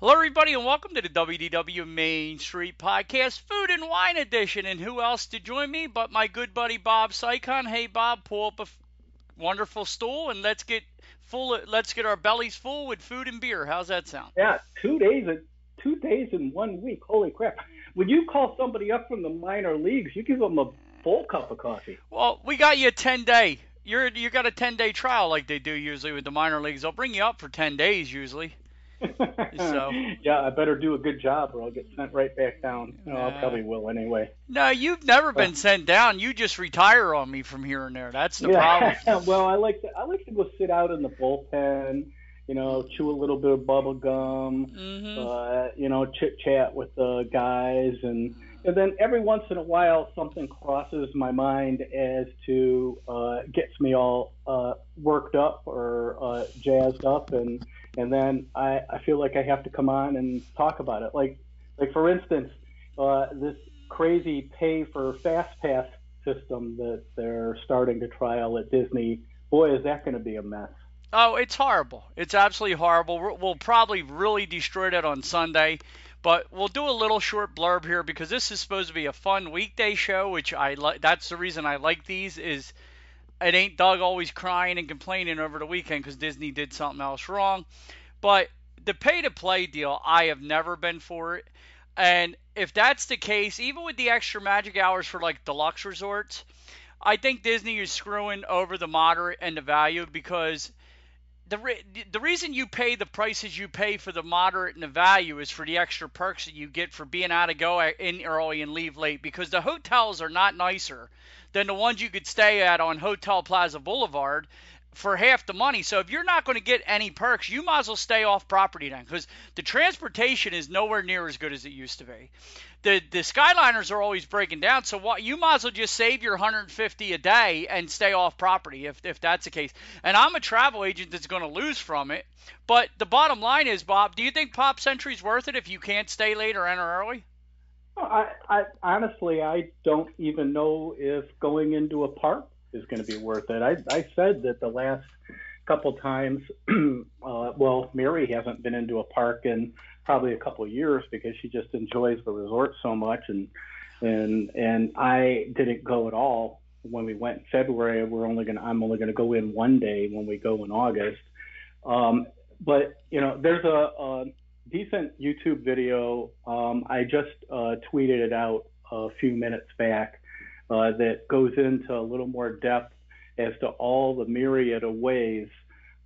Hello, everybody, and welcome to the WDW Main Street Podcast, Food and Wine Edition. And who else to join me but my good buddy Bob Sycon? Hey, Bob, pull up a f- wonderful stool and let's get full. Of, let's get our bellies full with food and beer. How's that sound? Yeah, two days in two days in one week. Holy crap! When you call somebody up from the minor leagues, you give them a full cup of coffee. Well, we got you a ten day. You're you got a ten day trial like they do usually with the minor leagues. They'll bring you up for ten days usually. So- yeah, I better do a good job, or I'll get sent right back down. No, I probably will anyway. No, you've never been sent down. You just retire on me from here and there. That's the yeah. problem. well, I like to I like to go sit out in the bullpen. You know, chew a little bit of bubble gum. hmm uh, you know, chit chat with the guys, and and then every once in a while something crosses my mind as to uh, gets me all uh, worked up or uh, jazzed up, and and then I, I feel like I have to come on and talk about it. Like like for instance, uh, this crazy pay for fast pass system that they're starting to trial at Disney. Boy, is that going to be a mess. Oh, it's horrible. It's absolutely horrible. We'll probably really destroy that on Sunday, but we'll do a little short blurb here because this is supposed to be a fun weekday show, which I like. That's the reason I like these. Is it ain't Doug always crying and complaining over the weekend because Disney did something else wrong. But the pay to play deal, I have never been for it. And if that's the case, even with the extra magic hours for like deluxe resorts, I think Disney is screwing over the moderate and the value because the re- the reason you pay the prices you pay for the moderate and the value is for the extra perks that you get for being out to go uh, in early oh, and leave late because the hotels are not nicer than the ones you could stay at on Hotel Plaza Boulevard for half the money. So if you're not going to get any perks, you might as well stay off property then because the transportation is nowhere near as good as it used to be. The the Skyliners are always breaking down, so what you might as well just save your 150 a day and stay off property if if that's the case. And I'm a travel agent that's going to lose from it. But the bottom line is, Bob, do you think Pop Century's worth it if you can't stay late or enter early? I, I honestly, I don't even know if going into a park is going to be worth it. I, I said that the last couple times, uh, well, Mary hasn't been into a park in probably a couple of years because she just enjoys the resort so much, and and and I didn't go at all when we went in February. We're only to I'm only to go in one day when we go in August. Um, but you know, there's a, a decent YouTube video. Um, I just uh, tweeted it out a few minutes back uh, that goes into a little more depth as to all the myriad of ways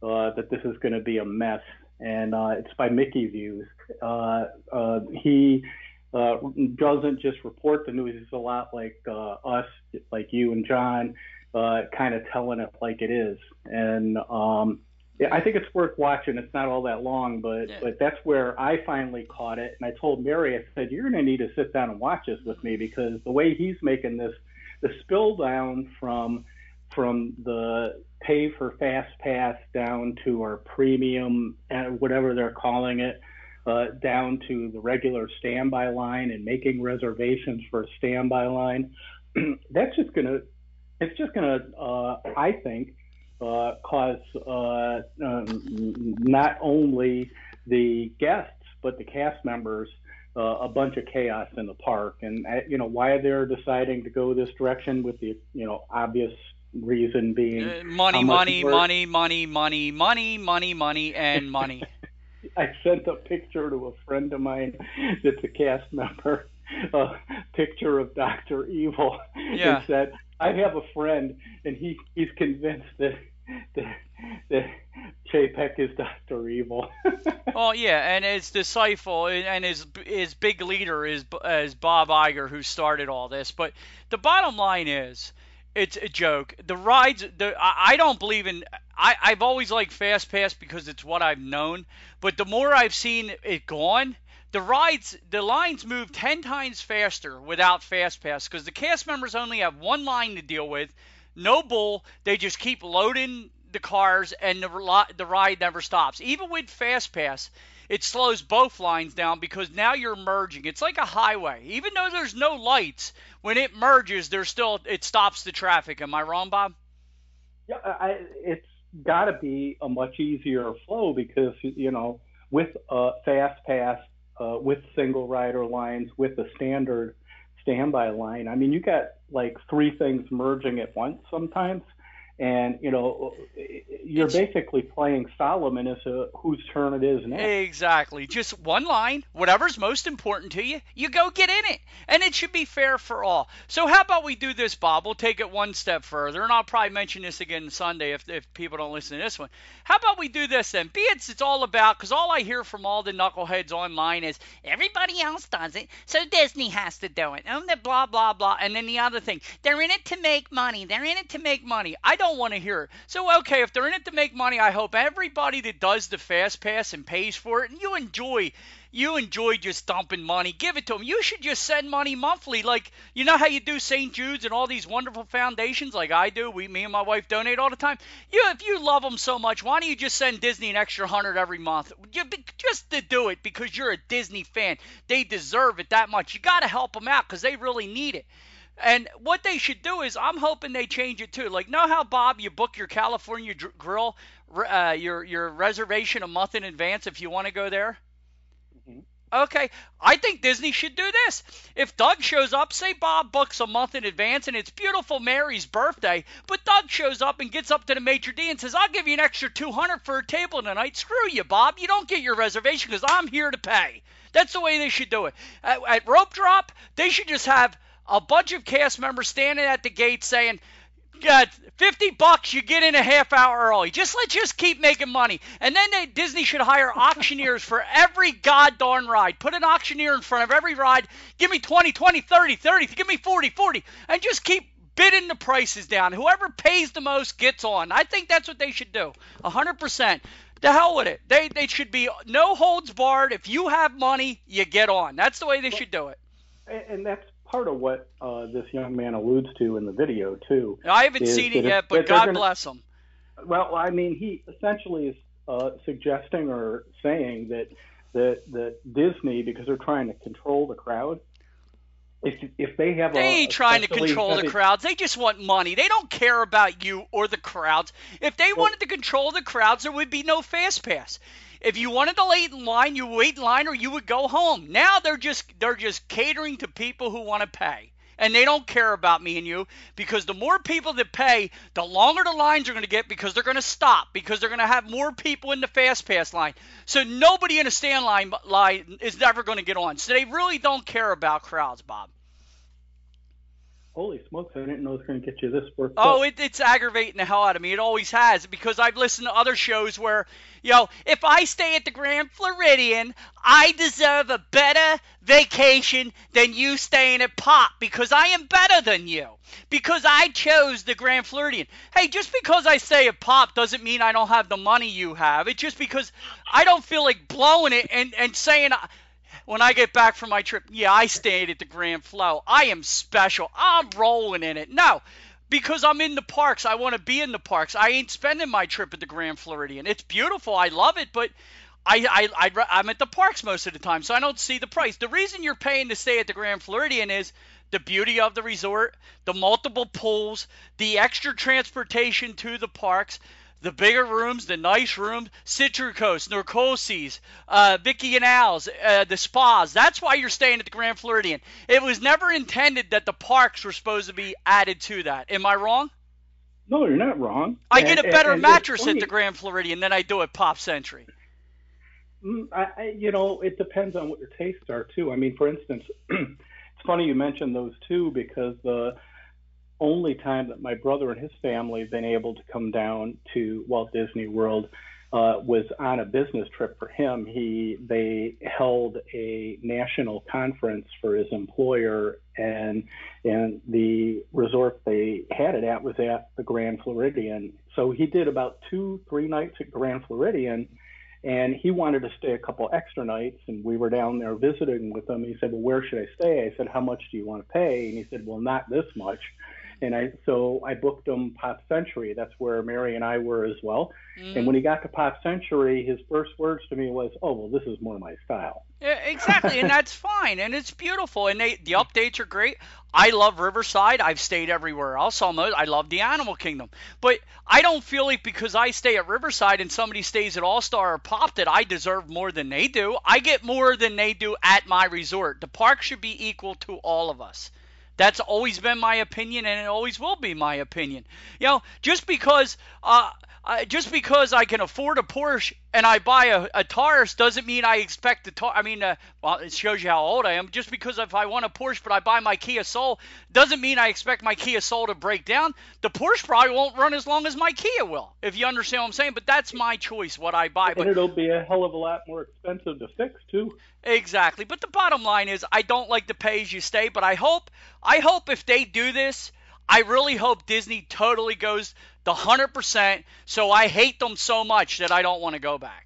uh, that this is going to be a mess. And uh, it's by Mickey Views. Uh, uh, he uh, doesn't just report the news. He's a lot like uh, us, like you and John, uh, kind of telling it like it is. And um, yeah, I think it's worth watching. It's not all that long, but Yeah. but that's where I finally caught it. And I told Mary, I said, "You're going to need to sit down and watch this with me because the way he's making this, the spill down from from the pay for fast pass down to our premium, whatever they're calling it, uh, down to the regular standby line and making reservations for a standby line, that's just going to, it's just going to, uh, I think, uh, cause uh, um, not only the guests but the cast members uh, a bunch of chaos in the park. And uh, you know why they're deciding to go this direction with the you know obvious reason being uh, money money money money money money money money and money. I sent a picture to a friend of mine that's a cast member, a picture of Doctor Evil, yeah. and said, "I have a friend, and he he's convinced that that, that Chapek is Doctor Evil." oh yeah, and his disciple and his his big leader is is Bob Iger, who started all this. But the bottom line is it's a joke. The rides, the I, don't believe in. I I've always liked Fast Pass because it's what I've known. But the more I've seen it gone, the rides, the lines move ten times faster without Fast Pass because the cast members only have one line to deal with. No bull. They just keep loading the cars and the the ride never stops. Even with Fast Pass, it slows both lines down because now you're merging. It's like a highway. Even though there's no lights, when it merges, there's still it stops the traffic. Am I wrong, Bob? Yeah, I, it's got to be a much easier flow because you know with a fast pass, uh, with single rider lines, with a standard standby line. I mean, you got like three things merging at once sometimes and you know you're it's, basically playing Solomon as a whose turn it is next. Exactly, just one line, whatever's most important to you, you go get in it, and it should be fair for all. So how about we do this, Bob? We'll take it one step further, and I'll probably mention this again Sunday if if people don't listen to this one. How about we do this then? Be it's it's all about because all I hear from all the knuckleheads online is everybody else does it, so Disney has to do it, and the blah blah blah, and then the other thing, they're in it to make money. They're in it to make money. I don't don't want to hear it. So, okay, if they're in it to make money, I hope everybody that does the fast pass and pays for it, and you enjoy you enjoy just dumping money, give it to them. You should just send money monthly, like you know how you do St. Jude's and all these wonderful foundations, like I do. We, me and my wife donate all the time. You, if you love them so much, why don't you just send Disney an extra hundred every month? You, just to do it because you're a Disney fan. They deserve it that much. You got to help them out because they really need it. And what they should do is, I'm hoping they change it too. Like, know how Bob, you book your California dr- Grill, uh, your your reservation a month in advance if you want to go there. Mm-hmm. Okay, I think Disney should do this. If Doug shows up, say Bob books a month in advance and it's beautiful Mary's birthday, but Doug shows up and gets up to the maitre d' and says, "I'll give you an extra 200 for a table tonight." Screw you, Bob. You don't get your reservation because I'm here to pay. That's the way they should do it. At, at rope drop, they should just have a bunch of cast members standing at the gate saying, "Got 50 bucks, you get in a half hour early. Just let's just keep making money. And then they, Disney should hire auctioneers for every goddamn ride. Put an auctioneer in front of every ride. Give me 20, 20, 30, 30. Give me 40, 40. And just keep bidding the prices down. Whoever pays the most gets on. I think that's what they should do. 100%. The hell with it. They, they should be no holds barred. If you have money, you get on. That's the way they should do it. And that's part of what uh, this young man alludes to in the video too. I haven't seen it yet, but God gonna, bless him. Well, I mean, he essentially is uh, suggesting or saying that that that Disney, because they're trying to control the crowd, if if they have they a, ain't trying to control the crowds. They just want money. They don't care about you or the crowds. If they well, wanted to control the crowds, there would be no fast pass. If you wanted to wait in line, you wait in line or you would go home. Now they're just they're just catering to people who want to pay. And they don't care about me and you because the more people that pay, the longer the lines are going to get because they're going to stop because they're going to have more people in the fast pass line. So nobody in a stand line, line is never going to get on. So they really don't care about crowds, Bob holy smokes, I didn't know it was going to get you this worked Oh, it, it's aggravating the hell out of me. It always has because I've listened to other shows where, you know, if I stay at the Grand Floridian, I deserve a better vacation than you staying at Pop because I am better than you because I chose the Grand Floridian. Hey, just because I stay at Pop doesn't mean I don't have the money you have. It's just because I don't feel like blowing it and, and saying when I get back from my trip, yeah, I stayed at the Grand Flow. I am special. I'm rolling in it. No, because I'm in the parks. I want to be in the parks. I ain't spending my trip at the Grand Floridian. It's beautiful. I love it, but I, I, I, I'm at the parks most of the time, so I don't see the price. The reason you're paying to stay at the Grand Floridian is the beauty of the resort, the multiple pools, the extra transportation to the parks, the bigger rooms, the nice rooms, Citricos, Narcoossee's, uh, Vicky and Al's, uh, the spas. That's why you're staying at the Grand Floridian. It was never intended that the parks were supposed to be added to that. Am I wrong? No, you're not wrong. I and, get a better and, and mattress at the Grand Floridian than I do at Pop Century. Mm, I, you know, it depends on what your tastes are too. I mean, for instance, it's funny you mentioned those two because the only time that my brother and his family have been able to come down to Walt Disney World uh, was on a business trip for him. He they held a national conference for his employer, and and the resort they had it at was at the Grand Floridian. So he did about two three nights at Grand Floridian and he wanted to stay a couple extra nights, and we were down there visiting with him. He said, "Well, where should I stay?" I said, "How much do you want to pay?" And he said, "Well, not this much." And I so I booked him Pop Century. That's where Mary and I were as well. Mm. And when he got to Pop Century, his first words to me was, "Oh, well, this is more my style." Yeah, exactly, and that's fine, and it's beautiful, and they the updates are great. I love Riverside. I've stayed everywhere else almost. I love the Animal Kingdom, but I don't feel like because I stay at Riverside and somebody stays at All Star or Pop that I deserve more than they do. I get more than they do at my resort. The park should be equal to all of us. That's always been my opinion, and it always will be my opinion. You know, just because uh, I, just because I can afford a Porsche and I buy a, a Taurus doesn't mean I expect the Taurus. I mean, uh, well, it shows you how old I am. Just because if I want a Porsche but I buy my Kia Soul doesn't mean I expect my Kia Soul to break down. The Porsche probably won't run as long as my Kia will, if you understand what I'm saying. But that's my choice, what I buy. And but, it'll be a hell of a lot more expensive to fix too. Exactly. But the bottom line is, I don't like the pay as you stay. But I hope, I hope if they do this, I really hope Disney totally goes the 100%. So I hate them so much that I don't want to go back.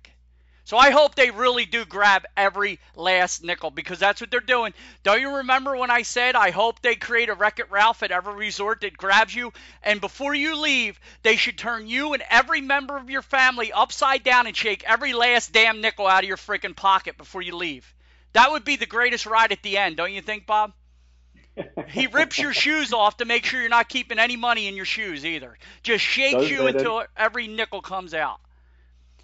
So I hope they really do grab every last nickel because that's what they're doing. Don't you remember when I said I hope they create a Wreck It Ralph at every resort that grabs you? And before you leave, they should turn you and every member of your family upside down and shake every last damn nickel out of your freaking pocket before you leave. That would be the greatest ride at the end, don't you think, Bob? He rips your shoes off to make sure you're not keeping any money in your shoes either. Just shakes Does you until any- every nickel comes out.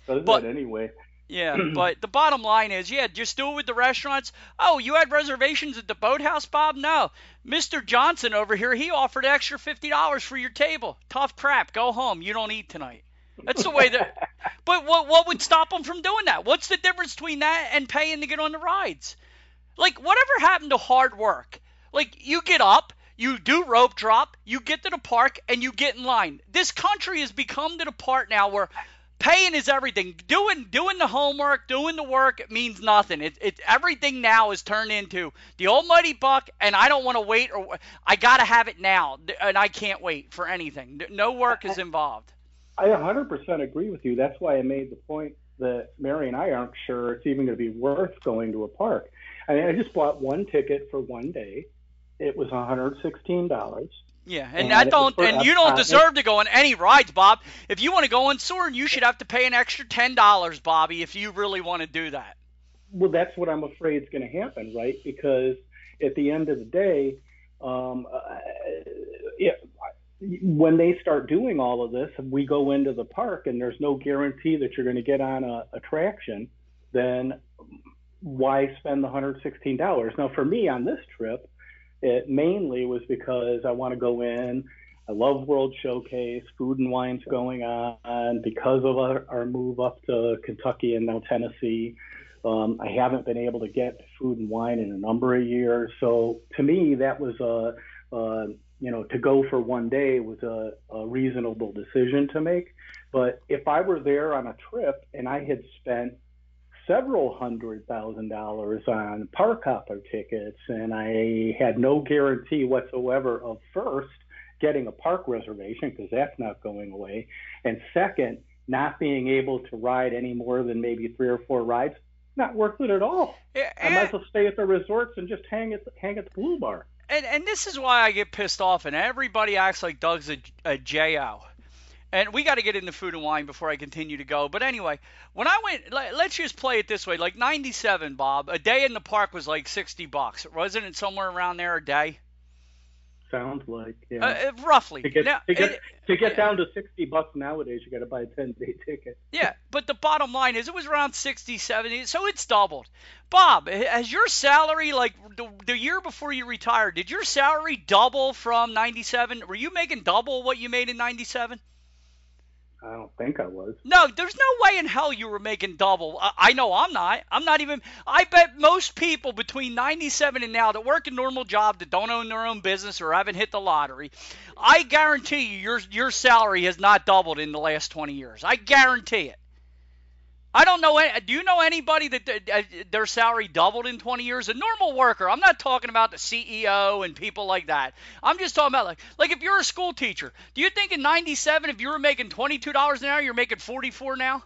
Does but, anyway. Yeah, but the bottom line is, yeah, just do it with the restaurants. Oh, you had reservations at the boathouse, Bob? No. Mr. Johnson over here, he offered extra $50 for your table. Tough crap. Go home. You don't eat tonight. That's the way that. but what what would stop them from doing that? What's the difference between that and paying to get on the rides? Like whatever happened to hard work? Like you get up, you do rope drop, you get to the park, and you get in line. This country has become to the part now where paying is everything. Doing doing the homework, doing the work it means nothing. It, it everything now is turned into the almighty buck, and I don't want to wait or I got to have it now, and I can't wait for anything. No work is involved. I 100% agree with you. That's why I made the point that Mary and I aren't sure it's even going to be worth going to a park. I mean, I just bought one ticket for one day it was $116. Yeah, and, and I don't, and you don't deserve to go on any rides, Bob. If you want to go on Soarin', you should have to pay an extra ten dollars, Bobby, if you really want to do that. Well, that's what I'm afraid is going to happen, right? Because at the end of the day, um, uh, it, when they start doing all of this, we go into the park and there's no guarantee that you're going to get on a attraction. Then why spend the $116? Now, for me on this trip, it mainly was because I want to go in. I love World Showcase, food and wine's going on because of our, our move up to Kentucky and now Tennessee. Um, I haven't been able to get food and wine in a number of years. So to me, that was a, a you know, to go for one day was a, a reasonable decision to make. But if I were there on a trip and I had spent several hundred thousand dollars on park hopper tickets, and I had no guarantee whatsoever of first getting a park reservation because that's not going away, and second, not being able to ride any more than maybe three or four rides. Not worth it at all. Yeah, I might as well stay at the resorts and just hang at the, hang at the blue bar. and and this is why I get pissed off, and everybody acts like Doug's a, a jo. And we got to get into food and wine before I continue to go. But anyway, when I went, let's just play it this way: like '97, Bob, a day in the park was like 60 bucks, wasn't it? Somewhere around there a day. Sounds like yeah. Uh, roughly. To get, now, to get, it, to get down to 60 bucks nowadays, you got to buy a 10 day ticket. Yeah, but the bottom line is it was around 60, 70, so it's doubled. Bob, has your salary, like the, the year before you retired, did your salary double from 97? Were you making double what you made in 97? I don't think I was. No, there's no way in hell you were making double. I, I know I'm not. I'm not even. I bet most people between 97 and now that work a normal job that don't own their own business or haven't hit the lottery, I guarantee you your your salary has not doubled in the last 20 years. I guarantee it. I don't know. Do you know anybody that uh, their salary doubled in 20 years? A normal worker. I'm not talking about the CEO and people like that. I'm just talking about like like if you're a school teacher. Do you think in 97 if you were making $22 an hour, you're making 44 now?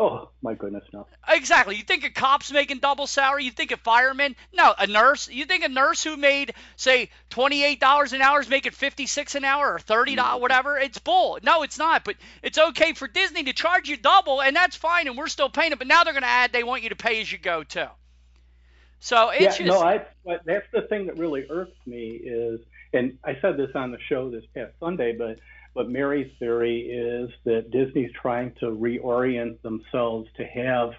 Oh my goodness, no. Exactly. You think a cop's making double salary? You think a fireman? No, a nurse. You think a nurse who made say twenty eight dollars an hour is making fifty six an hour or thirty dollars, mm-hmm. whatever? It's bull. No, it's not. But it's okay for Disney to charge you double, and that's fine, and we're still paying it. But now they're going to add they want you to pay as you go too. So it's yeah, just no, I. That's the thing that really irks me is, and I said this on the show this past Sunday, but but Mary's theory is that Disney's trying to reorient themselves to have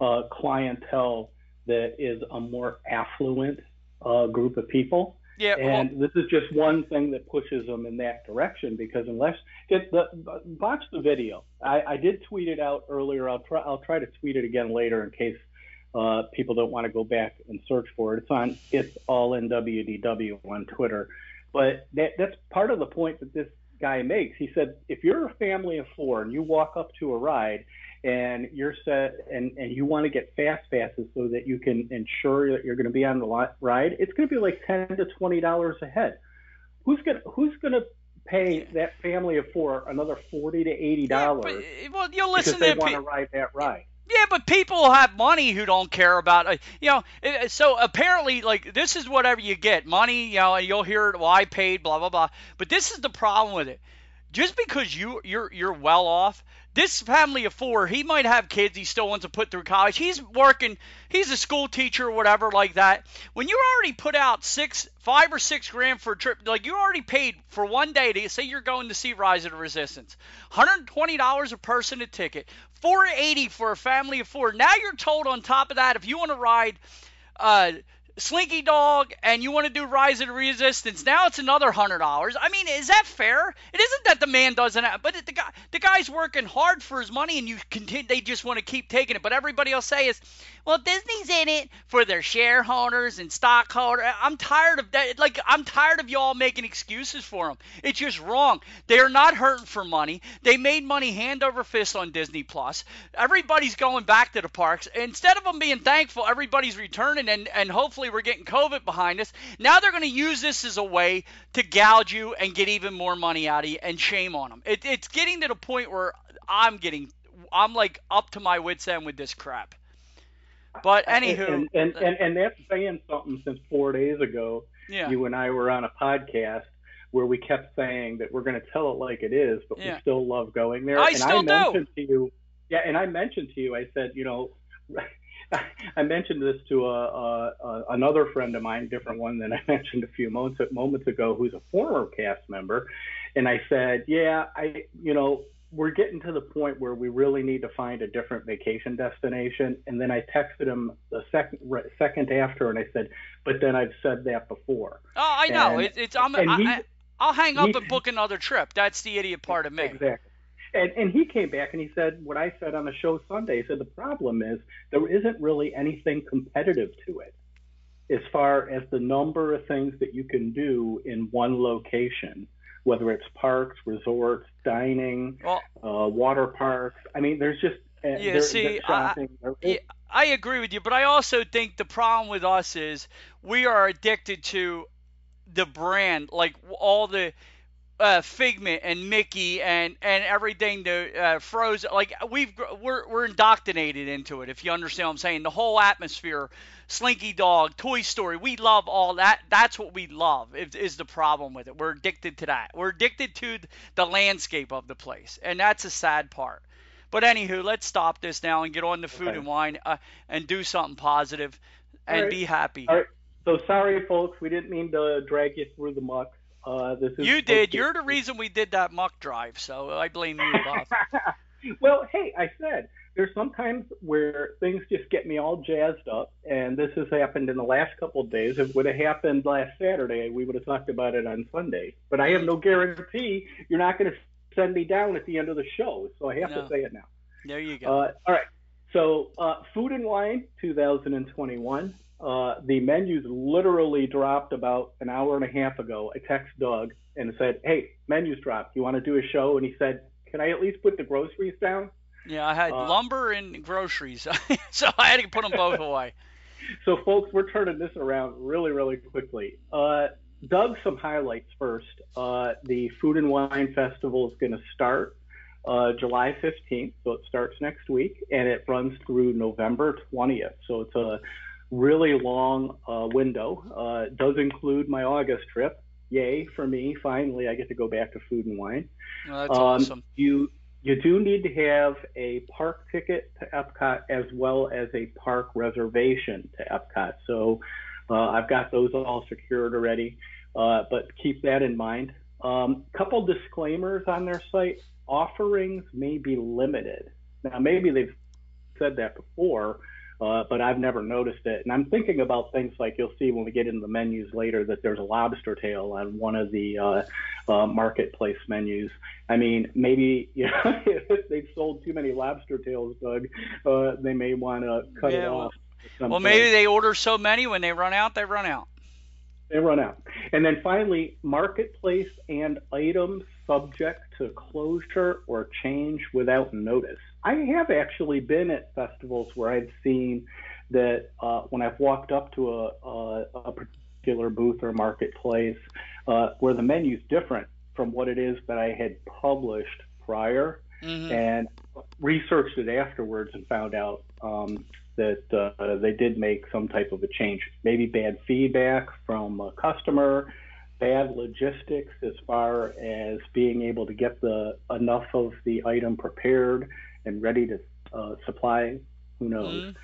a clientele that is a more affluent uh, group of people. Yeah, and well, this is just one thing that pushes them in that direction because unless get the watch the video. I, I did tweet it out earlier. I'll try I'll try to tweet it again later in case uh, people don't want to go back and search for it. It's on it's all in WDW on Twitter. But that, that's part of the point that this guy makes. He said, if you're a family of four and you walk up to a ride and you're set and, and you want to get fast passes so that you can ensure that you're going to be on the ride, it's going to be like ten to twenty dollars a head. Who's gonna Who's gonna pay that family of four another forty to eighty dollars? Yeah, well, you'll listen because they to want to ride that ride. Yeah, but people have money who don't care about uh, you know. So apparently, like this is whatever you get, money. You know, you'll hear. Well, I paid, blah blah blah. But this is the problem with it. Just because you you're you're well off this family of four, he might have kids he still wants to put through college. He's working, he's a school teacher or whatever like that. When you already put out six, five or six grand for a trip, like you already paid for one day to say you're going to see Rise of the Resistance, $120 a person a ticket, 480 for a family of four. Now you're told on top of that if you want to ride. Uh, Slinky Dog and you want to do Rise of the Resistance, now it's another hundred dollars. I mean, is that fair? It isn't that the man doesn't have, but the guy the guy's working hard for his money and you continue they just want to keep taking it. But everybody else say is, well, Disney's in it for their shareholders and stockholders. I'm tired of that. Like I'm tired of y'all making excuses for them. It's just wrong. They are not hurting for money. They made money hand over fist on Disney Plus. Everybody's going back to the parks. Instead of them being thankful, everybody's returning and and hopefully we're getting COVID behind us. Now they're going to use this as a way to gouge you and get even more money out of you, and shame on them. It, it's getting to the point where I'm getting, I'm like up to my wits end with this crap. But anywho, and and, and, and that's saying something since four days ago. Yeah. You and I were on a podcast where we kept saying that we're going to tell it like it is, but yeah. we still love going there. I and still I mentioned do. to you, yeah, and I mentioned to you, I said, you know, I mentioned this to a, a, a, another friend of mine, different one than I mentioned a few moments moments ago, who's a former cast member, and I said, yeah, I, you know, we're getting to the point where we really need to find a different vacation destination. And then I texted him the second second after, and I said, but then I've said that before. Oh, I know. And, it, it's I'm. I, I'll hang up he, and book another trip. That's the idiot part of me. Exactly. And, and he came back and he said what I said on the show Sunday. He said the problem is there isn't really anything competitive to it as far as the number of things that you can do in one location, whether it's parks, resorts, dining, well, uh, water parks. I mean, there's just uh, yeah. there, see. I, yeah, I agree with you, but I also think the problem with us is we are addicted to the brand, like all the uh, Figment and Mickey and and everything to uh, Frozen. Like we've we're we're indoctrinated into it. If you understand what I'm saying, the whole atmosphere, Slinky Dog, Toy Story. We love all that. That's what we love. Is, is the problem with it? We're addicted to that. We're addicted to the landscape of the place, and that's a sad part. But anywho, let's stop this now and get on to food Okay. and wine uh, and do something positive and right. be happy. All right. So sorry, folks. We didn't mean to drag you through the muck. Uh, this is You did. You're the reason we did that muck drive, so I blame you, Bob. well, hey, I said there's sometimes where things just get me all jazzed up, and this has happened in the last couple of days. If it would have happened last Saturday, we would have talked about it on Sunday. But I have no guarantee you're not going to send me down at the end of the show, so I have No. to say it now. There you go. Uh, all right. So, uh, Food and Wine 2021. Uh, the menus literally dropped about an hour and a half ago. I texted Doug and said, "Hey, menus dropped. You want to do a show?" And he said, "Can I at least put the groceries down?" yeah, I had uh, lumber and groceries, so I had to put them both away. So, folks, we're turning this around really, really quickly. Uh, Doug, some highlights first. Uh, the Food and Wine Festival is going to start uh, July 15th, so it starts next week, and it runs through November 20th. So it's a really long uh, window. Uh, it does include my August trip. Yay for me! Finally, I get to go back to Food and Wine. Well, that's Um, awesome. You you do need to have a park ticket to Epcot as well as a park reservation to Epcot. So uh, I've got those all secured already, uh, but keep that in mind. Um, couple disclaimers on their site: offerings may be limited. Now, maybe they've said that before, uh, but I've never noticed it. And I'm thinking about things like you'll see when we get into the menus later that there's a lobster tail on one of the uh, uh, marketplace menus. I mean, maybe you know, if they've sold too many lobster tails, Doug, uh, they may want to cut it Yeah, well- off. at Well, maybe they order so many when they run out, they run out. They run out. And then finally, marketplace and items subject to closure or change without notice. I have actually been at festivals where I've seen that uh, when I've walked up to a, a, a particular booth or marketplace uh, where the menu's different from what it is that I had published prior hmm and researched it afterwards and found out um, that uh, they did make some type of a change. Maybe bad feedback from a customer, bad logistics as far as being able to get the enough of the item prepared and ready to uh, supply. Who knows?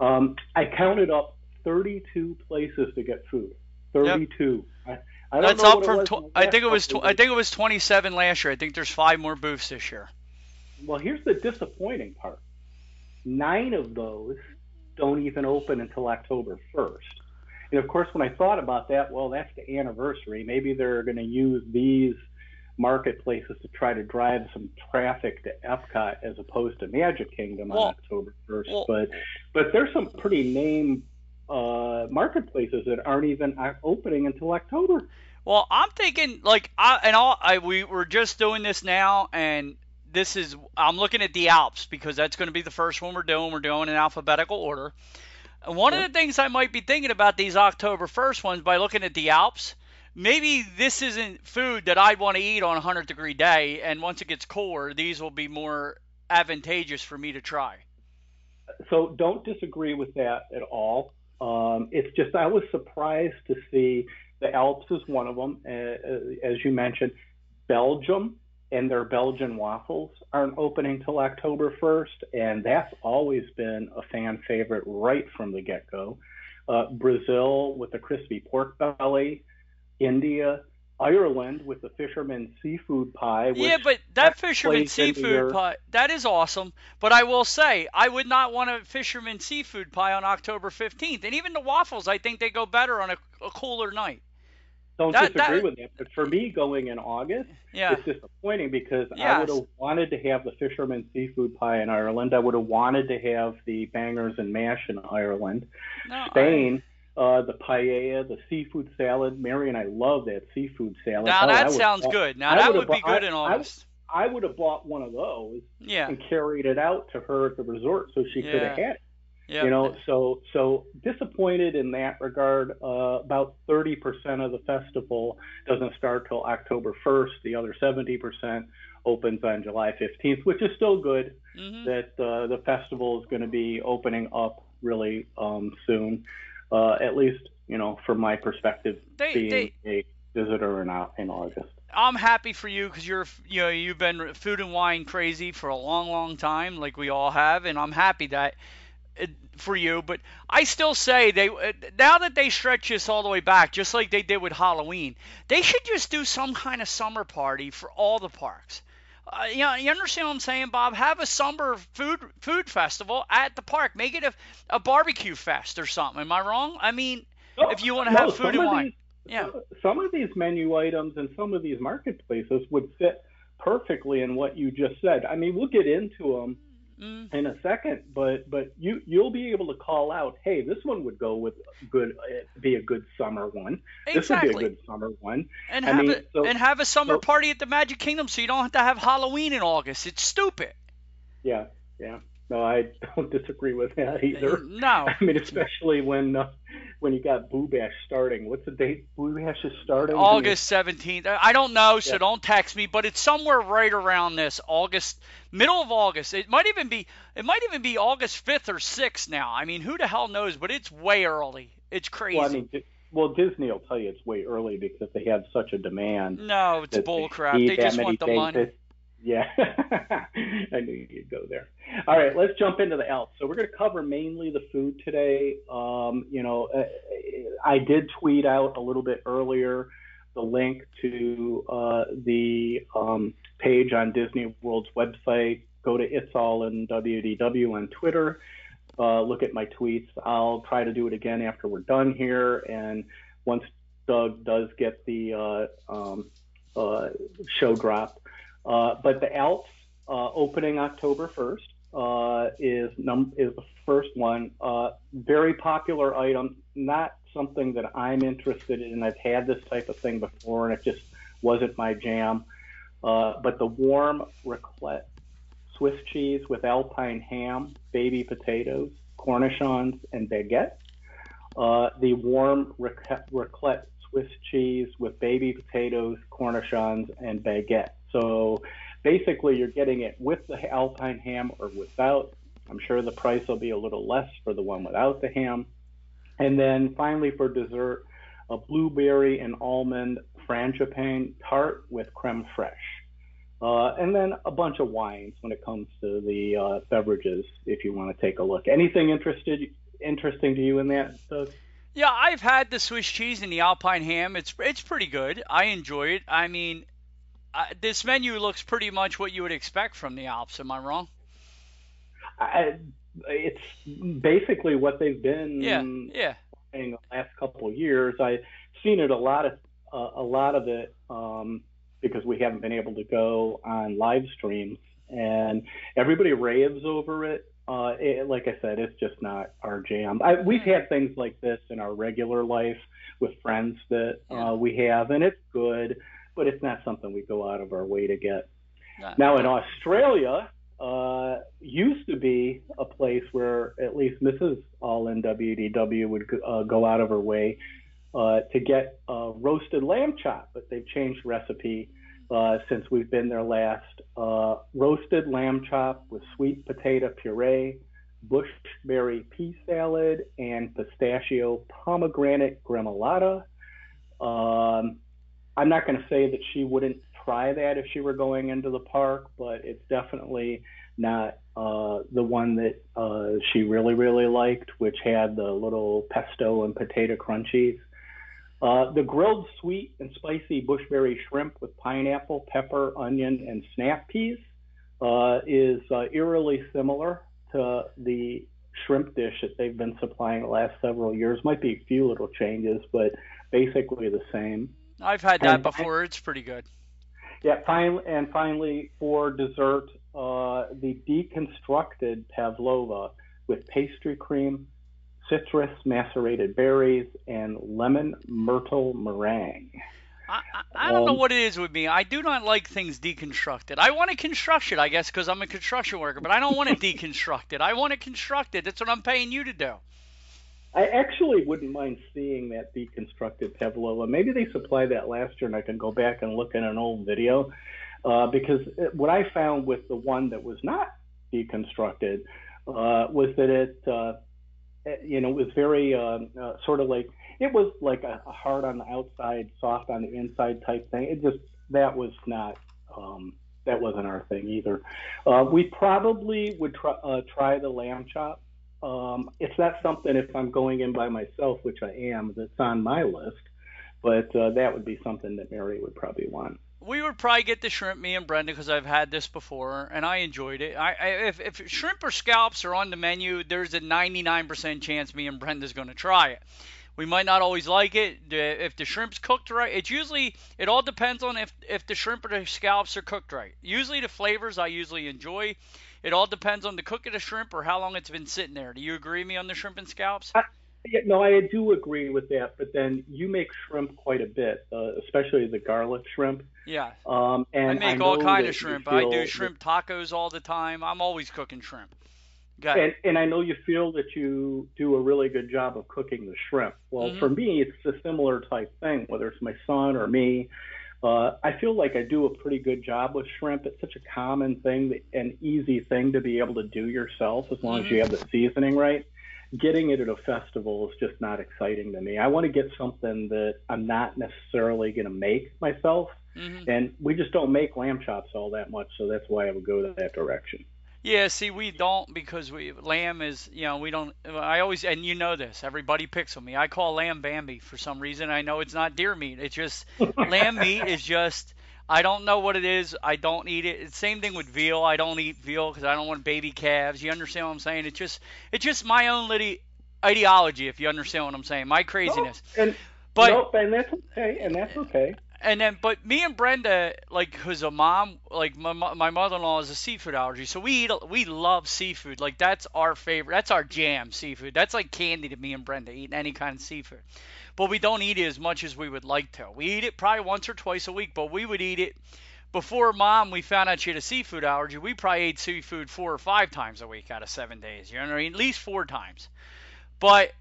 Mhm. Um, I counted up 32 places to get food. 32. I, I don't That's up from. Tw- I think it was. Tw- I think it was 27 last year. I think there's five more booths this year. Well, here's the disappointing part. Nine of those don't even open until October 1st. And of course, when I thought about that, well, that's the anniversary. Maybe they're going to use these marketplaces to try to drive some traffic to Epcot as opposed to Magic Kingdom Well- on October 1st. well- but but there's some pretty name uh, marketplaces that aren't even uh, opening until October. Well, I'm thinking like I and all I we we're just doing this now and this is I'm looking at the Alps because that's going to be the first one we're doing. We're doing in alphabetical order. One of the things I might be thinking about these October 1st ones by looking at the Alps, maybe this isn't food that I'd want to eat on a 100 degree day and once it gets cooler, these will be more advantageous for me to try. so don't disagree with that at all. Um, it's just I was surprised to see the Alps is one of them, as you mentioned. Belgium and their Belgian waffles aren't opening till October 1st, and that's always been a fan favorite right from the get-go. Uh, Brazil with the crispy pork belly, India, Ireland with the fisherman seafood pie. Which Yeah, but that fisherman seafood pie, that is awesome. But I will say, I would not want a fisherman seafood pie on October 15th. And even the waffles, I think they go better on a, a cooler night. Don't that- disagree that- with that. But for me, going in August, Yeah. it's disappointing because I would have wanted to have the fisherman seafood pie in Ireland. I would have wanted to have the bangers and mash in Ireland. No, I- Spain, uh, the paella, the seafood salad. Mary and I love that seafood salad. now Oh, that would- sounds good. Now I that would've be bought- good in I- I- August. I would have bought one of those Yeah. and carried it out to her at the resort so she could have had it. Yep. You know, so so disappointed in that regard. Uh, about 30% of the festival doesn't start till October 1st. The other 70% opens on July 15th, which is still good. hmm That uh, the festival is going to be opening up really um, soon, uh, at least you know from my perspective, They- being they- a visitor in, Au- in August. I'm happy for you because you're, you know, you've been food and wine crazy for a long, long time, like we all have, and I'm happy that for you. But I still say they uh, now that they stretch this all the way back, just like they did with Halloween, they should just do some kind of summer party for all the parks. Uh, you know, you understand what I'm saying, Bob? Have a summer food food festival at the park. Make it a, a barbecue fest or something. Am I wrong? I mean, if you want to No, have food and wine. these- Yeah. Some of these menu items and some of these marketplaces would fit perfectly in what you just said. I mean, we'll get into them Mm. in a second, but but you you'll be able to call out, hey, this one would go with good, uh, be a good summer one. This would be a good summer one. and I have mean, a, so- and have a summer so- party at the Magic Kingdom, so you don't have to have Halloween in August. It's stupid. Yeah, yeah. No, I don't disagree with that either. No, I mean, especially when uh, when you got Boo Bash starting. What's the date Boo Bash is starting? August seventeenth. I don't know, so Yeah. don't text me. But it's somewhere right around this August, middle of August. It might even be. It might even be August fifth or sixth now. I mean, who the hell knows? But it's way early. It's crazy. Well, I mean, well, Disney will tell you it's way early because they have such a demand. no, it's that bull they crap. They just want the money. Yeah, I knew you'd go there. All right, let's jump into the Alps. So we're going to cover mainly the food today. Um, you know, uh, I did tweet out a little bit earlier the link to uh, the um, page on Disney World's website. Go to It's All in WDW on Twitter. Uh, look at my tweets. I'll try to do it again after we're done here. And once Doug does get the uh, um, uh, show dropped, but the Alps uh, opening October 1st uh, is num- is the first one. Uh, very popular item, not something that I'm interested in. I've had this type of thing before, and it just wasn't my jam. Uh, but the warm raclette Swiss cheese with alpine ham, baby potatoes, cornichons, and baguette. Uh, the warm rac- raclette Swiss cheese with baby potatoes, cornichons, and baguette. So basically, you're getting it with the alpine ham or without. I'm sure the price will be a little less for the one without the ham. And then finally, for dessert, a blueberry and almond frangipane tart with creme fraiche. Uh, and then a bunch of wines when it comes to the uh, beverages, if you want to take a look. Anything interested interesting to you in that, Doug? Yeah, I've had the Swiss cheese and the Alpine ham. It's it's pretty good. I enjoy it. I mean, I, this menu looks pretty much what you would expect from the Alps. Am I wrong? I, it's basically what they've been Yeah, yeah. in the last couple of years. I've seen it a lot of uh, a lot of it um, because we haven't been able to go on live streams, and everybody raves over it. Uh, it, like I said, it's just not our jam. I, we've had things like this in our regular life with friends that uh, we have, and it's good, but it's not something we go out of our way to get. No. Now in Australia, uh, used to be a place where at least Mrs. All in WDW would uh, go out of her way uh, to get uh, roasted lamb chop, but they've changed recipe uh, since we've been there last. Uh, roasted lamb chop with sweet potato puree, bushberry pea salad, and pistachio pomegranate gremolata. Um, I'm not going to say that she wouldn't try that if she were going into the park, but it's definitely not uh, the one that uh, she really, really liked, which had the little pesto and potato crunchies. Uh, the grilled sweet and spicy bushberry shrimp with pineapple, pepper, onion, and snap peas uh, is uh, eerily similar to the shrimp dish that they've been supplying the last several years. Might be a few little changes, but basically the same. I've had that And- before. It's pretty good. Yeah, finally, and finally for dessert, uh, the deconstructed pavlova with pastry cream, citrus macerated berries, and lemon myrtle meringue. I, I, I don't know what it is with me. I do not like things deconstructed. I want to construct it, I guess, because I'm a construction worker, but I don't want it deconstructed. I want it constructed. That's what I'm paying you to do. I actually wouldn't mind seeing that deconstructed Pavlova. Maybe they supplied that last year, and I can go back and look at an old video. Uh, because what I found with the one that was not deconstructed uh, was that it, uh, you know, was very uh, uh, sort of like it was like a, a hard on the outside, soft on the inside type thing. It just that was not. Um, that wasn't our thing either. Uh, we probably would try, uh, try the lamb chop. Um, it's not something if I'm going in by myself, which I am, that's on my list. But uh, that would be something that Mary would probably want we would probably get the shrimp, me and Brenda, because I've had this before and I enjoyed it. I, I if, if shrimp or scallops are on the menu, there's a 99% chance me and Brenda's going to try it. We might not always like it. If the shrimp's cooked right, it's usually it all depends on if if the shrimp or the scallops are cooked right. Usually the flavors I usually enjoy. It all depends on the cook of the shrimp or how long it's been sitting there. Do you agree with me on the shrimp and scallops? I, yeah, no, I do agree with that. But then you make shrimp quite a bit, uh, especially the garlic shrimp. Yeah. Um, and I make I all kind of shrimp. I do shrimp tacos all the time. I'm always cooking shrimp. And, and, I know you feel that you do a really good job of cooking the shrimp. Well, mm-hmm. for me, it's a similar type thing, whether it's my son or me. Uh, I feel like I do a pretty good job with shrimp. It's such a common thing, an easy thing to be able to do yourself as long mm-hmm. as you have the seasoning right getting it at a festival is just not exciting to me. I want to get something that I'm not necessarily going to make myself. Mm-hmm. And we just don't make lamb chops all that much, so that's why I would go that direction. Yeah, see, we don't because we lamb is, you know, we don't. I always and you know this. Everybody picks on me. I call lamb Bambi for some reason. I know it's not deer meat. It's just lamb meat is just I don't know what it is. I don't eat it. It's same thing with veal. I don't eat veal because I don't want baby calves. You understand what I'm saying? It's just it's just my own little ideology. If you understand what I'm saying, my craziness. and but nope, and that's okay. And that's okay. And then, but me and Brenda, like, who's a mom, like my my mother-in-law is a seafood allergy, so we eat, we love seafood. Like that's our favorite. That's our jam, seafood. That's like candy to me and Brenda eating any kind of seafood but we don't eat it as much as we would like to. We eat it probably once or twice a week, but we would eat it before mom we found out she had a seafood allergy. We probably ate seafood four or five times a week out of seven days. You know, I mean? at least four times. But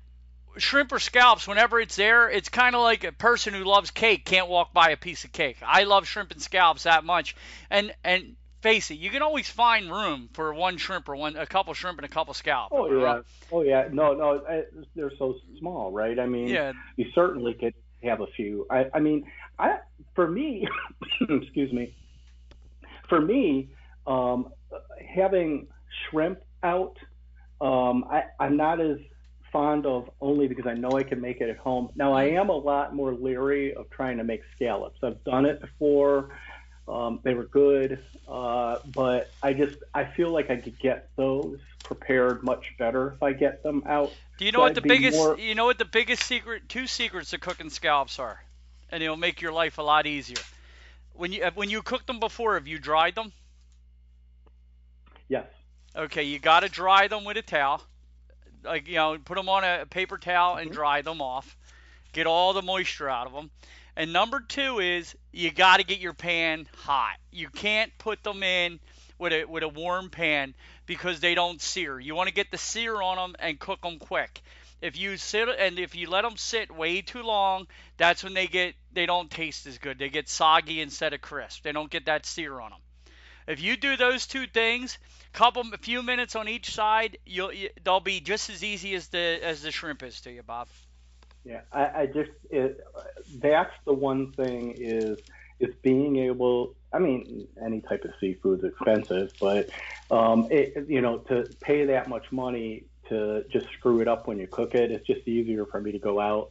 shrimp or scallops, whenever it's there, it's kind of like a person who loves cake can't walk by a piece of cake. I love shrimp and scallops that much, and and face it, you can always find room for one shrimp or one a couple shrimp and a couple scallops. Oh yeah, oh yeah. No, no, they're so small, right? I mean, yeah. you certainly could have a few. I, I mean, I for me, excuse me, for me, um, having shrimp out, um, I, I'm not as fond of only because I know I can make it at home. Now I am a lot more leery of trying to make scallops. I've done it before. Um, they were good, uh, but I just I feel like I could get those prepared much better if I get them out. Do you know so what I'd the biggest more... you know what the biggest secret two secrets to cooking scallops are, and it'll make your life a lot easier. When you when you cooked them before, have you dried them? Yes. Okay, you got to dry them with a towel. Like you know, put them on a paper towel and mm-hmm. dry them off. Get all the moisture out of them. And number two is you got to get your pan hot. You can't put them in with a with a warm pan because they don't sear. You want to get the sear on them and cook them quick. If you sit and if you let them sit way too long, that's when they get they don't taste as good. They get soggy instead of crisp. They don't get that sear on them. If you do those two things, couple a few minutes on each side, you'll you, they'll be just as easy as the as the shrimp is to you, Bob. Yeah, I, I just it, that's the one thing is is being able. I mean, any type of seafood is expensive, but um, it, you know, to pay that much money to just screw it up when you cook it, it's just easier for me to go out.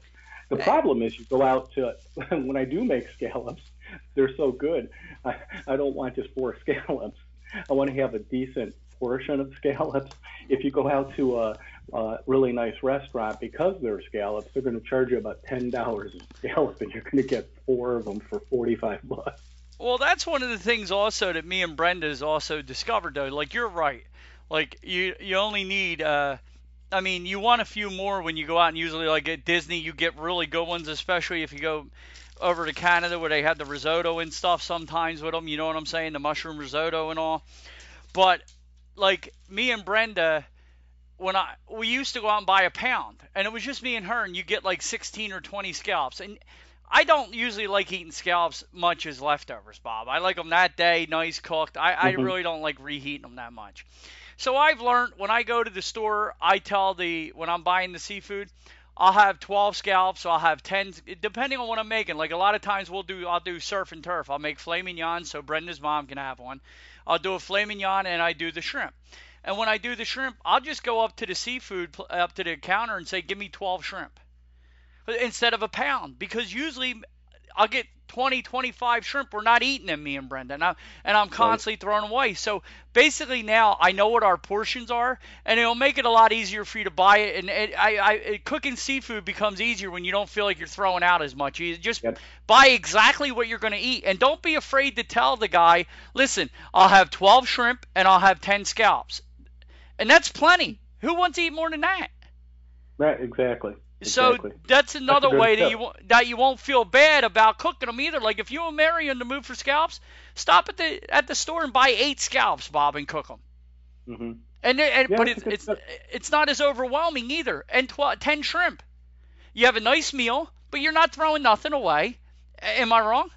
The problem is you go out to when I do make scallops, they're so good. I, I don't want just four scallops. I want to have a decent portion of scallops. If you go out to a, a really nice restaurant, because they're scallops, they're going to charge you about ten dollars a scallop, and you're going to get four of them for forty-five bucks. Well, that's one of the things also that me and Brenda has also discovered, though. Like you're right. Like you, you only need uh, I mean, you want a few more when you go out and usually like at Disney, you get really good ones, especially if you go over to Canada where they have the risotto and stuff sometimes with them. You know what I'm saying? The mushroom risotto and all. But like me and Brenda, when I we used to go out and buy a pound, and it was just me and her, and you get like 16 or 20 scallops, and I don't usually like eating scallops much as leftovers, Bob. I like them that day, nice cooked. I, mm-hmm. I really don't like reheating them that much. So I've learned when I go to the store, I tell the when I'm buying the seafood, I'll have 12 scallops, so I'll have 10, depending on what I'm making. Like a lot of times we'll do, I'll do surf and turf. I'll make filet mignon so Brenda's mom can have one. I'll do a filet mignon and I do the shrimp. And when I do the shrimp, I'll just go up to the seafood, up to the counter and say, give me 12 shrimp instead of a pound because usually I'll get 20, 25 shrimp. We're not eating them, me and Brenda, and, I, and I'm constantly right. throwing away. So basically now I know what our portions are, and it'll make it a lot easier for you to buy it. And it, I, I it, cooking seafood becomes easier when you don't feel like you're throwing out as much. You just yep. buy exactly what you're going to eat, and don't be afraid to tell the guy, listen, I'll have 12 shrimp and I'll have 10 scallops, and that's plenty. Who wants to eat more than that? Right, exactly. Exactly. So that's another that's way that you that you won't feel bad about cooking them either. Like if you and Mary in the mood for scallops, stop at the at the store and buy eight scallops, Bob, and cook them. Mm-hmm. And, and yeah, but it's it's, it's not as overwhelming either. And tw- ten shrimp, you have a nice meal, but you're not throwing nothing away. Am I wrong?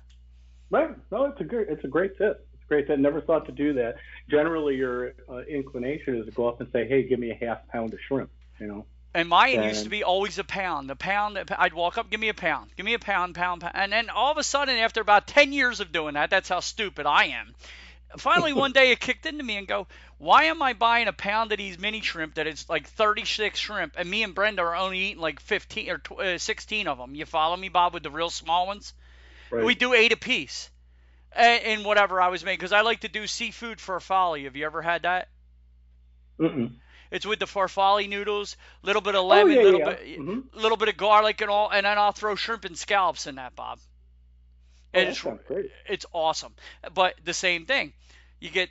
Right. No, it's a great it's a great tip. It's a great tip. Never thought to do that. Generally, your uh, inclination is to go up and say, "Hey, give me a half pound of shrimp." You know. And mine used to be always a pound. The pound, I'd walk up, give me a pound, give me a pound, pound, pound. And then all of a sudden, after about 10 years of doing that, that's how stupid I am. Finally, one day it kicked into me and go, why am I buying a pound of these mini shrimp that is like 36 shrimp, and me and Brenda are only eating like 15 or uh, 16 of them? You follow me, Bob, with the real small ones? Right. We do eight a piece in whatever I was making because I like to do seafood farfalle. Have you ever had that? Mm-mm. It's with the farfalle noodles, a little bit of lemon, a oh, yeah, little yeah. bit, mm-hmm. little bit of garlic and all, and then I'll throw shrimp and scallops in that, Bob. Oh, it's, great. it's awesome. But the same thing, you get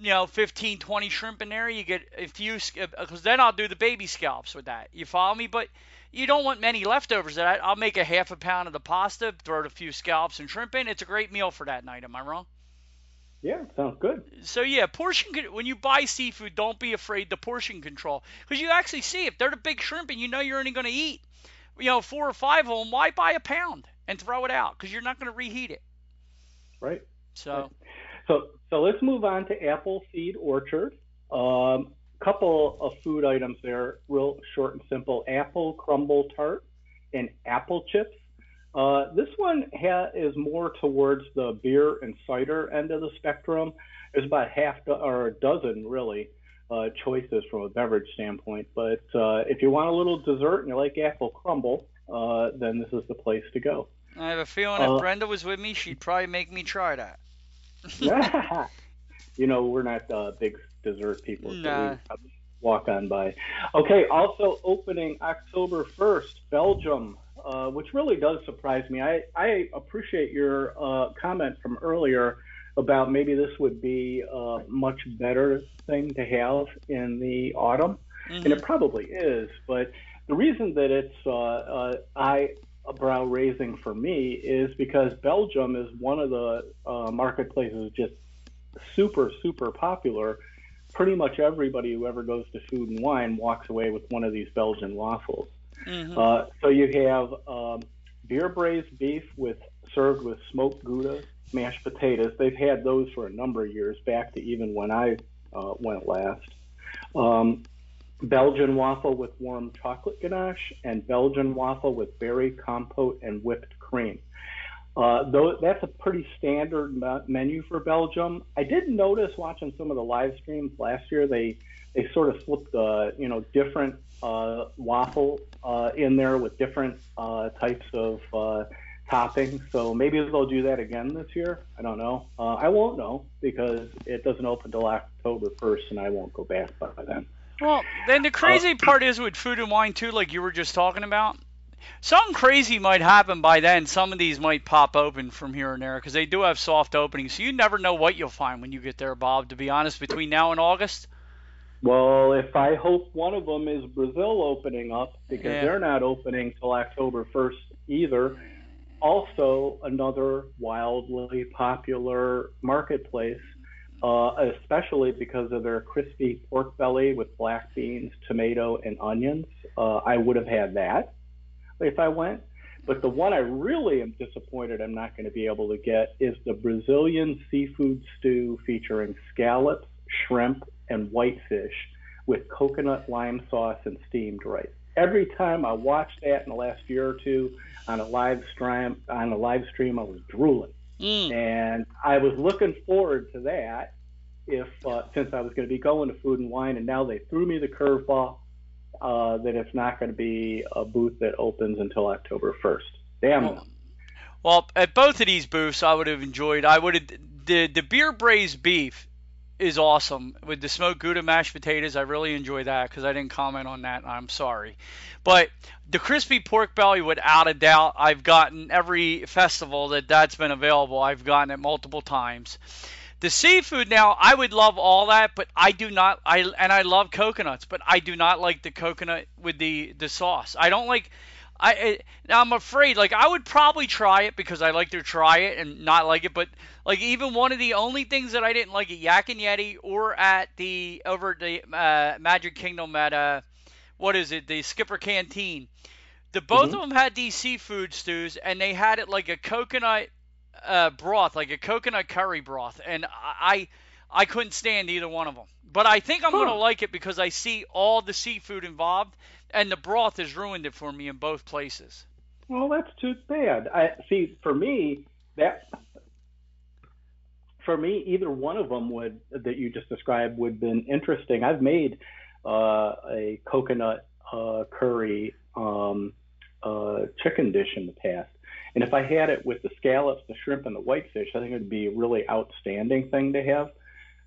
you know 15 20 shrimp in there you get a few because then i'll do the baby scallops with that you follow me but you don't want many leftovers that i'll make a half a pound of the pasta throw a few scallops and shrimp in it's a great meal for that night am i wrong yeah, sounds good. So yeah, portion when you buy seafood, don't be afraid to portion control because you actually see if they're the big shrimp and you know you're only going to eat, you know, four or five of them. Why buy a pound and throw it out because you're not going to reheat it. Right. So. Right. So so let's move on to Appleseed Orchard. Um, couple of food items there, real short and simple: apple crumble tart and apple chips. Uh, this one ha- is more towards the beer and cider end of the spectrum. There's about half do- or a dozen really uh, choices from a beverage standpoint. But uh, if you want a little dessert and you like apple crumble, uh, then this is the place to go. I have a feeling if uh, Brenda was with me, she'd probably make me try that. you know, we're not uh, big dessert people. Nah. So walk on by. Okay, also opening October 1st, Belgium uh, which really does surprise me. I, I appreciate your uh, comment from earlier about maybe this would be a much better thing to have in the autumn, mm-hmm. and it probably is. But the reason that it's uh, uh eyebrow raising for me is because Belgium is one of the uh, marketplaces just super super popular. Pretty much everybody who ever goes to Food and Wine walks away with one of these Belgian waffles. Mm-hmm. Uh, so you have um, beer braised beef with served with smoked gouda, mashed potatoes. They've had those for a number of years, back to even when I uh, went last. Um, Belgian waffle with warm chocolate ganache, and Belgian waffle with berry compote and whipped cream. Uh, though that's a pretty standard menu for Belgium. I did notice watching some of the live streams last year, they they sort of flipped uh, you know different uh, waffle uh, in there with different uh, types of uh, toppings. So maybe they'll do that again this year. I don't know. Uh, I won't know because it doesn't open till October 1st, and I won't go back by then. Well, then the crazy part is with food and wine too, like you were just talking about. Something crazy might happen by then. Some of these might pop open from here and there because they do have soft openings. So you never know what you'll find when you get there, Bob. To be honest, between now and August. Well, if I hope one of them is Brazil opening up because Yeah. they're not opening till October 1st either. Also, another wildly popular marketplace, uh, especially because of their crispy pork belly with black beans, tomato, and onions. Uh, I would have had that if I went. But the one I really am disappointed I'm not going to be able to get is the Brazilian seafood stew featuring scallops, shrimp, and whitefish with coconut lime sauce and steamed rice. Every time I watched that in the last year or two on a live stream, on a live stream, I was drooling, Mm. and I was looking forward to that. If uh, since I was going to be going to Food and Wine, and now they threw me the curveball uh, that it's not going to be a booth that opens until October 1st. Damn them. Well, at both of these booths, I would have enjoyed. I would have the the beer braised beef is awesome with the smoked Gouda mashed potatoes. I really enjoy that because I didn't comment on that. I'm sorry, but the crispy pork belly, without a doubt, I've gotten every festival that that's been available. I've gotten it multiple times. The seafood now, I would love all that, but I do not. I and I love coconuts, but I do not like the coconut with the the sauce. I don't like. I I- now I'm afraid. Like I would probably try it because I like to try it and not like it. But like even one of the only things that I didn't like at Yak and Yeti or at the over at the uh, Magic Kingdom at uh what is it the Skipper Canteen. The both Mhm. of them had these seafood stews and they had it like a coconut uh, broth, like a coconut curry broth, and I I couldn't stand either one of them. But I think I'm Huh. gonna like it because I see all the seafood involved, and the broth has ruined it for me in both places. Well, that's too bad. I see. For me, that for me, either one of them would that you just described would have been interesting. I've made uh, a coconut uh, curry um, uh, chicken dish in the past, and if I had it with the scallops, the shrimp, and the whitefish, I think it would be a really outstanding thing to have.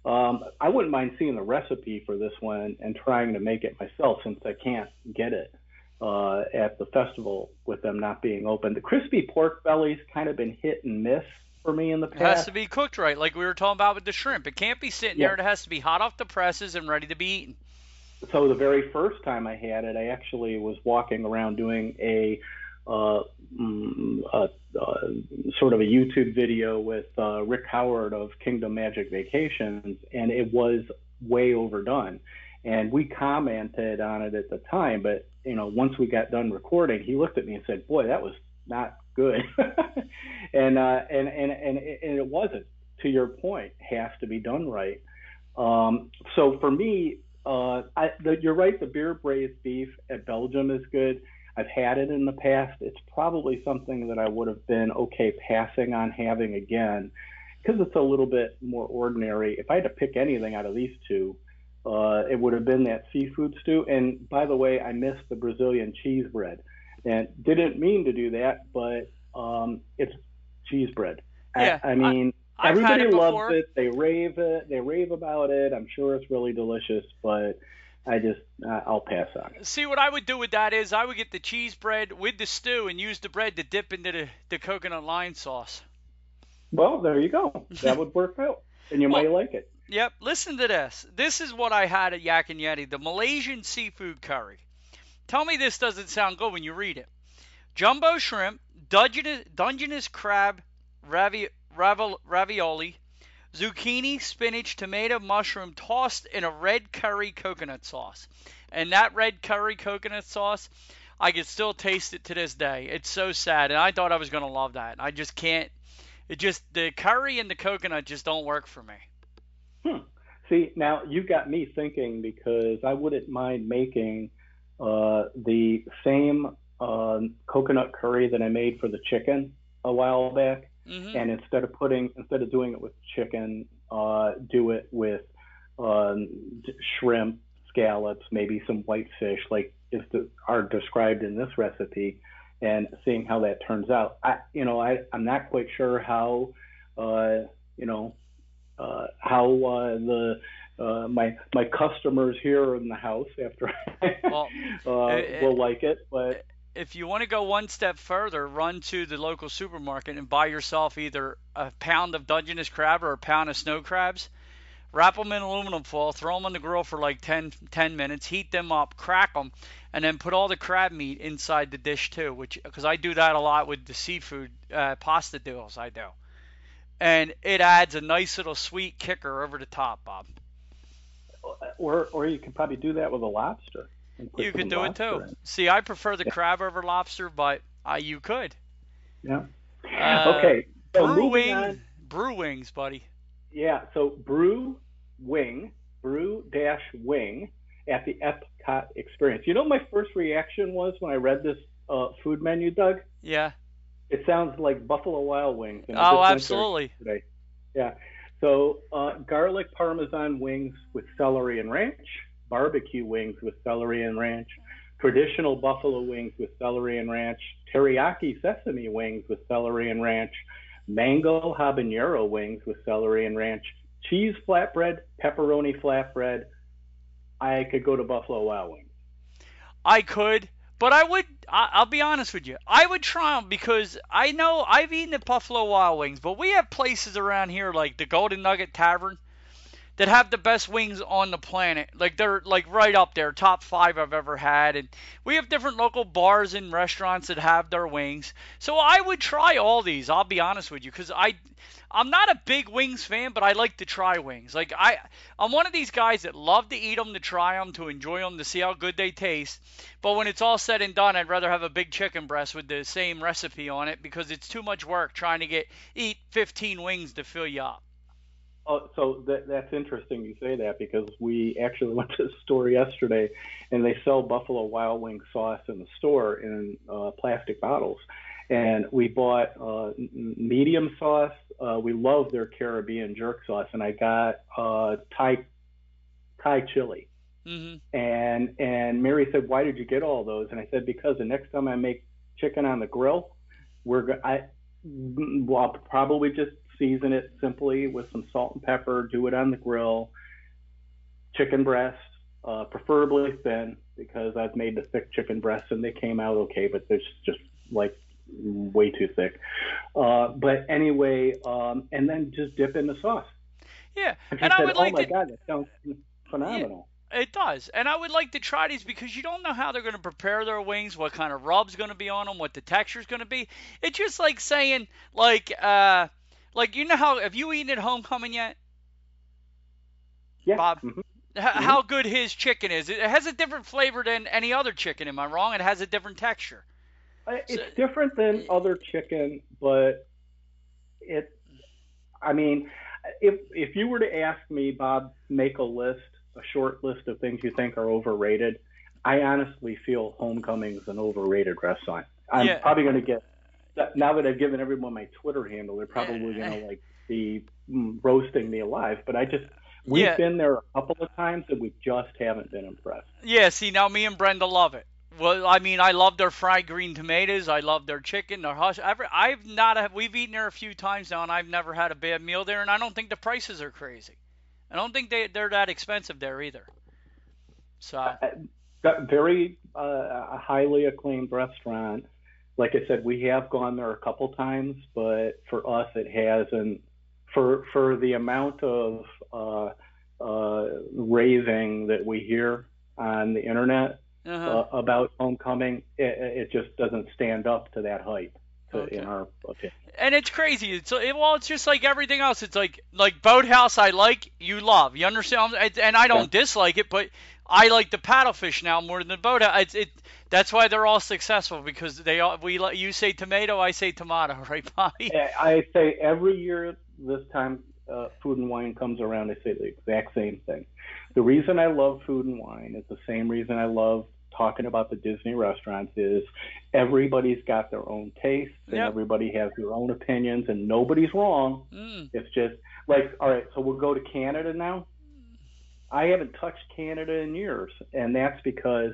Um, I wouldn't mind seeing the recipe for this one and trying to make it myself since I can't get it uh, at the festival with them not being open. The crispy pork belly's kind of been hit and miss for me in the past. It has to be cooked right, like we were talking about with the shrimp. It can't be sitting Yeah. there. It has to be hot off the presses and ready to be eaten. So the very first time I had it, I actually was walking around doing a, uh, mm, uh, uh, sort of a YouTube video with Rick Howard of Kingdom Magic Vacations, and it was way overdone. And we commented on it at the time, but you know, once we got done recording, he looked at me and said, "Boy, that was not good," and uh, and and and and it wasn't. To your point, has to be done right. Um, so for me, I, the, you're right. The beer braised beef at Belgium is good. I've had it in the past. It's probably something that I would have been okay passing on having again because it's a little bit more ordinary. If I had to pick anything out of these two, uh, it would have been that seafood stew. And by the way, I missed the Brazilian cheese bread and didn't mean to do that, but um, it's cheese bread. Yeah, I, I mean, I've everybody it loves it. They rave it. They rave about it. I'm sure it's really delicious, but I just uh, I'll pass on it. See what I would do with that is I would get the cheese bread with the stew and use the bread to dip into the, the coconut lime sauce. Well, there you go. That would work out, and you Well- might like it. Yep, listen to this. This is what I had at Yak and Yeti, the Malaysian seafood curry. Tell me this doesn't sound good when you read it. Jumbo shrimp, Dungeness, Dungeness crab, ravi, ravi, ravioli, zucchini, spinach, tomato, mushroom tossed in a red curry coconut sauce. And that red curry coconut sauce, I can still taste it to this day. It's so sad, and I thought I was going to love that. I just can't. It just the curry and the coconut just don't work for me. Hmm. See, now you got me thinking because I wouldn't mind making uh, the same uh, coconut curry that I made for the chicken a while back, hmm and instead of putting instead of doing it with chicken, uh, do it with um, shrimp, scallops, maybe some whitefish, like is the, are described in this recipe, and seeing how that turns out. I, you know, I I'm not quite sure how, uh, you know, uh, how uh, the uh, my my customers here in the house after Well, uh, eh, will like it, but if you want to go one step further, run to the local supermarket and buy yourself either a pound of Dungeness crab or a pound of snow crabs. wrap them in aluminum foil, throw them on the grill for like 10, 10 minutes, heat them up, crack them, and then put all the crab meat inside the dish too. Which because I do that a lot with the seafood uh, pasta deals I do, and it adds a nice little sweet kicker over the top, Bob. Or or you could probably do that with a lobster. You could do it too. In. See, I prefer the yeah. crab over lobster, but uh, you could. Yeah. Uh, okay. So brew wing, brew wings, buddy. Yeah. So brew wing, brew dash wing at the Epcot experience. You know, my first reaction was when I read this uh, food menu, Doug. Yeah. It sounds like Buffalo Wild Wings. oh, absolutely. Yeah. So uh, garlic parmesan wings with celery and ranch, barbecue wings with celery and ranch, traditional buffalo wings with celery and ranch, teriyaki sesame wings with celery and ranch, mango habanero wings with celery and ranch, cheese flatbread, pepperoni flatbread. I could go to Buffalo Wild Wings. I could. But I would, I'll be honest with you, I would try them because I know I've eaten at Buffalo Wild Wings, but we have places around here like the Golden Nugget Tavern that have the best wings on the planet. Like they're like right up there, top five I've ever had. And we have different local bars and restaurants that have their wings. So I would try all these. I'll be honest with you, because I I'm not a big wings fan, but I like to try wings. Like I, I'm one of these guys that love to eat them, to try them, to enjoy them, to see how good they taste. But when it's all said and done, I'd rather have a big chicken breast with the same recipe on it because it's too much work trying to get eat 15 wings to fill you up. Oh, so that, that's interesting you say that because we actually went to the store yesterday, and they sell Buffalo Wild Wing sauce in the store in uh, plastic bottles and we bought uh, medium sauce. Uh, we love their Caribbean jerk sauce, and I got uh, Thai Thai chili. Mm-hmm. And and Mary said, "Why did you get all those?" And I said, "Because the next time I make chicken on the grill, we're I well I'll probably just season it simply with some salt and pepper. Do it on the grill. Chicken breast, uh, preferably thin, because I've made the thick chicken breasts and they came out okay, but they're just like way too thick. Uh, but anyway, um, and then just dip in the sauce. Yeah, and, and said, I would like "Oh my to... god, that sounds phenomenal." Yeah, it does, and I would like to try these because you don't know how they're going to prepare their wings, what kind of rub's going to be on them, what the texture's going to be. It's just like saying, like, uh, like you know how have you eaten at homecoming yet? Yeah. Bob. Mm-hmm. Mm-hmm. How good his chicken is. It has a different flavor than any other chicken. Am I wrong? It has a different texture. It's different than other chicken, but it. I mean, if if you were to ask me, Bob, make a list, a short list of things you think are overrated. I honestly feel Homecoming is an overrated restaurant. I'm yeah. probably going to get now that I've given everyone my Twitter handle, they're probably going to like be mm, roasting me alive. But I just we've yeah. been there a couple of times and we just haven't been impressed. Yeah, see now me and Brenda love it. Well, I mean, I love their fried green tomatoes. I love their chicken, their hush. I've, I've not. We've eaten there a few times now, and I've never had a bad meal there. And I don't think the prices are crazy. I don't think they they're that expensive there either. So, uh, very uh, highly acclaimed restaurant. Like I said, we have gone there a couple times, but for us, it hasn't. For for the amount of uh, uh raving that we hear on the internet uh-huh. uh, about Homecoming, it, it, just doesn't stand up to that hype, to, okay. in our opinion. And it's crazy. It's it, well, it's just like everything else. It's like like Boathouse, I like, you love. You understand? And I don't yeah. dislike it, but I like the paddlefish now more than the boathouse. It's it. That's why they're all successful because they all we you say tomato, I say tomato, right, Bobby? I say every year this time uh, food and wine comes around, I say the exact same thing. The reason I love food and wine is the same reason I love talking about the Disney restaurants is everybody's got their own tastes and yep. everybody has their own opinions and nobody's wrong. Mm. It's just like, all right, so we'll go to Canada now. I haven't touched Canada in years, and that's because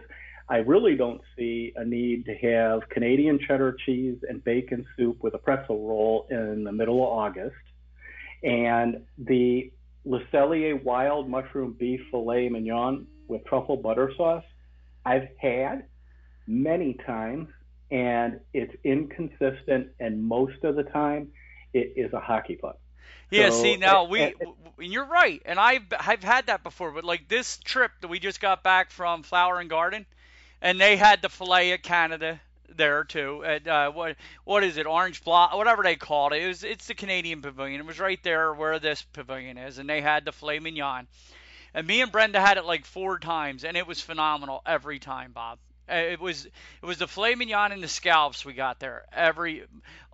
I really don't see a need to have Canadian cheddar cheese and bacon soup with a pretzel roll in the middle of August. And the Le Cellier wild mushroom beef filet mignon with truffle butter sauce I've had many times, and it's inconsistent, and most of the time, it is a hockey puck. Yeah, So, see now we and- w- you're right, and I've I've had that before, but like this trip that we just got back from Flower and Garden, and they had the filet at Canada there too. At uh, what what is it, Orange Block, whatever they called it. It was it's the Canadian Pavilion. It was right there where this pavilion is, and they had the filet mignon. And me and Brenda had it like four times, and it was phenomenal every time, Bob. Uh, It was it was the filet mignon and the scallops we got there every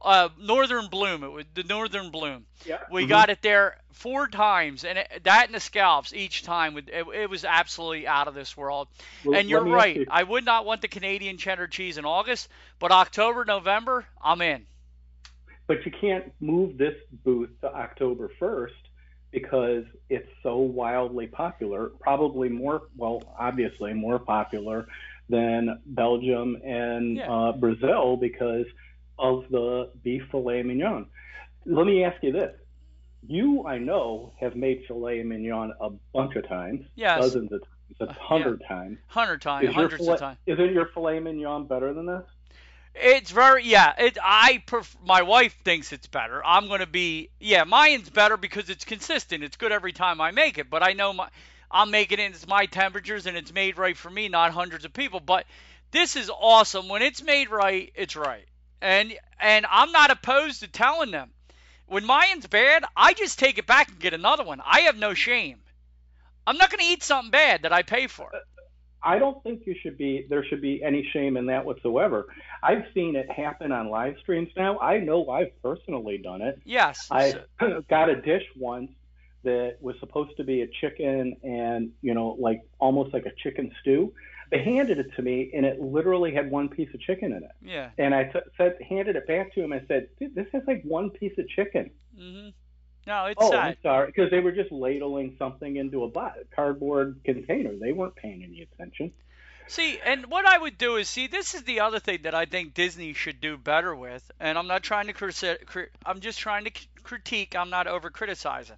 uh, Northern Bloom. It was the Northern Bloom. Yeah. We Mhm. got it there four times, and it, that and the scallops each time. would- It, it was absolutely out of this world. Well, and you're right. you- I would not want the Canadian cheddar cheese in August, but October, November, I'm in. but you can't move this booth to October 1st because it's so wildly popular. Probably more, well, obviously more popular than Belgium and Yeah. uh, Brazil because of the beef filet mignon. Let me ask you this. You, I know, have made filet mignon a bunch of times, Yes. dozens of times, a hundred times. Hundred times, Is hundreds filet, of times. Isn't your filet mignon better than this? It's very yeah. It I pref- my wife thinks it's better. I'm gonna be yeah. Mine's better because it's consistent. It's good every time I make it. But I know my I'm making it. It's my temperatures and it's made right for me, not hundreds of people. But this is awesome. When it's made right, it's right. And and I'm not opposed to telling them when mine's bad. I just take it back and get another one. I have no shame. I'm not gonna eat something bad that I pay for. I don't think you should be there should be any shame in that whatsoever. I've seen it happen on live streams now. I know I've personally done it. Yes. I got a dish once that was supposed to be a chicken and, you know, like almost like a chicken stew. They handed it to me and it literally had one piece of chicken in it. yeah. And I t- said handed it back to him i said, Dude, this has like one piece of chicken. mm-hmm. No, it's oh. I'm sorry, because they were just ladling something into a bo- cardboard container. They weren't paying any attention. See, and what I would do is see this is the other thing that I think Disney should do better with, and I'm not trying to criti- cri- I'm just trying to c- critique. I'm not over criticizing,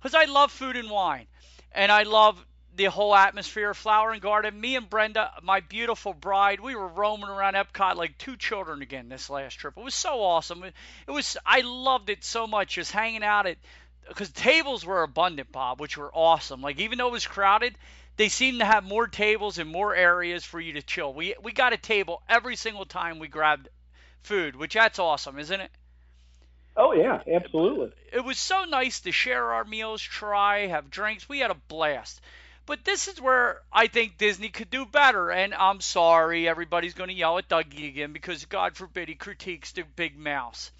because I love food and wine, and I love the whole atmosphere of Flower and Garden. Me and Brenda, my beautiful bride, we were roaming around Epcot like two children again this last trip. It was so awesome. It, was I loved it so much just hanging out at because tables were abundant, Bob, which were awesome. Like even though it was crowded, they seemed to have more tables and more areas for you to chill. We we got a table every single time we grabbed food, which that's awesome, isn't it? Oh yeah, absolutely. It was so nice to share our meals, try, have drinks. We had a blast. But this is where I think Disney could do better. And I'm sorry, everybody's going to yell at Dougie again because God forbid he critiques the big mouse.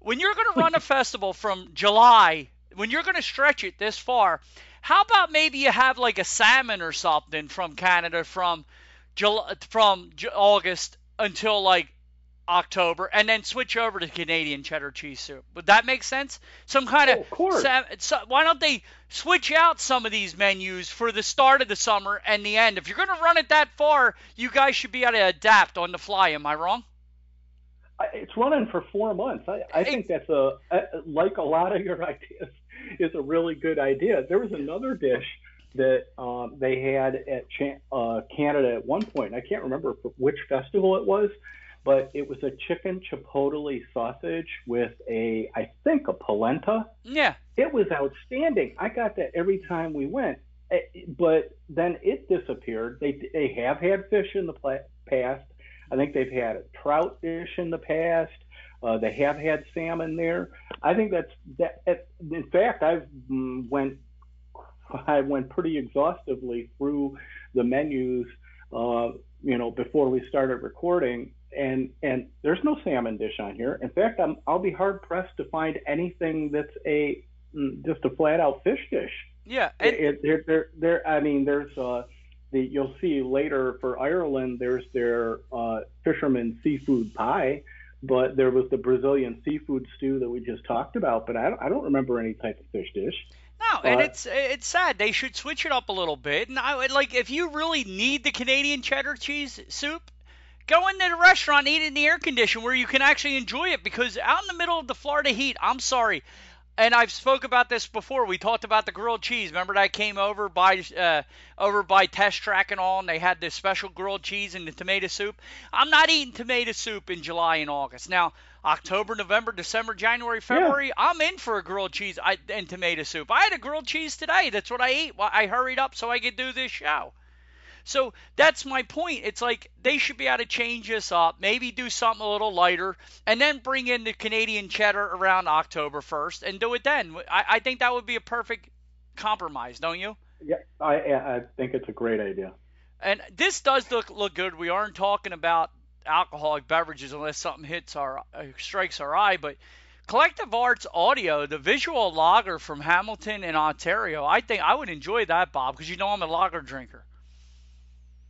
When you're going to run a festival from July, when you're going to stretch it this far, how about maybe you have like a salmon or something from Canada from July, from August until like October, and then switch over to Canadian cheddar cheese soup. Would that make sense? Some kind Oh, of course. So, why don't they switch out some of these menus for the start of the summer and the end? If you're going to run it that far, you guys should be able to adapt on the fly. Am I wrong? It's running for four months. I, I think that's a, a like a lot of your ideas is a really good idea. There was another dish that um, they had at Chan- uh, Canada at one point. I can't remember for which festival it was, but it was a chicken chipotle sausage with a I think a polenta. Yeah. It was outstanding. I got that every time we went, Eh, but then it disappeared. They they have had fish in the past. I think they've had a trout dish in the past. Uh, they have had salmon there. I think that's that. In fact, I've mm, went I went pretty exhaustively through the menus, uh, you know, before we started recording, and and there's no salmon dish on here. In fact, I'm I'll be hard pressed to find anything that's a mm, just a flat out fish dish. Yeah. And, It, there, there, there. I mean, there's uh, the you'll see later for Ireland. There's their uh, fisherman seafood pie, but there was the Brazilian seafood stew that we just talked about. But I don't, I don't remember any type of fish dish. No, and it's it's sad. They should switch it up a little bit. And I would like if you really need the Canadian cheddar cheese soup, go into the restaurant, eat in the air condition where you can actually enjoy it. Because out in the middle of the Florida heat, I'm sorry, and I've spoke about this before. We talked about the grilled cheese. Remember that I came over by uh, over by Test Track and all, and they had this special grilled cheese and the tomato soup. I'm not eating tomato soup in July and August. Now, October, November, December, January, February, yeah. I'm in for a grilled cheese and tomato soup. I had a grilled cheese today. That's what I ate. I hurried up so I could do this show. So that's my point. It's like they should be able to change this up, maybe do something a little lighter, and then bring in the Canadian cheddar around October 1st and do it then. I, I think that would be a perfect compromise, don't you? Yeah, I, I think it's a great idea. And this does look look good. We aren't talking about alcoholic beverages unless something hits our uh, strikes our eye, but Collective Arts Audio, the visual lager from Hamilton in Ontario. I think I would enjoy that, Bob, because you know I'm a lager drinker.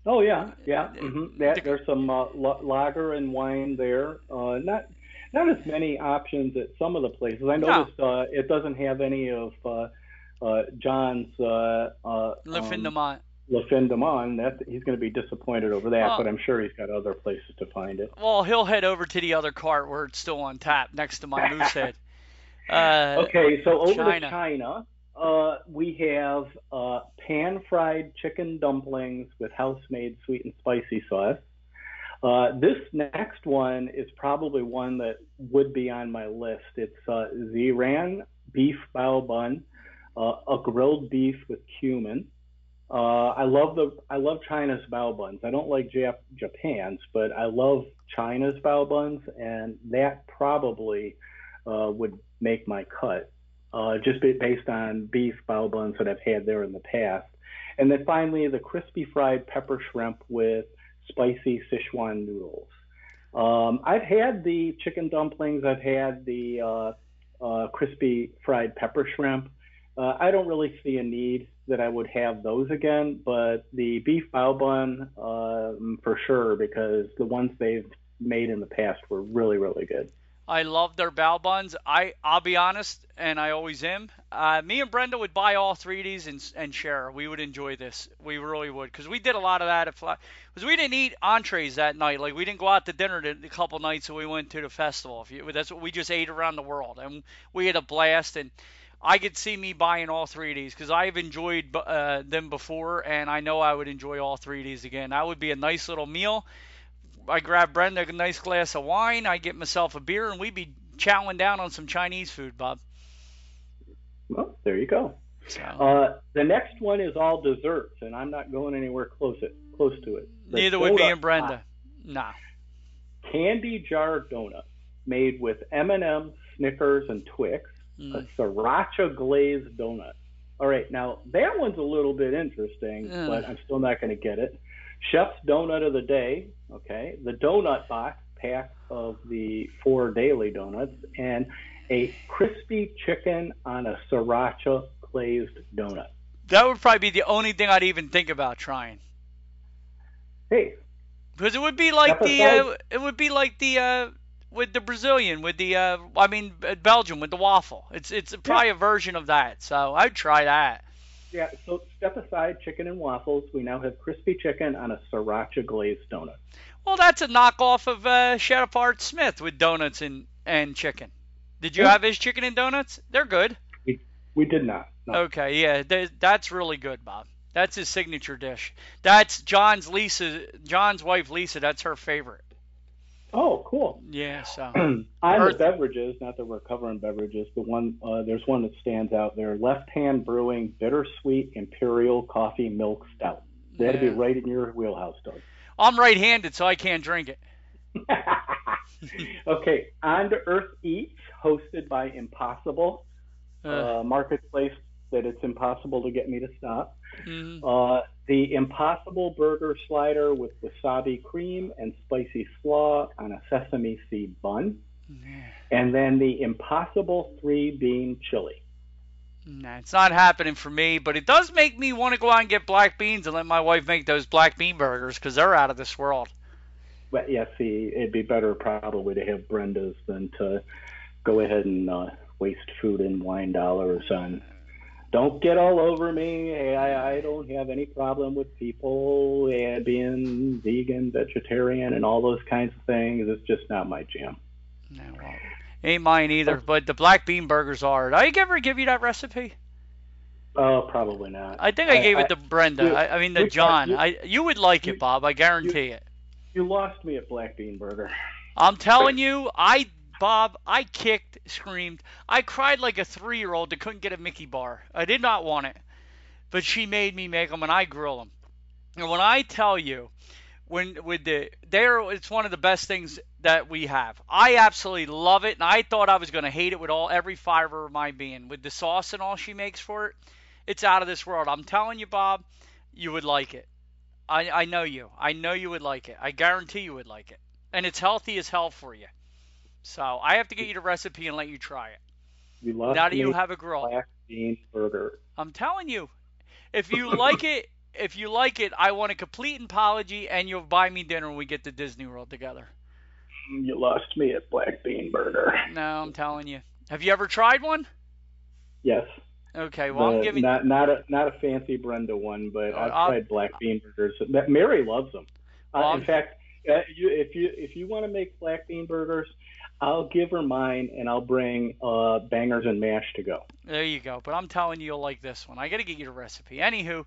Oh yeah, yeah. Mm-hmm. That, there's some uh, lager and wine there. Uh, not not as many options at some of the places. I noticed no. uh, it doesn't have any of uh, uh, John's uh, uh, La Fin du Monde. La Fin du Monde. That he's going to be disappointed over that, well, but I'm sure he's got other places to find it. Well, he'll head over to the other cart where it's still on tap next to my Moosehead. Uh, okay, so over China. to China. Uh, we have uh, pan fried chicken dumplings with house made sweet and spicy sauce. Uh, this next one is probably one that would be on my list. It's uh, Xi'an beef bao bun, uh, a grilled beef with cumin. Uh, I love the I love China's bao buns. I don't like Jap- Japan's, but I love China's bao buns, and that probably would make my cut uh, just based on beef bao buns that I've had there in the past. And then finally, the crispy fried pepper shrimp with spicy Sichuan noodles. Um, I've had the chicken dumplings. I've had the uh, uh, crispy fried pepper shrimp. Uh, I don't really see a need that I would have those again, but the beef bao bun um, for sure because the ones they've made in the past were really, really good. I love their bao buns. I I'll be honest, and I always am. Uh, me and Brenda would buy all three of these and and share. We would enjoy this. We really would, because we did a lot of that at Fly. Because we didn't eat entrees that night. Like we didn't go out to dinner a couple nights, so we went to the festival. If you, that's what we just ate around the world, and we had a blast. And I could see me buying all three of these because I've enjoyed uh, them before, and I know I would enjoy all three of these again. That would be a nice little meal I grab Brenda a nice glass of wine. I get myself a beer, and we'd be chowing down on some Chinese food, Bob. Well, there you go. So. Uh, the next one is all desserts, and I'm not going anywhere close it close to it. The Neither would me and Brenda. Nah. Candy jar donut made with M&M, Snickers, and Twix. Mm. A sriracha glazed donut. All right, now that one's a little bit interesting, mm. but I'm still not going to get it. Chef's donut of the day, okay, the donut box pack of the four daily donuts, and a crispy chicken on a sriracha glazed donut. That would probably be the only thing I'd even think about trying. Hey, because it would be like the uh, it would be like the uh, with the Brazilian with the uh, I mean Belgium with the waffle. It's it's probably yeah. a version of that. So I'd try that. Yeah, so step aside chicken and waffles. We now have crispy chicken on a sriracha glazed donut. Well, that's a knockoff of uh, Chef Art Smith with donuts and, and chicken. Did you yeah. have his chicken and donuts? They're good. We, we did not. No. Okay, yeah, they, that's really good, Bob. That's his signature dish. That's John's Lisa, John's wife Lisa. That's her favorite. Oh, cool. Yeah. So on the beverages, not that we're covering beverages, but one uh, there's one that stands out there. Left Hand Brewing Bittersweet Imperial Coffee Milk Stout. That'd yeah. be right in your wheelhouse, Doug. I'm right-handed, so I can't drink it. okay, On to Earth Eats, hosted by Impossible, uh, uh, marketplace that it's impossible to get me to stop. Mm-hmm. Uh, the Impossible Burger Slider with wasabi cream and spicy slaw on a sesame seed bun. And then the Impossible Three Bean Chili. Nah, it's not happening for me, but it does make me want to go out and get black beans and let my wife make those black bean burgers because they're out of this world. But yeah, see, it'd be better probably to have Brenda's than to go ahead and uh, waste food and wine dollars on don't get all over me. I, I don't have any problem with people uh, being vegan, vegetarian, and all those kinds of things. It's just not my jam. No, well, Ain't mine either. But the black bean burgers are. Did I ever give you that recipe? Oh, probably not. I think I, gave it to Brenda. you- I, I mean to John. you- I you would like you- it, Bob. I guarantee it. You lost me at Black Bean Burger. I'm telling you, I Bob, I kicked, screamed, I cried like a three-year-old that couldn't get a Mickey bar. I did not want it, but she made me make them, and I grill them. And when I tell you, when with the there, it's one of the best things that we have. I absolutely love it, and I thought I was going to hate it with all every fiber of my being. With the sauce and all she makes for it, it's out of this world. I'm telling you, Bob, you would like it. I, I know you. I know you would like it. I guarantee you would like it. And it's healthy as hell for you. So I have to get you the recipe and let you try it. You lost Now that you have a grill. Black Bean Burger. I'm telling you, if you like it, if you like it, I want a complete apology, and you'll buy me dinner when we get to Disney World together. You lost me at Black Bean Burger. No, I'm telling you. Have you ever tried one? Yes. Okay, well I'm giving. not not a not a fancy Brenda one, but Uh, I've I'll- tried black bean burgers. Mary loves them. Uh, in fact, uh, you, if you if you want to make black bean burgers, I'll give her mine, and I'll bring uh, bangers and mash to go. There you go. But I'm telling you, you'll like this one. I got to get you the recipe. Anywho,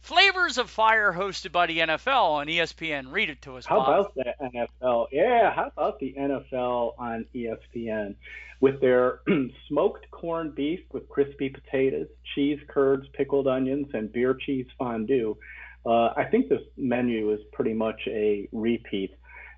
Flavors of Fire, hosted by the NFL on ESPN. Read it to us, How Bob. about the NFL? Yeah, how about the NFL on ESPN with their smoked corned beef with crispy potatoes, cheese curds, pickled onions, and beer cheese fondue? Uh, I think this menu is pretty much a repeat.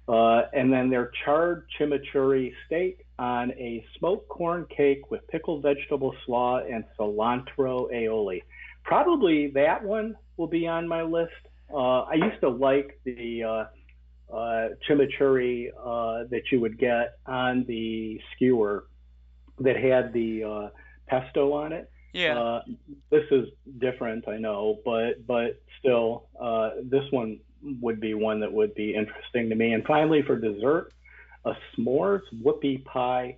Uh, and then their charred chimichurri steak on a smoked corn cake with pickled vegetable slaw and cilantro aioli. Probably that one will be on my list. Uh, I used to like the uh, uh, chimichurri uh, that you would get on the skewer that had the uh, pesto on it. Yeah. Uh, this is different, I know, but but still, uh, this one would be one that would be interesting to me. And finally, for dessert, a s'mores whoopie pie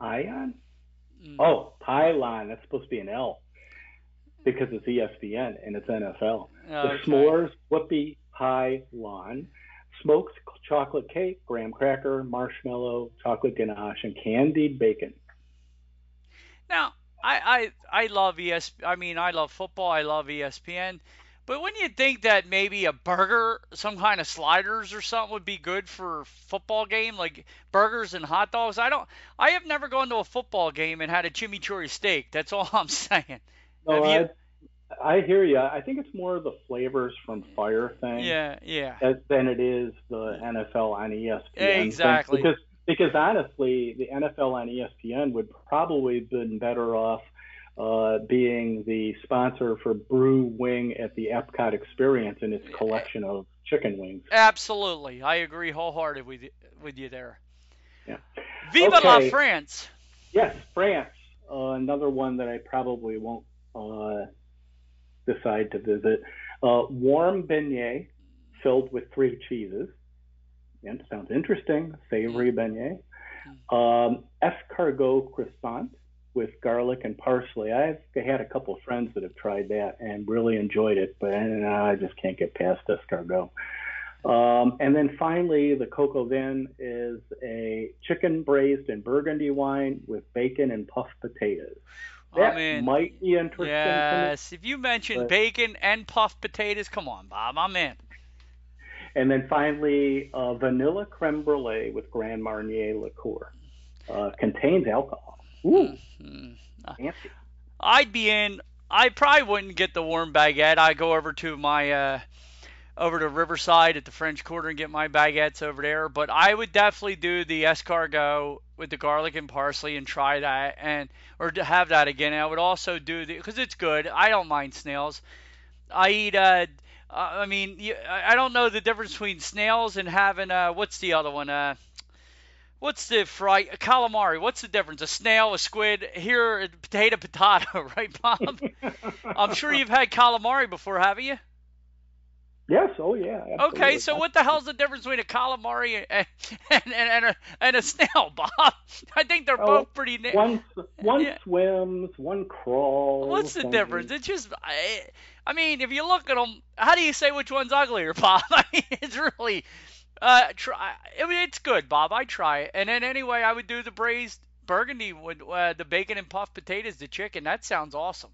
ion. Mm. Oh, pylon. That's supposed to be an L because it's ESPN and it's NFL. The Okay. s'mores whoopie pie lawn, smoked chocolate cake, graham cracker, marshmallow, chocolate ganache, and candied bacon. Now, I, I I love ES. I mean, I love football. I love ESPN. But wouldn't you think that maybe a burger, some kind of sliders or something, would be good for football game, like burgers and hot dogs? I don't. I have never gone to a football game and had a chimichurri steak. That's all I'm saying. No, you- I, I hear you. I think it's more the flavors from Fire thing Yeah, yeah. as- than it is the NFL on E ESPN. thing. Exactly. Because because honestly, the NFL on ESPN would probably have been better off uh, being the sponsor for Brew Wing at the Epcot Experience and its collection of chicken wings. Absolutely, I agree wholeheartedly with you, with you there. Yeah. Viva la France! Yes, France, uh, another one that I probably won't uh, decide to visit. Uh, warm beignet filled with three cheeses. Yeah, sounds interesting. Savory beignet. Um, escargot croissant with garlic and parsley. I've had a couple of friends that have tried that and really enjoyed it, but I just can't get past escargot. Um, and then finally, the coq au vin is a chicken braised in burgundy wine with bacon and puffed potatoes. That I'm might be interesting Yes, if you mention bacon and puffed potatoes, come on, Bob, I'm in. Me. And then finally, uh, vanilla creme brulee with Grand Marnier liqueur. Uh, contains alcohol. Ooh, Mm. fancy. I'd be in. I probably wouldn't get the warm baguette. I go over to my uh, over to Riverside at the French Quarter and get my baguettes over there. But I would definitely do the escargot with the garlic and parsley and try that and or to have that again. And I would also do the because it's good. I don't mind snails. I eat. Uh, uh, I mean, you, I don't know the difference between snails and having uh, what's the other one? Uh, What's the fry calamari? What's the difference? A snail, a squid. Here, a potato, potato, right, Bob? I'm sure you've had calamari before, haven't you? Yes, oh yeah. Okay, so what the hell's the difference between a calamari and and, and, a, and a snail, Bob? I think they're Oh, both pretty. Na- One one Yeah. swims, one crawls. What's the one difference? It's just, I, I mean, if you look at them, how do you say which one's uglier, Bob? I mean, it's really, uh, try. I mean, it's good, Bob. I try it, and then anyway, I would do the braised burgundy with uh, the bacon and puffed potatoes, the chicken. That sounds awesome.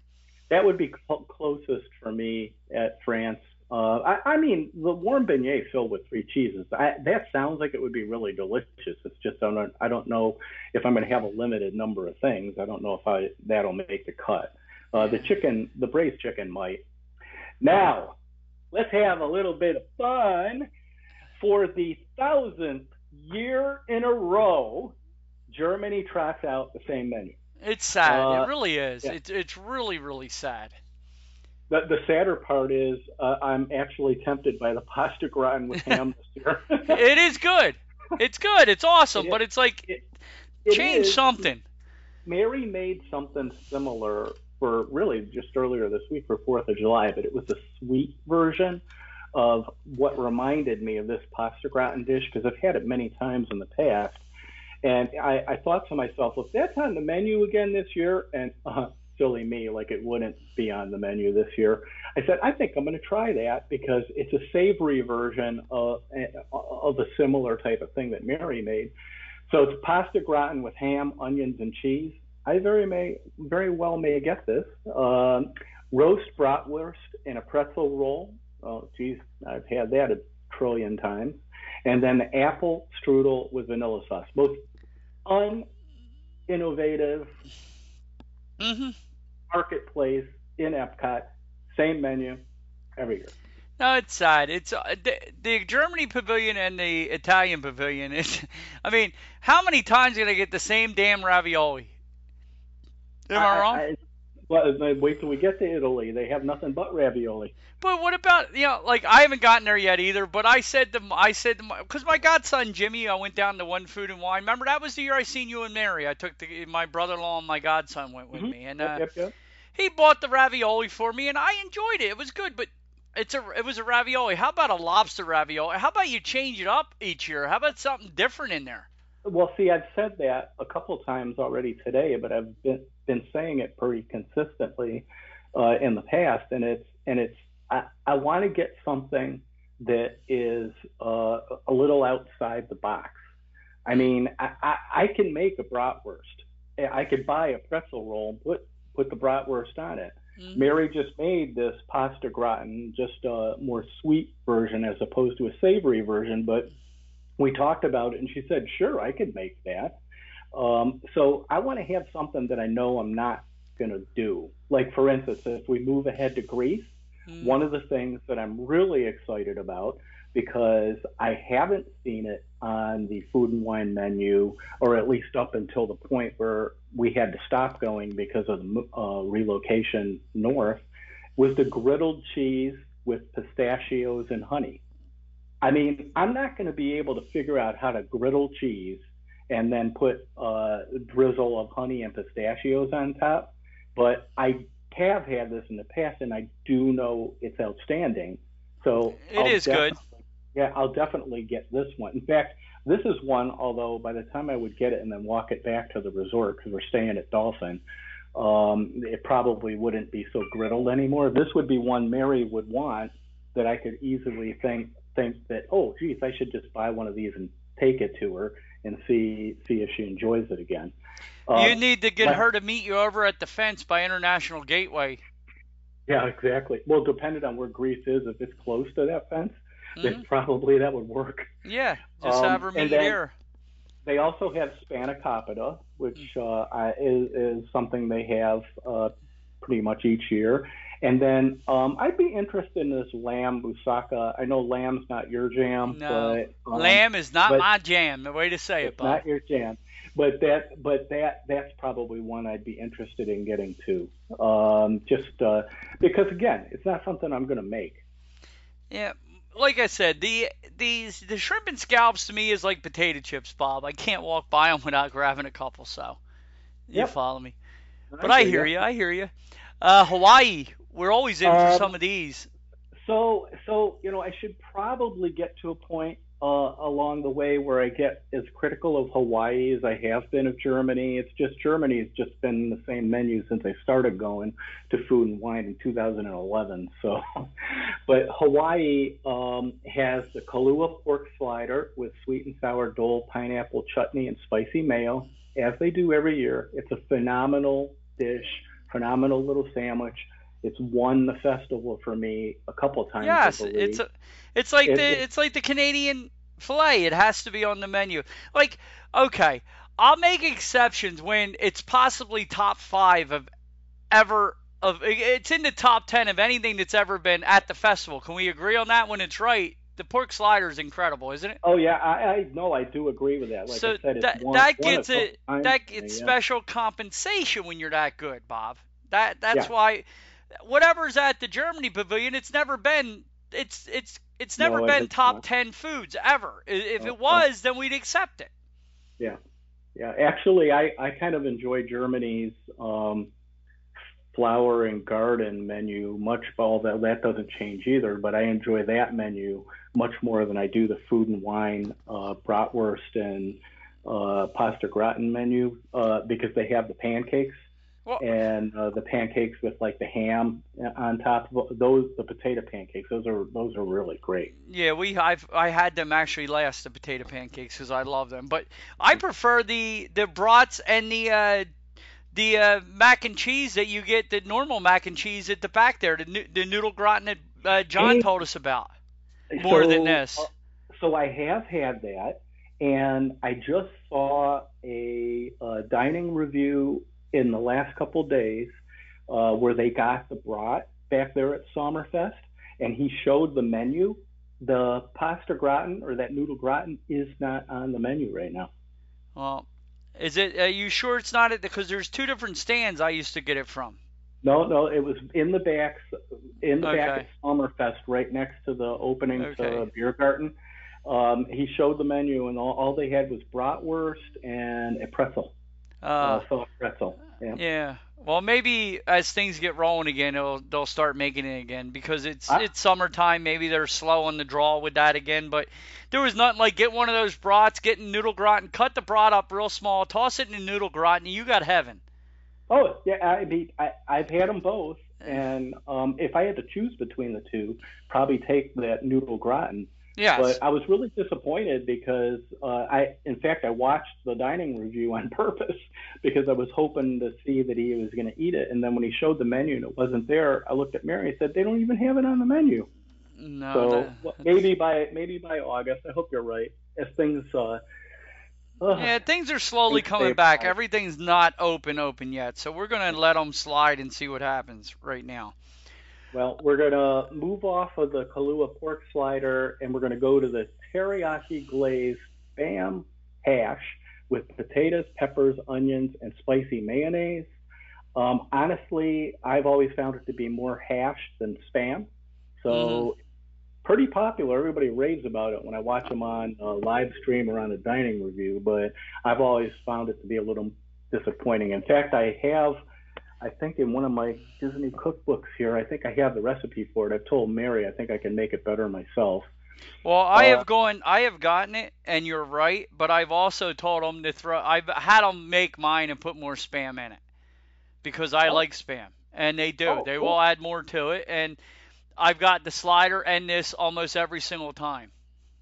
That would be cl- closest for me at France. Uh, I, I mean, the warm beignet filled with three cheeses. I, that sounds like it would be really delicious. It's just I don't I don't know if I'm going to have a limited number of things. I don't know if I that'll make the cut. Uh, the chicken, the braised chicken might. Now, let's have a little bit of fun for the thousandth year in a row. Germany tracks out the same menu. It's sad. Uh, it really is. yeah. It's it's really really sad. The, the sadder part is uh, I'm actually tempted by the pasta gratin with ham this year. It is good. It's good. It's awesome. It but it's like It- it change is. something. Mary made something similar for really just earlier this week for Fourth of July, but it was a sweet version of what reminded me of this pasta gratin dish because I've had it many times in the past. And I, I thought to myself, if that's on the menu again this year, and uh, silly me, like it wouldn't be on the menu this year, I said, I think I'm going to try that because it's a savory version of, of a similar type of thing that Mary made. So it's pasta gratin with ham, onions, and cheese. I very may, very well may get this. Um, roast bratwurst in a pretzel roll. Oh, geez, I've had that a trillion times. And then the apple strudel with vanilla sauce. Most uninnovative hmm marketplace in Epcot. Same menu every year. No, it's sad. It's uh, the, the Germany pavilion and the Italian pavilion. Is, I mean, how many times are you gonna get the same damn ravioli? Am I, wrong? Well, wait till we get to Italy. They have nothing but ravioli. But what about you know, like I haven't gotten there yet either. But I said to I said to my because my godson Jimmy, I went down to One Food and Wine. Remember that was the year I seen you and Mary. I took the, my brother-in-law and my godson went with Mhm. me, and Yep, uh, yep, yep. he bought the ravioli for me, and I enjoyed it. It was good, but it's a it was a ravioli. How about a lobster ravioli? How about you change it up each year? How about something different in there? Well, see, I've said that a couple times already today, but I've been been saying it pretty consistently uh, in the past, and it's and it's I, I want to get something that is uh, a little outside the box. I mean, I, I, I can make a bratwurst. I could buy a pretzel roll and put put the bratwurst on it. Mhm. Mary just made this pasta gratin, just a more sweet version as opposed to a savory version. But we talked about it, and she said, "Sure, I could make that." Um, so I want to have something that I know I'm not going to do. Like for instance, if we move ahead to Greece, Mhm. one of the things that I'm really excited about because I haven't seen it on the food and wine menu, or at least up until the point where we had to stop going because of the uh, relocation north, was the griddled cheese with pistachios and honey. I mean, I'm not going to be able to figure out how to griddle cheese and then put a drizzle of honey and pistachios on top, but I have had this in the past, and I do know it's outstanding. So It I'll is good. Yeah, I'll definitely get this one. In fact, this is one. Although by the time I would get it and then walk it back to the resort because we're staying at Dolphin, um, it probably wouldn't be so griddled anymore. This would be one Mary would want that I could easily think think that oh, geez, I should just buy one of these and take it to her and see see if she enjoys it again. you Um, need to get but- her to meet you over at the fence by International Gateway. Yeah, exactly. Well, depending on where Greece is, if it's close to that fence, Mhm. then probably that would work. Yeah, just Um, have her meet there. They also have spanakopita, which Mm. uh, is, is something they have uh, pretty much each year. And then um, I'd be interested in this lamb moussaka. I know lamb's not your jam, No. but um, Lamb is not my jam. The way to say it, Bob. not your jam. But that, but that, that's probably one I'd be interested in getting to. Um, just uh, because, again, it's not something I'm going to make. Yeah, like I said, the these the shrimp and scallops to me is like potato chips, Bob. I can't walk by them without grabbing a couple. So you Yep. follow me. But I hear you. I hear you. Uh, Hawaii, we're always in for Um, some of these. So, so you know, I should probably get to a point uh, along the way where I get as critical of Hawaii as I have been of Germany. It's just Germany has just been the same menu since I started going to Food and Wine in 2011. So, but Hawaii um, has the Kalua pork slider with sweet and sour dole, pineapple chutney, and spicy mayo. as they do every year. It's a phenomenal dish, phenomenal little sandwich. It's won the festival for me a couple times. Yes, it's a, it's like it, the it's like the Canadian fillet. It has to be on the menu. Like, okay, I'll make exceptions when it's possibly top five of ever of it's in the top ten of anything that's ever been at the festival. Can we agree on that? When it's right, the pork slider is incredible, isn't it? Oh yeah, I, I no, I do agree with that. Like so I said, that one, that gets it that gets yeah. special compensation when you're that good, Bob. That that's yeah. why whatever's at the Germany Pavilion, it's never been it's it's it's never no, been top not. ten foods ever. If it was, then we'd accept it. Yeah, yeah. Actually, I I kind of enjoy Germany's. Um, flower and garden menu much although that doesn't change either but i enjoy that menu much more than i do the food and wine uh, bratwurst and uh, pasta gratin menu uh, because they have the pancakes well, and uh, the pancakes with like the ham on top of those the potato pancakes those are those are really great. Yeah we i've i had them actually last the potato pancakes because i love them. But i prefer the the brats and the uh, the uh, mac and cheese that you get, the normal mac and cheese at the back there, the, the noodle gratin that uh, John told us about, more so, than this. Uh, so I have had that, and I just saw a, a dining review in the last couple days uh, where they got the brat back there at Sommerfest, and he showed the menu. The pasta gratin or that noodle gratin is not on the menu right now. Well, is it? Are you sure it's not at because there's two different stands I used to get it from. No, no, it was in the back, in the okay. back of Sommerfest, right next to the opening okay. to Biergarten. Um, he showed the menu, and all, all they had was bratwurst and a pretzel, uh, uh, soft pretzel. Yeah. yeah. Well, maybe as things get rolling again, they'll start making it again because it's I, it's summertime. Maybe they're slow on the draw with that again. But there was nothing like get one of those brats, getting noodle gratin, cut the brat up real small, toss it in a noodle gratin, and you got heaven. Oh yeah, I mean I I've had them both, and um, if I had to choose between the two, probably take that noodle gratin. Yes. But I was really disappointed because uh, I, in fact, I watched the dining review on purpose because I was hoping to see that he was going to eat it. And then when he showed the menu and it wasn't there, I looked at Mary and said, "They don't even have it on the menu." No. So that, well, maybe by maybe by August, I hope you're right. As things, uh, yeah, things are slowly coming back. Everything's not open open yet, so we're gonna let them slide and see what happens right now. Well, we're going to move off of the Kalua pork slider and we're going to go to the teriyaki glazed spam hash with potatoes, peppers, onions, and spicy mayonnaise. Um, honestly, I've always found it to be more hash than spam. So, mm-hmm. pretty popular. Everybody raves about it when I watch them on a live stream or on a dining review, but I've always found it to be a little disappointing. In fact, I have I think in one of my Disney cookbooks here, I think I have the recipe for it. I've told Mary I think I can make it better myself. Well, I uh, have gone, I have gotten it, and you're right. But I've also told them to throw. I've had them make mine and put more spam in it because I oh. like spam, and they do. Oh, they cool. will add more to it, and I've got the slider and this almost every single time.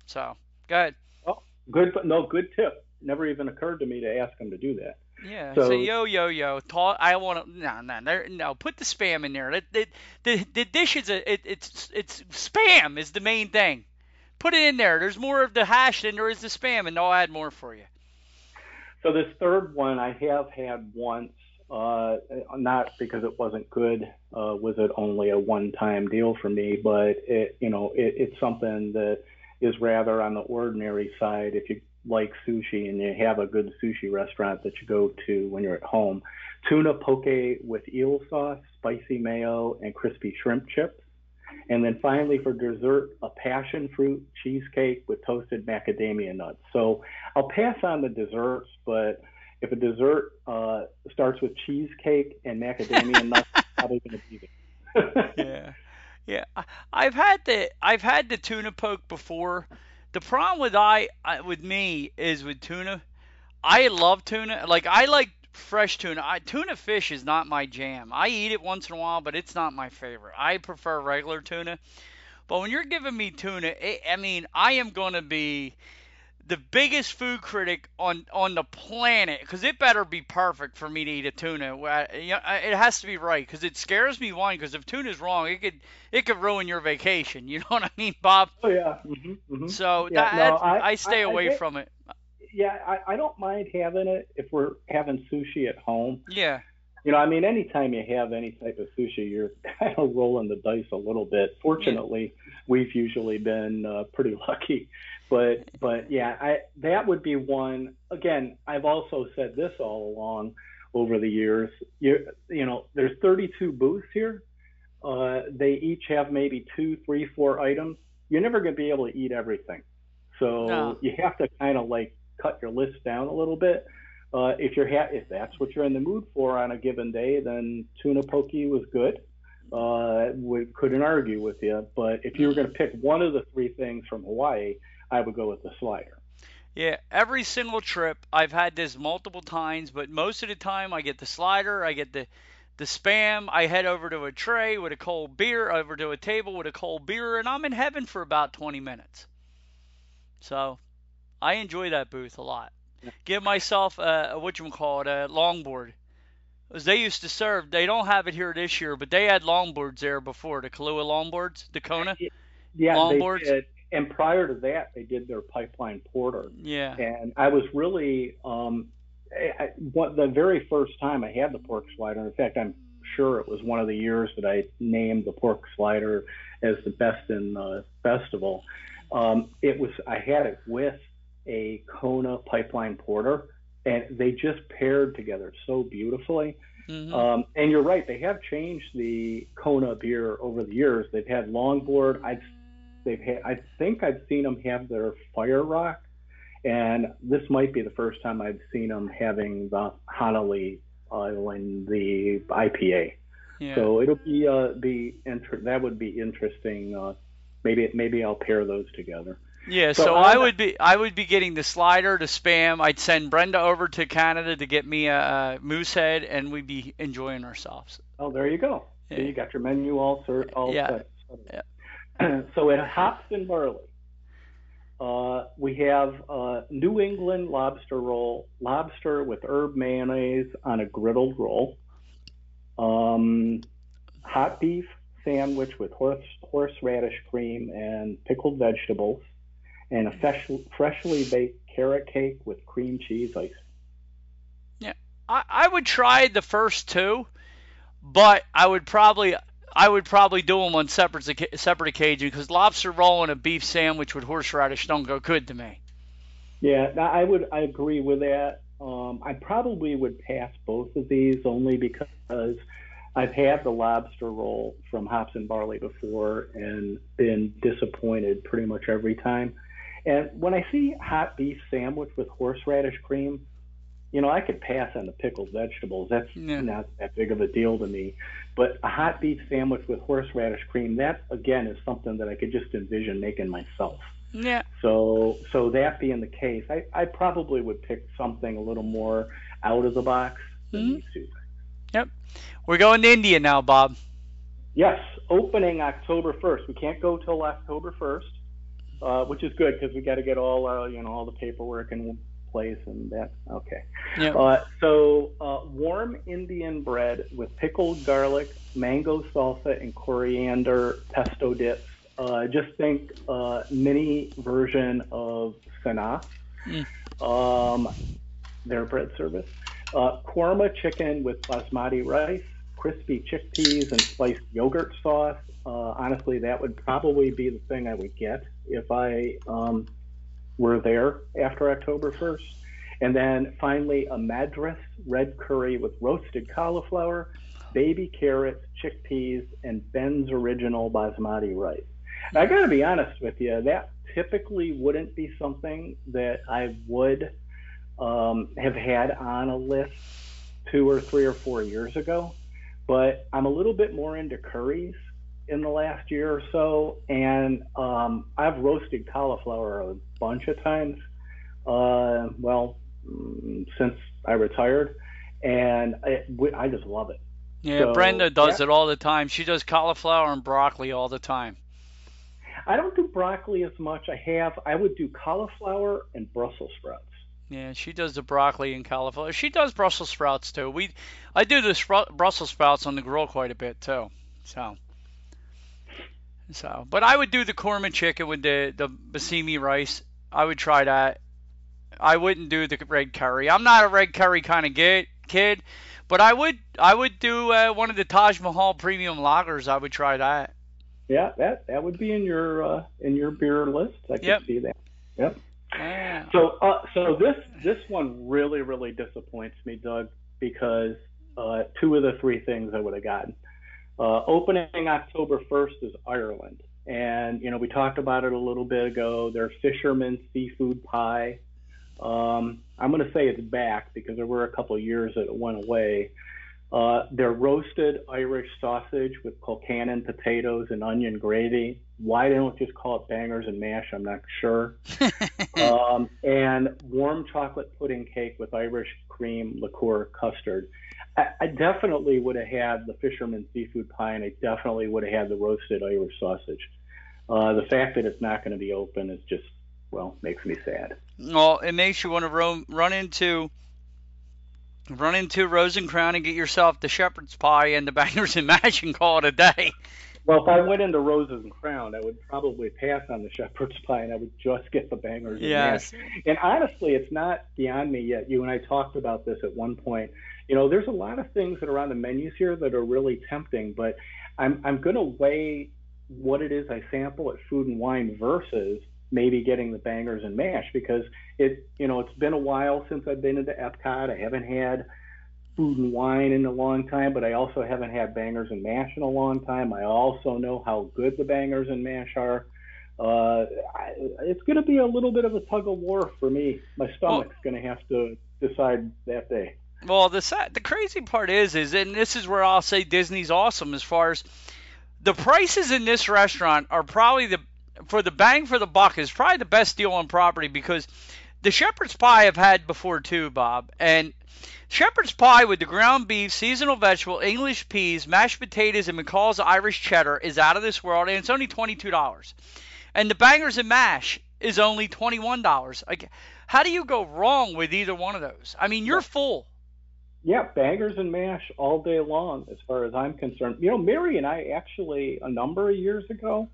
So, go ahead. Oh, good. No, good tip. Never even occurred to me to ask them to do that. Yeah. So, say yo yo yo. Talk, I want to. No no no no. Put the spam in there. It, it, the the dish is a. It, it's it's spam is the main thing. Put it in there. There's more of the hash than there is the spam, and I'll add more for you. So this third one I have had once. Uh, not because it wasn't good, uh, was it only a one-time deal for me, but it, you know, it, it's something that is rather on the ordinary side. If you like sushi and you have a good sushi restaurant that you go to when you're at home. Tuna poke with eel sauce, spicy mayo, and crispy shrimp chips. And then finally for dessert, a passion fruit cheesecake with toasted macadamia nuts. So I'll pass on the desserts, but if a dessert uh, starts with cheesecake and macadamia nuts, it's probably going to be it. yeah, yeah. I've had the I've had the tuna poke before the problem with I uh, with me is with tuna. I love tuna. Like I like fresh tuna. I, tuna fish is not my jam. I eat it once in a while, but it's not my favorite. I prefer regular tuna. But when you're giving me tuna, it, I mean, I am going to be the biggest food critic on on the planet because it better be perfect for me to eat a tuna. It has to be right because it scares me one because if tuna's wrong, it could it could ruin your vacation. You know what I mean, Bob? Oh yeah. Mm-hmm, mm-hmm. So yeah, that, no, I, I, stay I, away I from it. Yeah, I don't mind having it if we're having sushi at home. Yeah. You know, I mean, anytime you have any type of sushi, you're kind of rolling the dice a little bit. Fortunately, we've usually been uh, pretty lucky but but yeah, I that would be one. Again, I've also said this all along over the years. You you know, there's 32 booths here. Uh, they each have maybe two, three, four items. You're never going to be able to eat everything, so no. you have to kind of like cut your list down a little bit. Uh, if you're ha- if that's what you're in the mood for on a given day, then tuna pokey was good. Uh, we couldn't argue with you. But if you were going to pick one of the three things from Hawaii, I would go with the slider. Yeah, every single trip I've had this multiple times, but most of the time I get the slider, I get the the spam, I head over to a tray with a cold beer, over to a table with a cold beer, and I'm in heaven for about 20 minutes. So, I enjoy that booth a lot. Give myself a, a what you call it, a longboard. As they used to serve, they don't have it here this year, but they had longboards there before, the Kahlua longboards, the Kona yeah, longboards. They did and prior to that, they did their pipeline porter. Yeah. And I was really, um, I, what, the very first time I had the pork slider. In fact, I'm sure it was one of the years that I named the pork slider as the best in the festival. Um, it was I had it with a Kona pipeline porter, and they just paired together so beautifully. Mm-hmm. Um, and you're right; they have changed the Kona beer over the years. They've had longboard. I've they've had. I think I've seen them have their Fire Rock, and this might be the first time I've seen them having the Hanalei uh, in the IPA. Yeah. So it'll be uh, be inter- that would be interesting. Uh, maybe maybe I'll pair those together. Yeah, so, so I would be I would be getting the slider to spam. I'd send Brenda over to Canada to get me a, a Moosehead, and we'd be enjoying ourselves. Oh, there you go. Yeah. So you got your menu all, all yeah. set. Yeah. so at hops and barley, uh, we have uh, New England lobster roll, lobster with herb mayonnaise on a griddled roll, um, hot beef sandwich with horse, horseradish cream and pickled vegetables, and a fresh, freshly baked carrot cake with cream cheese icing. Yeah, I, I would try the first two, but I would probably I would probably do them on separate separate occasion because lobster roll and a beef sandwich with horseradish don't go good to me. Yeah, I would I agree with that. Um, I probably would pass both of these only because I've had the lobster roll from Hops and Barley before and been disappointed pretty much every time. And when I see hot beef sandwich with horseradish cream, you know, I could pass on the pickled vegetables. That's yeah. not that big of a deal to me. But a hot beef sandwich with horseradish cream, that again is something that I could just envision making myself. Yeah. So, so that being the case, I, I probably would pick something a little more out of the box than mm-hmm. these two. Yep. We're going to India now, Bob. Yes, opening October 1st. We can't go till October 1st, uh, which is good because we got to get all uh, you know all the paperwork in place and that. Okay. Yep. Uh, so uh, warm Indian bread with pickled garlic, mango salsa, and coriander pesto dips. Uh, just think uh, mini version of Sanaa, mm. um, their bread service. Uh, korma chicken with basmati rice, crispy chickpeas, and spiced yogurt sauce. Uh, honestly, that would probably be the thing I would get if I um, were there after October 1st. And then finally, a madras red curry with roasted cauliflower, baby carrots, chickpeas, and Ben's original basmati rice. I got to be honest with you, that typically wouldn't be something that I would um, have had on a list two or three or four years ago. But I'm a little bit more into curries in the last year or so, and um, I've roasted cauliflower a bunch of times. Uh, well, mm, since I retired, and I, I just love it. Yeah, so, Brenda does yeah. it all the time. She does cauliflower and broccoli all the time. I don't do broccoli as much. I have. I would do cauliflower and Brussels sprouts. Yeah, she does the broccoli and cauliflower. She does Brussels sprouts too. We, I do the Brussels sprouts on the grill quite a bit too. So, so, but I would do the korma chicken with the the basmati rice. I would try that. I wouldn't do the red curry. I'm not a red curry kind of get, kid, but I would I would do uh, one of the Taj Mahal premium lagers. I would try that. Yeah, that that would be in your uh, in your beer list. I can Yep. see that. Yep. So, uh, so this this one really really disappoints me, Doug, because uh, two of the three things I would have gotten. Uh, opening October 1st is Ireland, and you know we talked about it a little bit ago. Their fisherman seafood pie. Um, I'm going to say it's back because there were a couple of years that it went away. Uh, their roasted Irish sausage with Colcannon potatoes and onion gravy. Why they don't just call it bangers and mash, I'm not sure. um, and warm chocolate pudding cake with Irish cream liqueur custard. I, I definitely would have had the fisherman seafood pie, and I definitely would have had the roasted Irish sausage. Uh, the fact that it's not going to be open is just, well, makes me sad. well, it makes you want to ro- run into run into Rose and Crown and get yourself the shepherd's pie and the bangers and mash and call it a day. Well, if I went into Roses and Crown, I would probably pass on the shepherd's pie, and I would just get the bangers and mash. Yes. And honestly, it's not beyond me yet. You and I talked about this at one point. You know, there's a lot of things that are on the menus here that are really tempting, but I'm I'm going to weigh what it is I sample at Food and Wine versus maybe getting the bangers and mash because it you know it's been a while since I've been into Epcot. I haven't had food and wine in a long time, but I also haven't had bangers and mash in a long time. I also know how good the bangers and mash are. Uh, I, it's going to be a little bit of a tug of war for me. My stomach's going to have to decide that day. Well, the sad, the crazy part is, is and this is where I'll say Disney's awesome as far as the prices in this restaurant are probably the for the bang for the buck is probably the best deal on property because the shepherd's pie I've had before too, Bob, and shepherd's pie with the ground beef, seasonal vegetable, English peas, mashed potatoes, and McCall's Irish cheddar is out of this world, and it's only twenty two dollars. And the bangers and mash is only twenty one dollars. Like, how do you go wrong with either one of those? I mean, you're full. Yeah, bangers and mash all day long, as far as I'm concerned. You know, Mary and I actually a number of years ago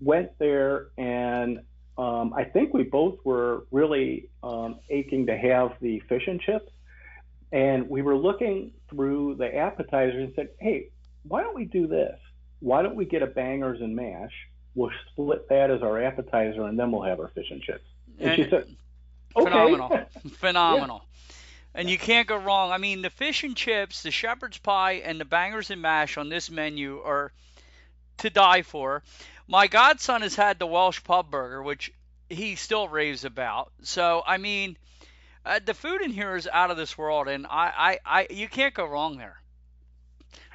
went there, and um, I think we both were really um, aching to have the fish and chips. And we were looking through the appetizers and said, "Hey, why don't we do this? Why don't we get a bangers and mash? We'll split that as our appetizer, and then we'll have our fish and chips." And, she said, "Okay." Phenomenal. Phenomenal. And you can't go wrong. I mean, the fish and chips, the shepherd's pie, and the bangers and mash on this menu are to die for. My godson has had the Welsh pub burger, which he still raves about. So, I mean, uh, the food in here is out of this world, and I, I, I you can't go wrong there.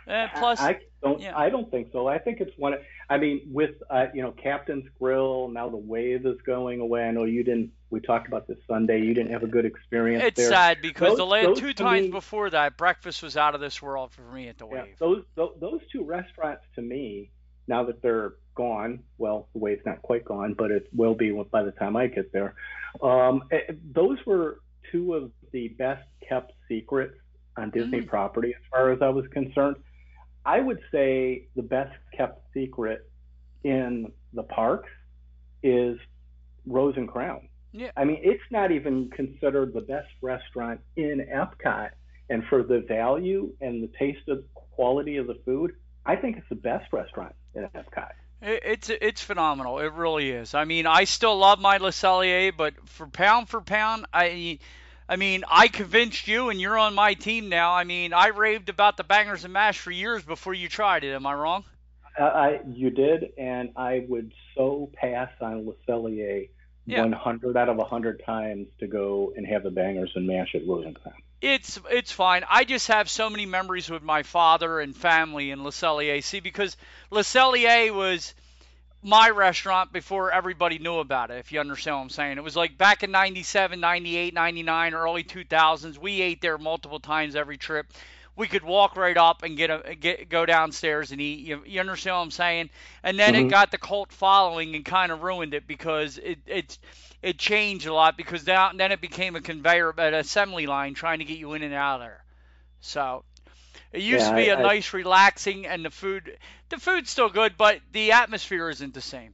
Uh, plus, I don't. yeah. I don't think so. I think it's one. I mean, with uh, you know, Captain's Grill now the wave is going away. I know you didn't. We talked about this Sunday. You didn't have a good experience it's there. sad because Those- the last two times me- before that, breakfast was out of this world for me at the Yeah, Wave. those, those those two restaurants to me now that they're gone. Well, the wave's not quite gone, but it will be by the time I get there. Um, eh, those were two of the best kept secrets on Disney Mm. property, as far as I was concerned. I would say the best kept secret in the parks is Rose and Crown. Yeah. I mean, it's not even considered the best restaurant in Epcot. And for the value and the taste of quality of the food, I think it's the best restaurant in Epcot. It, it's it's phenomenal. It really is. I mean, I still love my Le Cellier, but for pound for pound, I I mean, I convinced you, and you're on my team now. I mean, I raved about the bangers and mash for years before you tried it. Am I wrong? Uh, I, you did, and I would so pass on Le Cellier Yeah. 100 out of 100 times to go and have the bangers and mash at Rose and Crown. It's it's fine. I just have so many memories with my father and family in Le Cellier. See, because Le Cellier was my restaurant before everybody knew about it, if you understand what I'm saying. It was like back in 97, 98, 99, early 2000s. We ate there multiple times every trip. we could walk right up and get a get go downstairs and eat. You, you understand what I'm saying? And then Mhm. it got the cult following and kind of ruined it because it it it changed a lot because now then it became a conveyor, an assembly line trying to get you in and out of there. So it used Yeah, to be I- a I- nice, relaxing, and the food the food's still good, but the atmosphere isn't the same.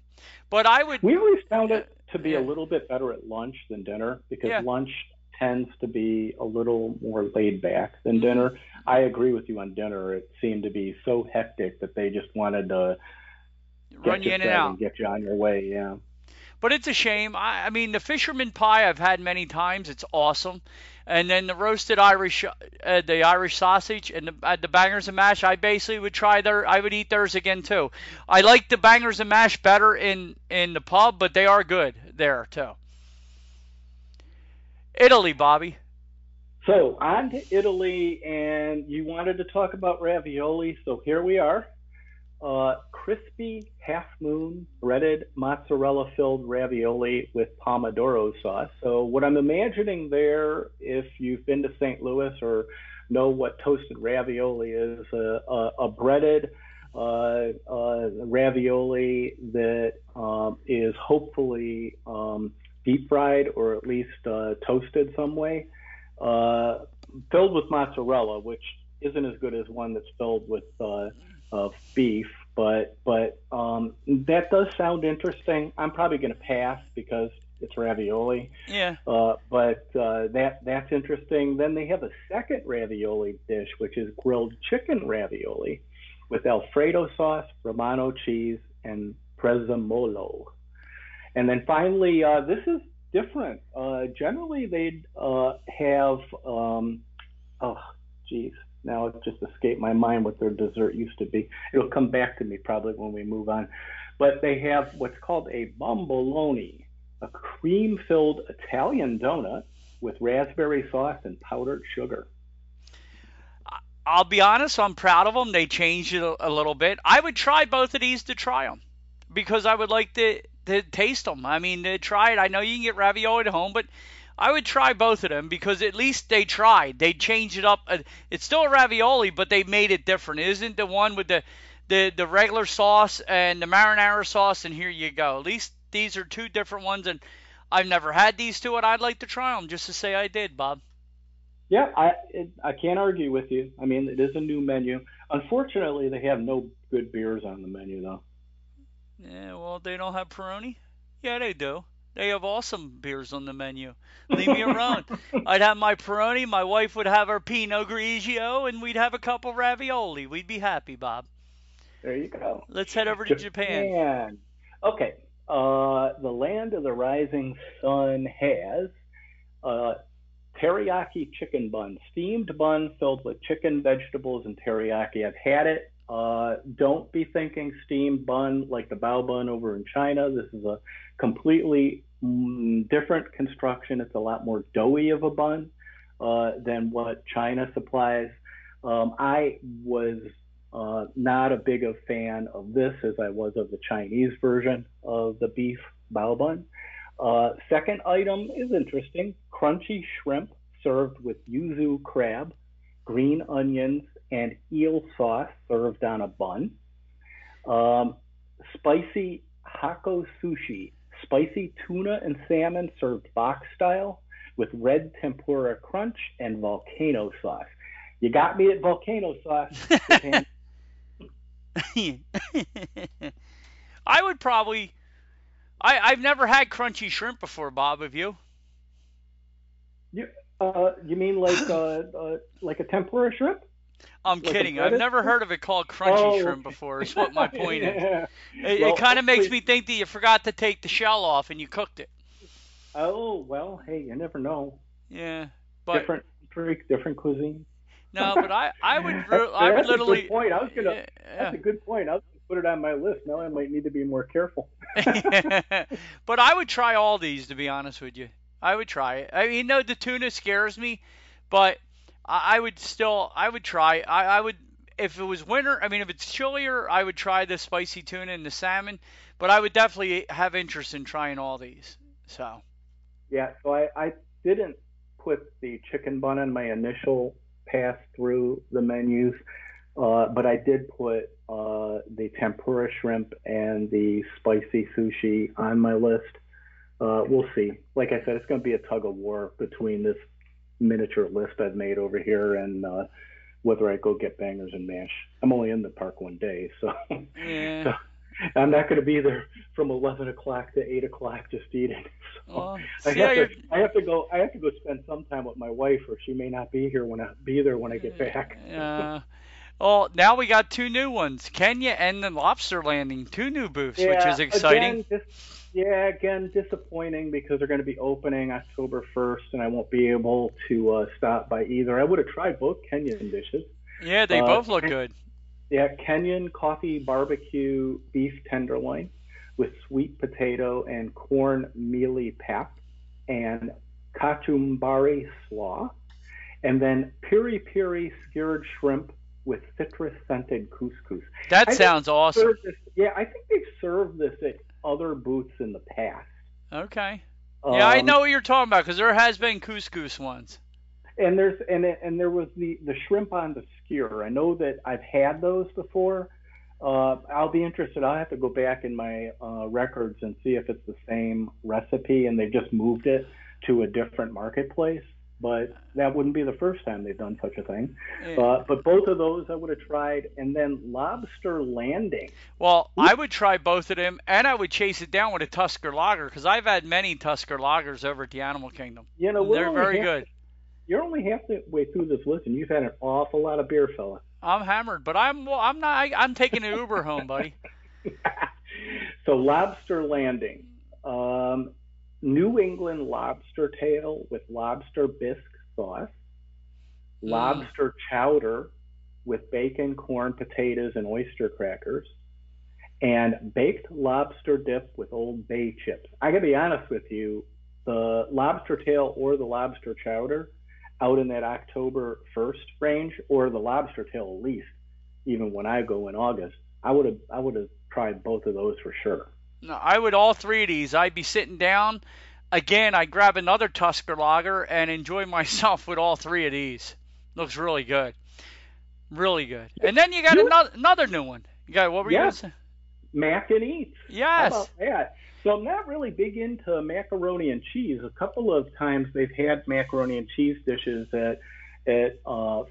But I would We always found it to be Yeah. a little bit better at lunch than dinner because Yeah. lunch tends to be a little more laid back than Mhm. dinner. I agree with you on dinner. It seemed to be so hectic that they just wanted to get run you you in and out. and get you on your way. Yeah. But it's a shame. I, I mean, the fisherman pie I've had many times. It's awesome. And then the roasted Irish, uh, the Irish sausage and the, uh, the bangers and mash. I basically would try their. I would eat theirs again too. I like the bangers and mash better in in the pub, but they are good there too. Italy, Bobby. So on to Italy, and you wanted to talk about ravioli, so here we are. Uh, crispy half moon breaded mozzarella filled ravioli with pomodoro sauce. So what I'm imagining there, if you've been to St. Louis or know what toasted ravioli is, a, a, breaded uh, uh, ravioli that um, is hopefully um, deep fried or at least uh, toasted some way uh, filled with mozzarella, which isn't as good as one that's filled with uh, beef. But but um, that does sound interesting. I'm probably going to pass because it's ravioli. Yeah. Uh, but uh, that that's interesting. Then they have a second ravioli dish, which is grilled chicken ravioli with Alfredo sauce, Romano cheese, and prezzemolo. And then finally, uh, this is different. Uh, generally, they'd uh, have, um, oh, geez, now it just escaped my mind what their dessert used to be. It'll come back to me probably when we move on. But they have what's called a bomboloni, a cream filled Italian donut with raspberry sauce and powdered sugar. I'll be honest, I'm proud of them. They changed it a, little bit. I would try both of these to try them because I would like to, to taste them. I mean, to try it. I know you can get ravioli at home, but I would try both of them because at least they tried. They changed it up. Uh, It's still a ravioli, but they made it different. It isn't the one with the, the, the regular sauce and the marinara sauce, and here you go. At least these are two different ones, and I've never had these two, and I'd like to try them just to say I did, Bob. Yeah, I it, I can't argue with you. I mean, it is a new menu. Unfortunately, they have no good beers on the menu though. Yeah, well, they don't have Peroni? Yeah, they do. They have awesome beers on the menu. Leave me alone. I'd have my Peroni, my wife would have her Pinot Grigio, and we'd have a couple ravioli. We'd be happy, Bob. There you go. Let's head over to Japan. Japan. Okay. Uh, the land of the rising sun has uh, teriyaki chicken bun, steamed bun filled with chicken, vegetables, and teriyaki. I've had it. Uh, don't be thinking steamed bun like the bao bun over in China. This is a completely mm, different construction. It's a lot more doughy of a bun uh, than what China supplies. Um, I was uh, not a big fan of this as I was of the Chinese version of the beef bao bun. Uh, second item is interesting crunchy shrimp served with yuzu crab, green onions, and eel sauce served on a bun. Um, spicy hako sushi, spicy tuna and salmon served box style with red tempura crunch and volcano sauce. You got me at volcano sauce. I would probably. I, I've never had crunchy shrimp before, Bob. Have you? Uh, you mean like uh, uh, like a tempura shrimp? I'm like kidding. I've never heard of it called crunchy Oh, shrimp before. Is what my point is. It, Well, it kind of makes me think that you forgot to take the shell off and you cooked it. Oh well, hey, you never know. Yeah, but different, different, different cuisine. no, but I, I would, I would that's a literally. good point. I was gonna. Yeah, That's a good point. I was put it on my list. Now I might need to be more careful. but I would try all these to be honest with you. I would try it. I mean, no, the tuna scares me, but I, I would still, I would try. I, I would, if it was winter. I mean, if it's chillier, I would try the spicy tuna and the salmon. But I would definitely have interest in trying all these. So. Yeah, so I, I didn't put the chicken bun on my initial pass through the menus, uh, but I did put uh, the tempura shrimp and the spicy sushi on my list. Uh, we'll see. Like I said, it's going to be a tug of war between this miniature list I've made over here and uh, whether I go get bangers and mash. I'm only in the park one day, so, Yeah. so I'm not going to be there from 11 o'clock to 8 o'clock just eating. So Well, I have to I have to go I have to go spend some time with my wife, or she may not be here when I be there when I get back. Uh, well, now we got two new ones, Kenya and the Lobster Landing, two new booths, which is exciting. Again, dis- yeah, again, disappointing because they're going to be opening October 1st, and I won't be able to uh, stop by either. I would have tried both Kenyan dishes. yeah, they uh, both look good. Yeah, Kenyan coffee barbecue beef tenderloin with sweet potato and corn mealie pap and kachumbari slaw, and then piri piri skewered shrimp with citrus scented couscous. That I sounds awesome. This, yeah, I think they've served this at other booths in the past. Okay. Yeah, I Um, know what you're talking about because there has been couscous ones. And there's and and there was the the shrimp on the skewer. I know that I've had those before. Uh, I'll be interested. I'll have to go back in my uh, records and see if it's the same recipe and they just moved it to a different marketplace. But that wouldn't be the first time they've done such a thing. Yeah. Uh, but both of those I would have tried. And then Lobster Landing. Well, I would try both of them, and I would chase it down with a Tusker Lager because I've had many Tusker Lagers over at the Animal Kingdom. You know, They're very good. You're only halfway through this list, and you've had an awful lot of beer, fella. I'm hammered, but I'm well, I'm not. I, I'm taking an Uber home, buddy. so lobster landing um, new england lobster tail with lobster bisque sauce Mm. lobster chowder with bacon corn potatoes and oyster crackers and baked lobster dip with old bay chips i gotta be honest with you the lobster tail or the lobster chowder out in that october 1st range or the lobster tail at least even when i go in august i would have i would have tried both of those for sure I would all three of these. I'd be sitting down. Again, I'd grab another Tusker Lager and enjoy myself with all three of these. Looks really good. Really good. And then you got You- another another new one. You got what were you Yeah. gonna mac and eats How Yes. about that? So I'm not really big into macaroni and cheese. A couple of times they've had macaroni and cheese dishes at at uh,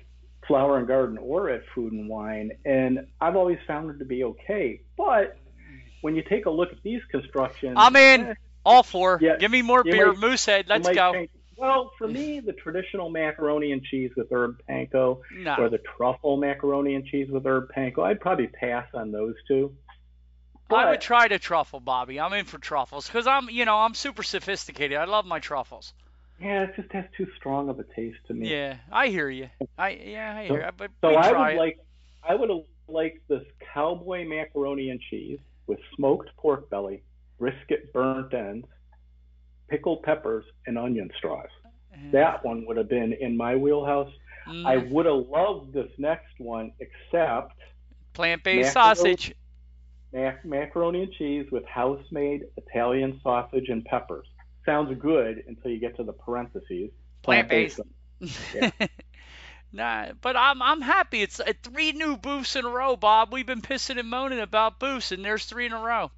Flower and Garden or at Food and Wine, and I've always found it to be okay. But when you take a look at these constructions, I'm in. eh, All four. Yeah, Give me more beer. might- Moosehead, let's go. change- Well, for me, the traditional macaroni and cheese with herb panko No. or the truffle macaroni and cheese with herb panko, I'd probably pass on those two. I would try the truffle, Bobby. I'm in for truffles because I'm, you know, I'm super sophisticated. I love my truffles. Yeah, it just has too strong of a taste to me. Yeah, I hear you. I yeah, I So- hear. you. But So I would it. like I would liked this cowboy macaroni and cheese with smoked pork belly, brisket burnt ends, pickled peppers, and onion straws. That one would have been in my wheelhouse. Mm, I would have loved this next one, except plant-based sausage. mac- macaroni and cheese with house-made Italian sausage and peppers. Sounds good until you get to the parentheses. Plant-based. Yeah. Nah, but I'm I'm happy. It's uh, three new booths in a row, Bob. We've been pissing and moaning about booths, and there's three in a row.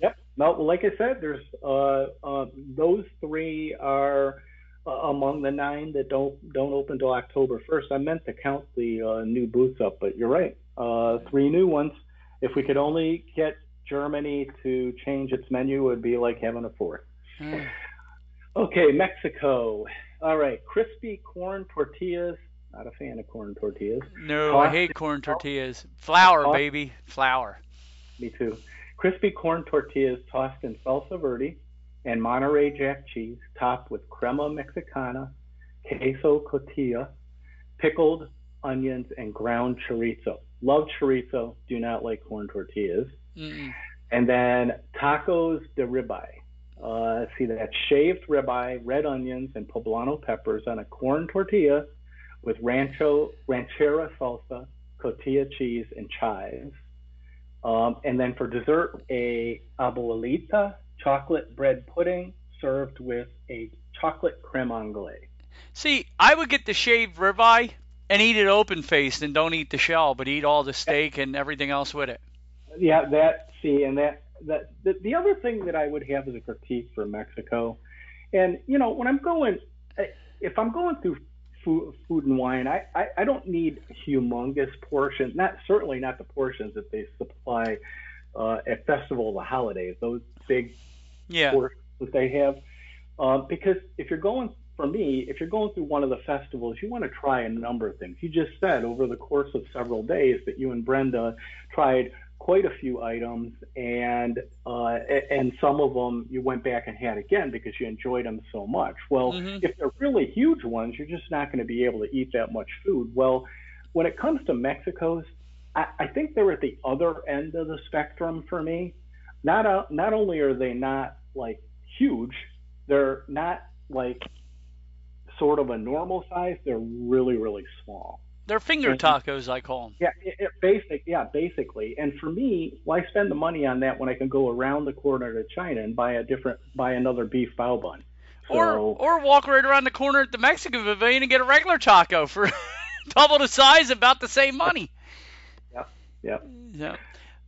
Yep. No, like I said, there's uh, uh, those three are uh, among the nine that don't don't open till October 1st. I meant to count the uh, new booths up, but you're right. Uh, three new ones. If we could only get Germany to change its menu, it would be like having a fourth. Mm. Okay, Mexico. All right, crispy corn tortillas. Not a fan of corn tortillas. No, I hate corn tortillas. Flour, baby, flour. Me too. Crispy corn tortillas tossed in salsa verde and Monterey Jack cheese, topped with crema mexicana, queso cotija, pickled onions, and ground chorizo. Love chorizo. Do not like corn tortillas. Mm-mm. And then tacos de ribeye. Uh, see that shaved ribeye, red onions, and poblano peppers on a corn tortilla with rancho ranchera salsa, cotija cheese, and chives. Um, and then for dessert, a abuelita chocolate bread pudding served with a chocolate creme anglaise. See, I would get the shaved ribeye And eat it open faced and don't eat the shell, but eat all the steak and everything else with it. Yeah, that see, and that that the, the other thing that I would have as a critique for Mexico, and you know, when I'm going, if I'm going through food, food and wine, I, I, I don't need humongous portions. Not certainly not the portions that they supply uh, at Festival the Holidays. Those big yeah. portions that they have, um, because if you're going for me, if you're going through one of the festivals, you want to try a number of things. You just said over the course of several days that you and Brenda tried quite a few items, and uh, and some of them you went back and had again because you enjoyed them so much. Well, mm-hmm. if they're really huge ones, you're just not going to be able to eat that much food. Well, when it comes to Mexico's, I, I think they're at the other end of the spectrum for me. Not uh, not only are they not like huge, they're not like sort of a normal size. They're really really small. They're finger tacos, I call them. Yeah, it, it basic. Yeah, basically. And for me, why spend the money on that when I can go around the corner to China and buy a different, buy another beef bao bun? So, or or walk right around the corner at the Mexican pavilion and get a regular taco for double the size, about the same money. Yeah, Yep. Yeah.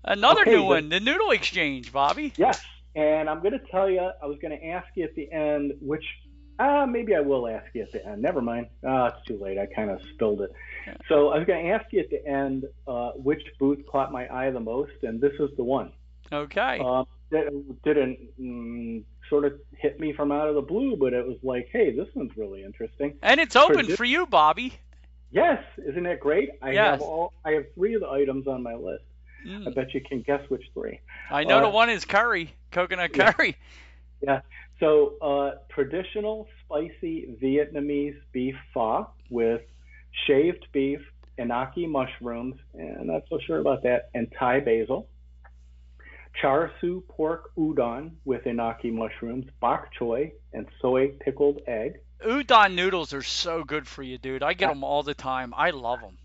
Another okay, new but, one, the Noodle Exchange, Bobby. Yes. And I'm going to tell you, I was going to ask you at the end which uh, maybe I will ask you at the end. Never mind. Oh, it's too late. I kind of spilled it. So I was going to ask you at the end uh, which booth caught my eye the most, and this is the one. Okay. Uh, that didn't mm, sort of hit me from out of the blue, but it was like, hey, this one's really interesting. And it's open for, for you, Bobby. Yes, isn't that great? I yes. have all. I have three of the items on my list. Mm. I bet you can guess which three. I know uh, the one is curry, coconut curry. Yeah. yeah. So uh, traditional spicy Vietnamese beef pho with shaved beef, enoki mushrooms, and I'm not so sure about that, and Thai basil. Char siu pork udon with enoki mushrooms, bok choy, and soy pickled egg. Udon noodles are so good for you, dude. I get them all the time. I love them.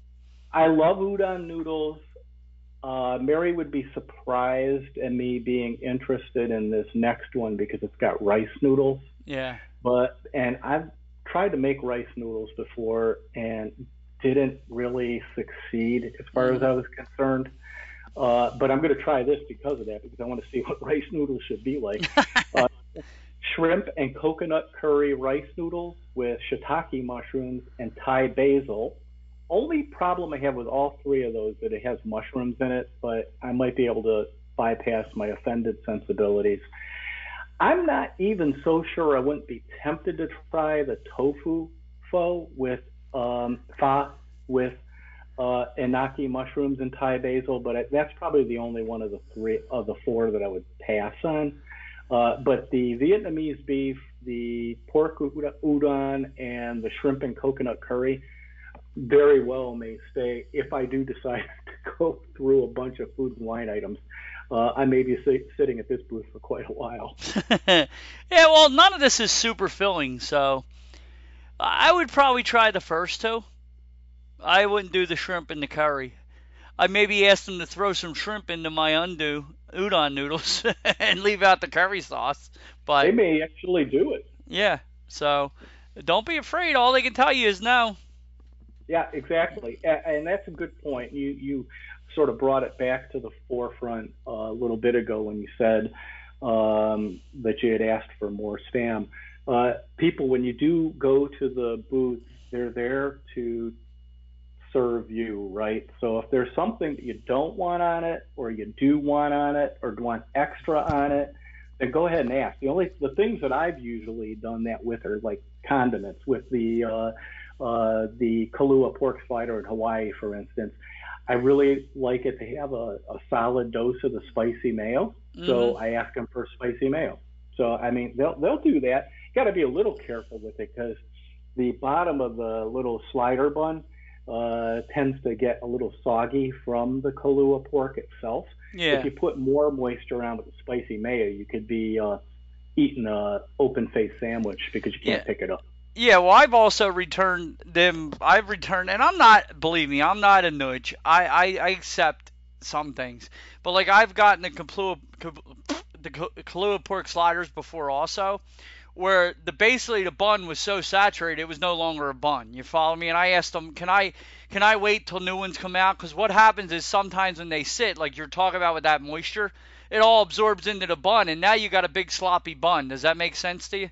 I love udon noodles. Uh, Mary would be surprised at me being interested in this next one because it's got rice noodles. Yeah. But and I've tried to make rice noodles before and didn't really succeed as far as I was concerned. Uh, but I'm going to try this because of that because I want to see what rice noodles should be like. uh, shrimp and coconut curry rice noodles with shiitake mushrooms and Thai basil only problem I have with all three of those that it has mushrooms in it, but I might be able to bypass my offended sensibilities. I'm not even so sure I wouldn't be tempted to try the tofu pho with um, pho with uh, enoki mushrooms and Thai basil, but I, that's probably the only one of the three of the four that I would pass on. Uh, but the Vietnamese beef, the pork udon, and the shrimp and coconut curry, very well may stay if I do decide to go through a bunch of food and wine items. Uh, I may be sitting at this booth for quite a while. yeah, well, none of this is super filling, so I would probably try the first two. I wouldn't do the shrimp and the curry. I maybe ask them to throw some shrimp into my undo udon noodles and leave out the curry sauce. But they may actually do it. Yeah, so don't be afraid. All they can tell you is no. Yeah, exactly, and that's a good point. You you sort of brought it back to the forefront a little bit ago when you said um, that you had asked for more spam. Uh, people, when you do go to the booth, they're there to serve you, right? So if there's something that you don't want on it, or you do want on it, or want extra on it, then go ahead and ask. The only the things that I've usually done that with are like condiments. With the uh, uh, the Kalua pork slider in Hawaii, for instance. I really like it to have a, a solid dose of the spicy mayo. Mm-hmm. So I ask them for spicy mayo. So I mean, they'll they'll do that. Got to be a little careful with it because the bottom of the little slider bun uh, tends to get a little soggy from the Kalua pork itself. Yeah. If you put more moisture on with the spicy mayo, you could be uh, eating a open face sandwich because you can't yeah. pick it up. Yeah, well, I've also returned them. I've returned, and I'm not. Believe me, I'm not a nudge. I I, I accept some things, but like I've gotten the Kalua, the Kalua pork sliders before also, where the basically the bun was so saturated it was no longer a bun. You follow me? And I asked them, can I can I wait till new ones come out? Because what happens is sometimes when they sit, like you're talking about with that moisture, it all absorbs into the bun, and now you got a big sloppy bun. Does that make sense to you?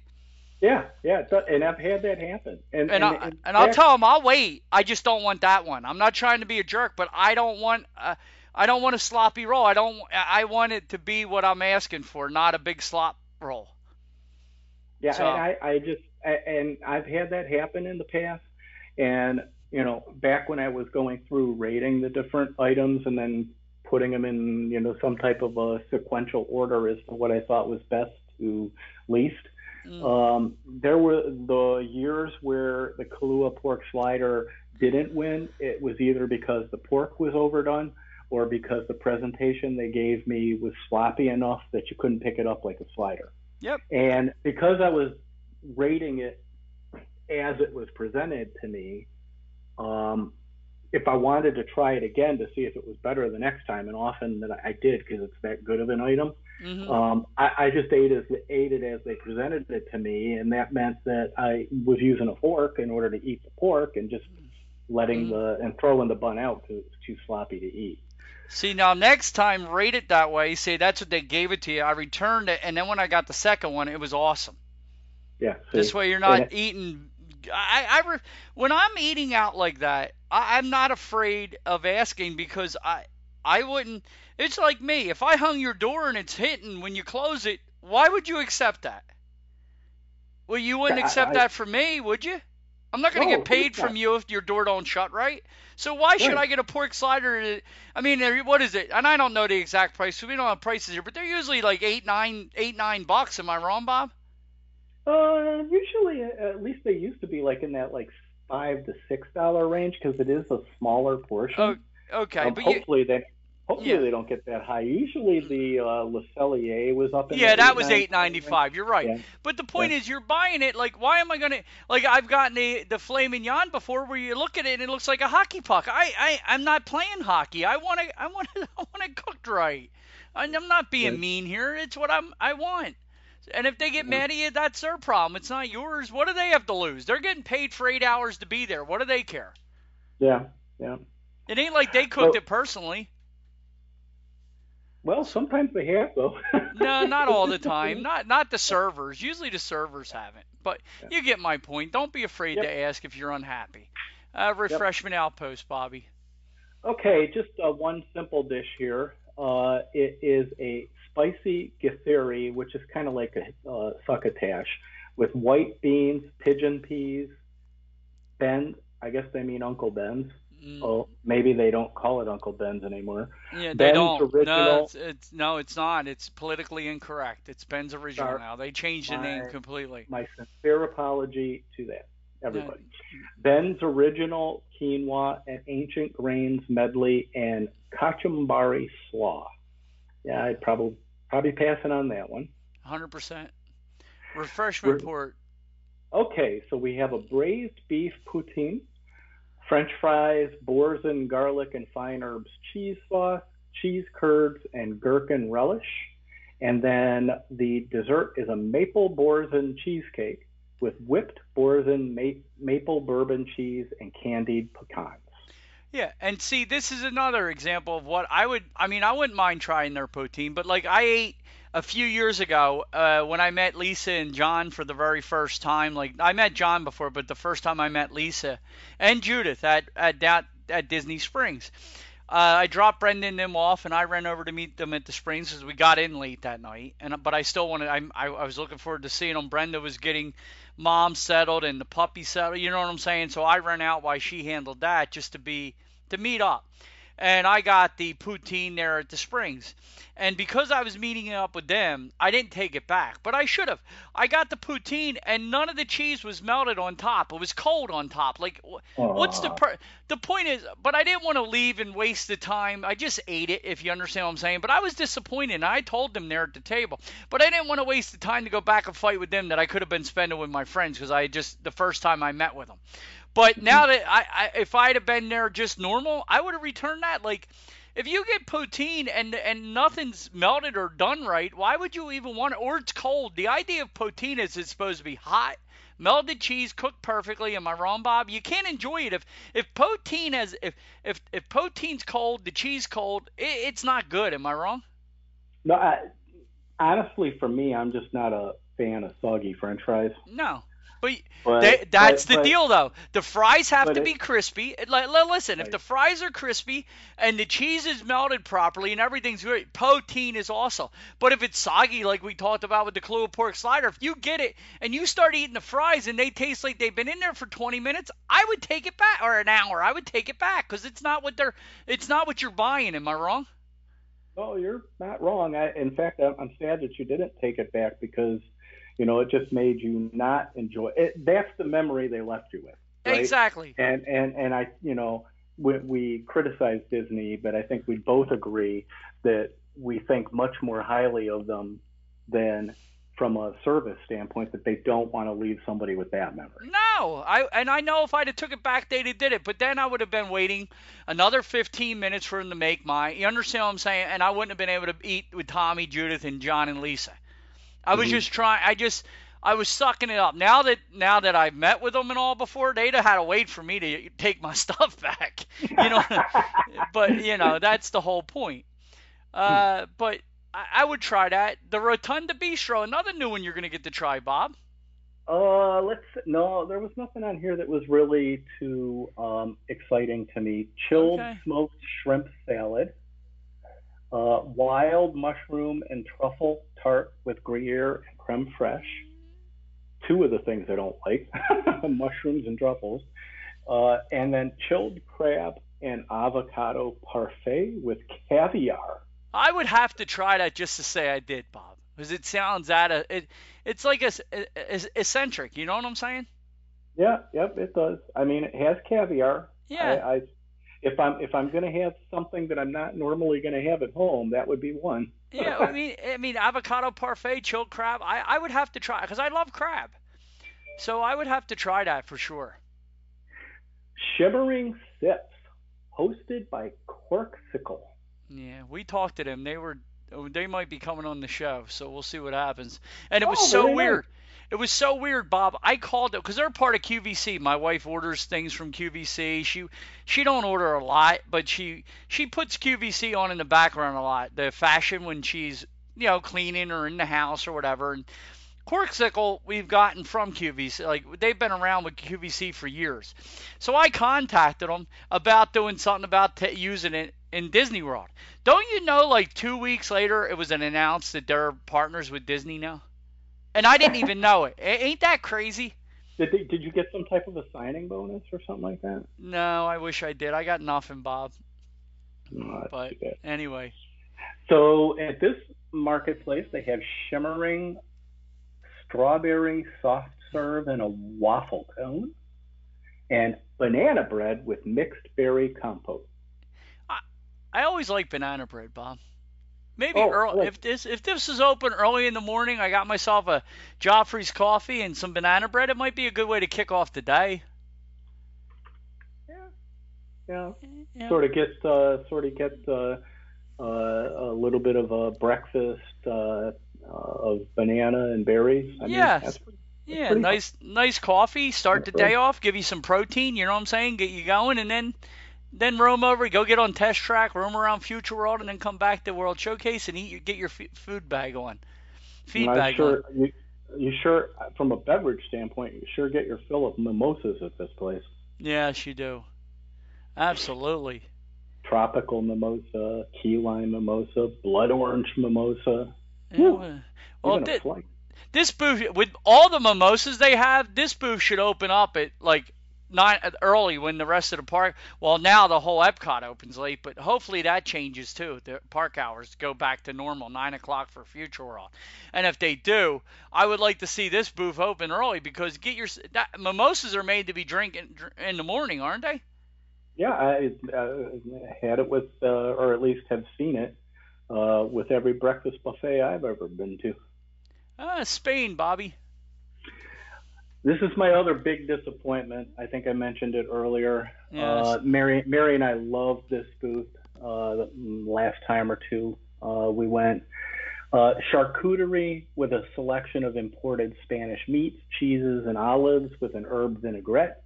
Yeah, yeah, and I've had that happen. And and, and, I, and I'll tell them I'll wait. I just don't want that one. I'm not trying to be a jerk, but I don't want uh, I don't want a sloppy roll. I don't. I want it to be what I'm asking for, not a big slop roll. Yeah, so, I, I just and I've had that happen in the past, and you know, back when I was going through rating the different items and then putting them in, you know, some type of a sequential order as to what I thought was best to least. Mm. Um, there were the years where the Kalua pork slider didn't win. It was either because the pork was overdone or because the presentation they gave me was sloppy enough that you couldn't pick it up like a slider. Yep. And because I was rating it as it was presented to me, um, if I wanted to try it again to see if it was better the next time, and often that I did because it's that good of an item, mm-hmm. um, I, I, just ate, as, ate it as they presented it to me, and that meant that I was using a fork in order to eat the pork and just letting mm-hmm. the and throwing the bun out because it was too sloppy to eat. See now, next time rate it that way. Say that's what they gave it to you. I returned it, and then when I got the second one, it was awesome. Yeah. See, this way you're not eating I, I when I'm eating out like that, I, I'm not afraid of asking because I I wouldn't. It's like me. If I hung your door and it's hitting when you close it, why would you accept that? Well, you wouldn't accept I, that from me, would you? I'm not going to no, get paid from you if your door don't shut right. So why right. should I get a pork slider? I mean, what is it? And I don't know the exact price. So we don't have prices here, but they're usually like eight, nine, eight, nine bucks. Am I wrong, Bob? Uh, usually, at least they used to be like in that like five to six dollar range because it is a smaller portion. Oh, okay, um, but hopefully you, they hopefully yeah. they don't get that high. Usually the uh, Le Cellier was up in yeah, that was eight ninety five. You're right. Yeah. But the point yeah. is, you're buying it like, why am I gonna like? I've gotten the the filet mignon before where you look at it and it looks like a hockey puck. I I I'm not playing hockey. I want to I want to I want it cooked right. I'm not being mean here. It's what I'm I want. And if they get mad at you, that's their problem. It's not yours. What do they have to lose? They're getting paid for eight hours to be there. What do they care? Yeah, yeah. It ain't like they cooked it personally. Well, sometimes they have though. no, not all the time. Not not the servers. Usually the servers haven't. But you get my point. Don't be afraid yep. to ask if you're unhappy. Uh, refreshment yep. outpost, Bobby. Okay, just uh, one simple dish here. Uh, it is a spicy githeri, which is kind of like a uh, succotash, with white beans, pigeon peas, Ben. I guess they mean Uncle Ben's. Mm. Oh, maybe they don't call it Uncle Ben's anymore. Yeah, they Ben's don't. Original, no, it's, it's, no, it's not. It's politically incorrect. It's Ben's original now. They changed the my, name completely. My sincere apology to that, everybody. Ben's original quinoa and ancient grains medley and kachumbari slaw. Yeah, I'd probably probably passing on that one. 100%. Refreshment Re- port. Okay, so we have a braised beef poutine, French fries, boursin garlic and fine herbs cheese sauce, cheese curds, and gherkin relish. And then the dessert is a maple boursin cheesecake with whipped boursin ma- maple bourbon cheese and candied pecans. Yeah, and see, this is another example of what I would. I mean, I wouldn't mind trying their poutine, but like I ate a few years ago uh, when I met Lisa and John for the very first time. Like I met John before, but the first time I met Lisa and Judith at at at, at Disney Springs. Uh, I dropped Brendan and them off, and I ran over to meet them at the Springs because we got in late that night. And but I still wanted. I, I I was looking forward to seeing them. Brenda was getting mom settled and the puppy settled. You know what I'm saying? So I ran out while she handled that just to be to meet up. And I got the poutine there at the Springs. And because I was meeting up with them, I didn't take it back, but I should have. I got the poutine, and none of the cheese was melted on top. It was cold on top. Like, what's the per- the point is? But I didn't want to leave and waste the time. I just ate it, if you understand what I'm saying. But I was disappointed. And I told them there at the table, but I didn't want to waste the time to go back and fight with them that I could have been spending with my friends because I just the first time I met with them. But now that I, I if I'd have been there just normal, I would have returned that. Like if you get poutine and and nothing's melted or done right, why would you even want it? Or it's cold. The idea of poutine is it's supposed to be hot, melted cheese, cooked perfectly. Am I wrong, Bob? You can't enjoy it if if poutine has if if if poutine's cold, the cheese cold, it, it's not good. Am I wrong? No, I, honestly, for me, I'm just not a fan of soggy French fries. No. But, But- they, that's but- the but- deal, though. The fries have to it- be crispy. Like, li- listen, if the fries are crispy and the cheese is melted properly and everything's great, poutine is awesome. But if it's soggy, like we talked about with the Kalua pork slider, if you get it and you start eating the fries and they taste like they've been in there for 20 minutes, I would take it back, or an hour. I would take it back because it's not what they're, it's not what you're buying. Am I wrong? Oh, you're not wrong. I, in fact, I'm, I'm sad that you didn't take it back because, you know, it just made you not enjoy it. That's the memory they left you with. Right? Exactly. And and and I, you know, we, we criticize Disney, but I think we both agree that we think much more highly of them than from a service standpoint that they don't want to leave somebody with that memory. No, I and I know if I'd have took it back, they'd have did it. But then I would have been waiting another 15 minutes for him to make my. You understand what I'm saying? And I wouldn't have been able to eat with Tommy, Judith, and John and Lisa. I was Mhm. just trying. I just I was sucking it up. Now that now that I've met with them and all before, they'd have had to wait for me to take my stuff back. You know, but you know that's the whole point. Uh, but I, I would try that. The Rotunda Bistro, another new one you're gonna get to try, Bob. Uh, let's no. There was nothing on here that was really too um, exciting to me. Chilled Okay. smoked shrimp salad, uh, wild mushroom and truffle tart with Gruyere and creme fraiche. Two of the things I don't like: mushrooms and truffles, uh, and then chilled crab and avocado parfait with caviar. I would have to try that just to say I did, Bob, because it sounds that uh, it it's like a, a, eccentric. You know what I'm saying? Yeah, yep, it does. I mean, it has caviar. Yeah. I, I if I'm if I'm going to have something that I'm not normally going to have at home, that would be one. yeah. I mean, I mean, avocado parfait, chilled crab. I I would have to try because I love crab, so I would have to try that for sure. Shimmering Sips, hosted by Corksicle. Yeah, we talked to them. They were they might be coming on the show, so we'll see what happens. And it oh, was Oh, so very nice. weird. It was so weird, Bob. I called it because they're part of QVC. My wife orders things from QVC. She she don't order a lot, but she she puts QVC on in the background a lot. The fashion when she's you know cleaning or in the house or whatever. And Corksicle we've gotten from QVC. Like they've been around with QVC for years. So I contacted them about doing something about t- using it in Disney World. Don't you know? Like two weeks later, it was an announced that they're partners with Disney now, and I didn't even know it. Ain't that crazy? Did they, did you get some type of a signing bonus or something like that? No, I wish I did. I got nothing, Bob. No, But anyway, So at this marketplace, they have shimmering strawberry soft serve in a waffle cone, and banana bread with mixed berry compote. I always like banana bread, Bob. Maybe Oh, early, if this if this is open early in the morning, I got myself a Joffrey's coffee and some banana bread. It might be a good way to kick off the day. Yeah, Yeah. sort of get uh, sort of get uh, uh, a little bit of a breakfast uh, uh, of banana and berries. I mean, Yeah. that's Yeah, nice nice coffee. Start the That's day off. Give you some protein. You know what I'm saying? Get you going, and then then roam over. Go get on test track. Roam around Future World, and then come back to World Showcase and eat. Your, get your f- food bag on. Feed I'm bag sure on. you, you sure from a beverage standpoint, you sure get your fill of mimosas at this place. Yes, you do. Absolutely. Tropical mimosa, key lime mimosa, blood orange mimosa. Yeah, Whew. well, well, even a flight. this booth with all the mimosas they have, this booth should open up at like nine early when the rest of the park. Well, now the whole Epcot opens late, but hopefully that changes too. The park hours go back to normal, nine o'clock for Future World. And if they do, I would like to see this booth open early because get your that, mimosas are made to be drinking in the morning, aren't they? Yeah, I uh, had it with, uh, or at least have seen it uh, with every breakfast buffet I've ever been to. Ah, Spain, Bobby. This is my other big disappointment. I think I mentioned it earlier. Yes. Uh, Mary, Mary and I loved this booth. uh, last time or two uh, we went. Uh, charcuterie with a selection of imported Spanish meats, cheeses, and olives with an herb vinaigrette.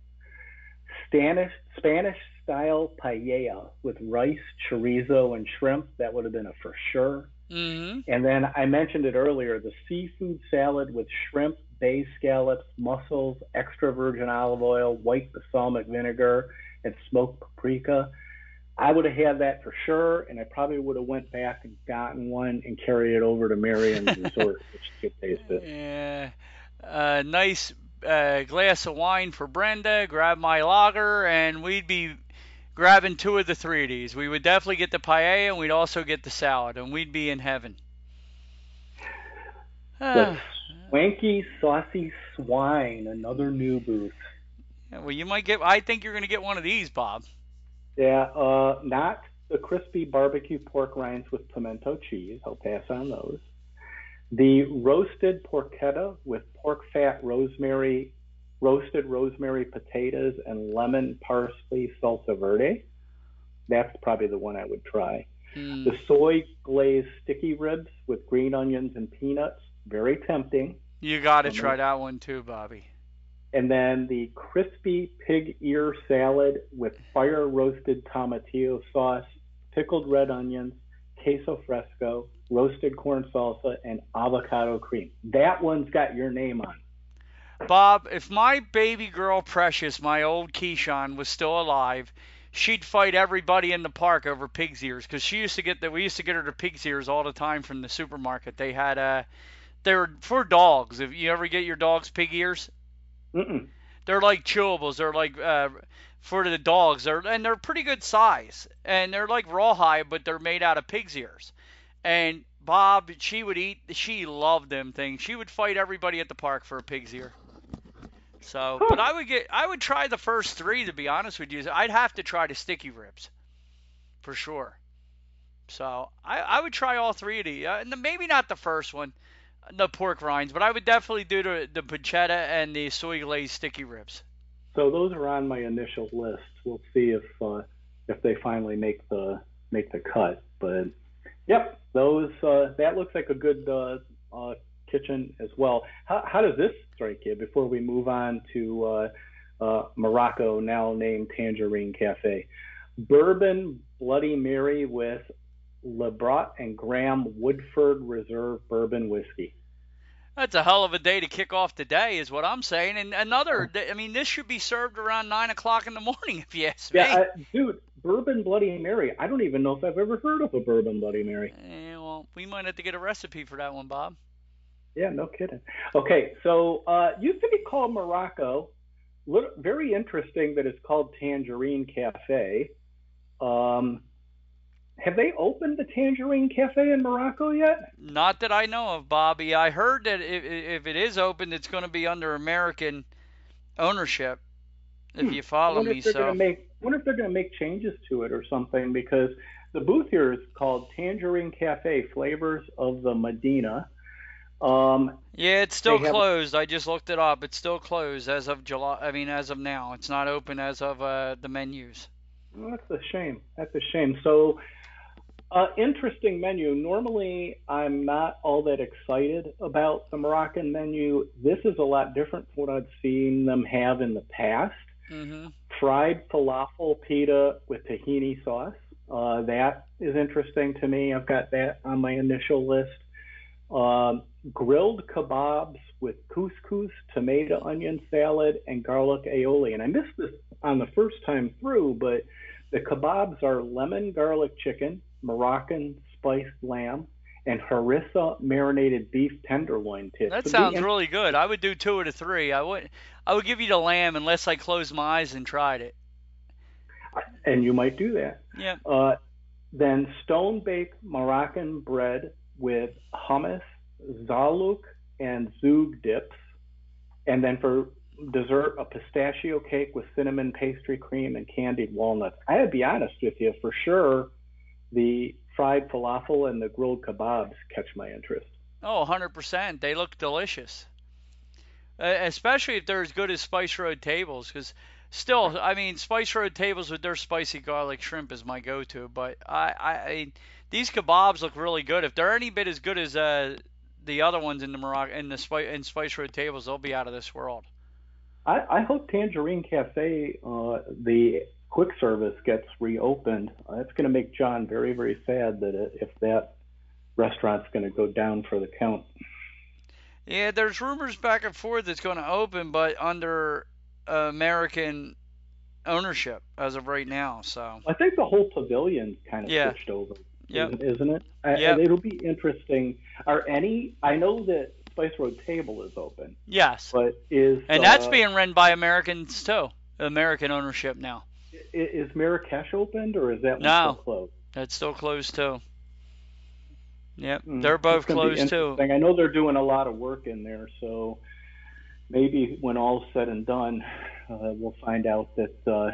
Spanish Spanish style paella with rice, chorizo, and shrimp. That would have been a for sure. Mm-hmm. And then I mentioned it earlier the seafood salad with shrimp, bay scallops, mussels, extra virgin olive oil, white balsamic vinegar, and smoked paprika. I would have had that for sure, and I probably would have went back and gotten one and carried it over to Marion's Resort, which could taste it. Yeah. Uh, nice uh, glass of wine for Brenda. Grab my lager, and we'd be grabbing two of the three of these. We would definitely get the paella, and we'd also get the salad, and we'd be in heaven. The Swanky Saucy Swine, another new booth. well, you might get. I think you're going to get one of these, Bob. Yeah, uh, not the crispy barbecue pork rinds with pimento cheese. I'll pass on those. The roasted porchetta with pork fat, rosemary, roasted rosemary potatoes, and lemon parsley salsa verde. That's probably the one I would try. Mm. The soy glazed sticky ribs with green onions and peanuts. Very tempting. You got to try that one too, Bobby. And then the crispy pig ear salad with fire roasted tomatillo sauce, pickled red onions, queso fresco, roasted corn salsa, and avocado cream. That one's got your name on. Bob, if my baby girl Precious, my old Keyshawn, was still alive, she'd fight everybody in the park over pig's ears because she used to get the we used to get her the pig's ears all the time from the supermarket. They had uh they were for dogs. If you ever get your dog's pig ears, Mm-mm. they're like chewables. They're like uh, for the dogs. They're and they're pretty good size. And they're like rawhide, but they're made out of pig's ears. And Bob, she would eat. She loved them things. She would fight everybody at the park for a pig's ear. So, but I would get. I would try the first three to be honest with you. I'd have to try the sticky ribs, for sure. So I, I would try all three of these. Uh, maybe not the first one the pork rinds, but I would definitely do the the pancetta and the soy glazed sticky ribs. So those are on my initial list. We'll see if uh, if they finally make the make the cut. But yep, those uh, that looks like a good uh, uh, kitchen as well. How, how does this strike you before we move on to uh, uh, Morocco, now named Tangerine Cafe? Bourbon Bloody Mary with Labrot and Graham Woodford Reserve Bourbon Whiskey. That's a hell of a day to kick off the day, is what I'm saying. And another, I mean, this should be served around nine o'clock in the morning, if you ask me. Yeah, I, dude, Bourbon Bloody Mary. I don't even know if I've ever heard of a Bourbon Bloody Mary. Eh, well, we might have to get a recipe for that one, Bob. Yeah, no kidding. Okay, so uh, used to be called Morocco. Very interesting that it's called Tangerine Cafe. Um, have they opened the Tangerine Cafe in Morocco yet? Not that I know of, Bobby. I heard that if, if it is open, it's going to be under American ownership. If Hmm. you follow me, so make. Wonder if they're going to make changes to it or something because the booth here is called Tangerine Cafe Flavors of the Medina. Um, yeah, it's still They have- closed. I just looked it up. It's still closed as of July. I mean, as of now, it's not open as of uh, the menus. Well, that's a shame. That's a shame. So, uh, interesting menu. Normally, I'm not all that excited about the Moroccan menu. This is a lot different from what I've seen them have in the past. hmm Fried falafel pita with tahini sauce. Uh, that is interesting to me. I've got that on my initial list. Um, grilled kebabs with couscous, tomato onion salad, and garlic aioli. And I missed this on the first time through, but the kebabs are lemon garlic chicken, Moroccan spiced lamb, and harissa marinated beef tenderloin tips. That So sounds the- really good. I would do two out of three. I would. I would give you the lamb unless I closed my eyes and tried it. And you might do that. Yeah. Uh, then stone baked Moroccan bread with hummus, zalouk, and zoug dips. And then for dessert, a pistachio cake with cinnamon pastry cream and candied walnuts. I gotta be honest with you, for sure, the fried falafel and the grilled kebabs catch my interest. Oh, 100%. They look delicious. Uh, especially if they're as good as Spice Road tables, because still, I mean, Spice Road tables with their spicy garlic shrimp is my go-to. But I, I, I these kebabs look really good. If they're any bit as good as uh, the other ones in the Morocco in the Spice in Spice Road tables, they'll be out of this world. I, I hope Tangerine Cafe, uh, the quick service, gets reopened. that's going to make John very, very sad that it, if that restaurant's going to go down for the count. Yeah, there's rumors back and forth it's going to open, but under uh, American ownership as of right now. So I think the whole pavilion kind of Yeah. switched over. Yep. isn't, it? Yep. It'll be interesting. Are any? I know that Spice Road Table is open, yes, but is and that's uh, being run by Americans too. American ownership now. Is Marrakesh opened or is that one No. still closed? That's still closed too. Yep, Mm, they're both closed too. I know they're doing a lot of work in there, so maybe when all's said and done, uh, we'll find out that uh,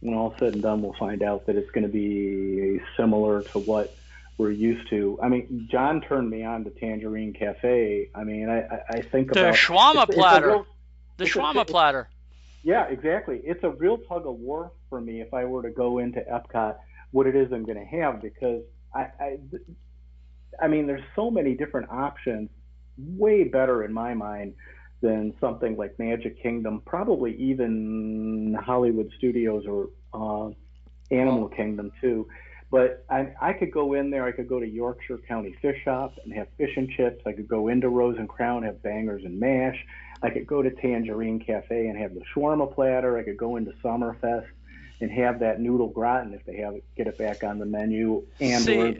when all's said and done, we'll find out that it's going to be similar to what we're used to. I mean, John turned me on to Tangerine Cafe. I mean, I, I, I think The about shawarma it's- it's platter. real- The shawarma platter. Yeah, exactly. It's a real tug of war for me if I were to go into Epcot, what it is I'm going to have because I, I, I mean, there's so many different options, way better in my mind than something like Magic Kingdom, probably even Hollywood Studios or uh, Animal Kingdom too. But I, I could go in there. I could go to Yorkshire County Fish Shop and have fish and chips. I could go into Rose and Crown, have bangers and mash. I could go to Tangerine Cafe and have the shawarma platter. I could go into Sommerfest and have that noodle gratin if they have it, get it back on the menu, and or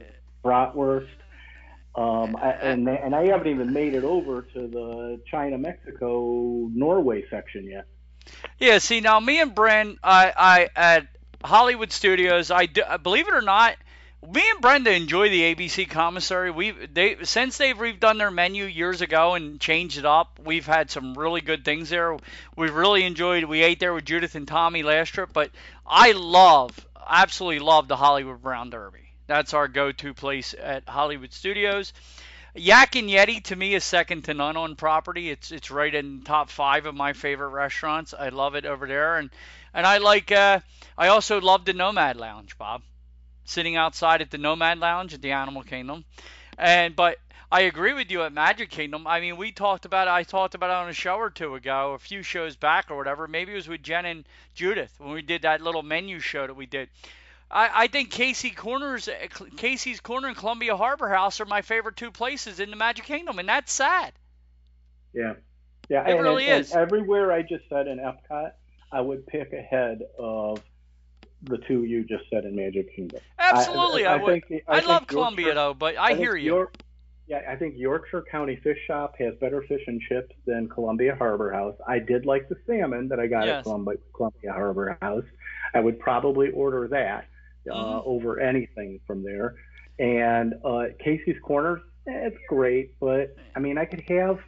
bratwurst. Um, I, and and I haven't even made it over to the China, Mexico, Norway section yet. Yeah, see now me and Bren, I, I at Hollywood Studios, I do, believe it or not, me and Brenda enjoy the ABC commissary. We they since they've redone their menu years ago and changed it up. We've had some really good things there. We've really enjoyed. We ate there with Judith and Tommy last trip, but I love, absolutely love the Hollywood Brown Derby. That's our go-to place at Hollywood Studios. Yak and Yeti to me is second to none on property. It's it's right in top five of my favorite restaurants. I love it over there, and and I like. Uh, I also love the Nomad Lounge, Bob. Sitting outside at the Nomad Lounge at the Animal Kingdom, and but I agree with you at Magic Kingdom. I mean, we talked about it. I talked about it on a show or two ago, a few shows back or whatever. Maybe it was with Jen and Judith when we did that little menu show that we did. I, I think Casey Corners, uh, Casey's Corner and Columbia Harbor House are my favorite two places in the Magic Kingdom, and that's sad. Yeah, yeah, It and, really and is. everywhere I just said in Epcot, I would pick ahead of the two you just said in Magic Kingdom. Absolutely, I, would. think- I, think love Yorkshire- Columbia though, but I, hear you. York- yeah, I think Yorkshire County Fish Shop has better fish and chips than Columbia Harbor House. I did like the salmon that I got Yes. at Columbia, Columbia Harbor House. I would probably order that uh, Mhm. over anything from there. And uh, Casey's Corners, eh, it's great, but I mean, I could have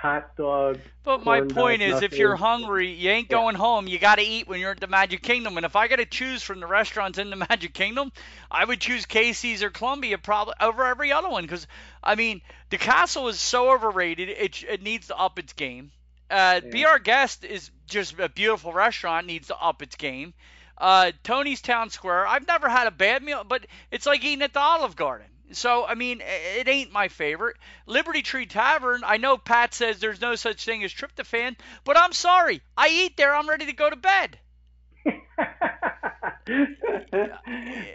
hot dog. But my point is, if you're hungry, you ain't Yeah. going home. You got to eat when you're at the Magic Kingdom. And if I got to choose from the restaurants in the Magic Kingdom, I would choose Casey's or Columbia probably over every other one. Because I mean, the castle is so overrated. It it needs to up its game. Uh, Yeah. Be Our Guest is just a beautiful restaurant. Needs to up its game. Uh, Tony's Town Square. I've never had a bad meal, but it's like eating at the Olive Garden. So I mean, it ain't my favorite. Liberty Tree Tavern. I know Pat says there's no such thing as tryptophan, but I'm sorry. I eat there. I'm ready to go to bed.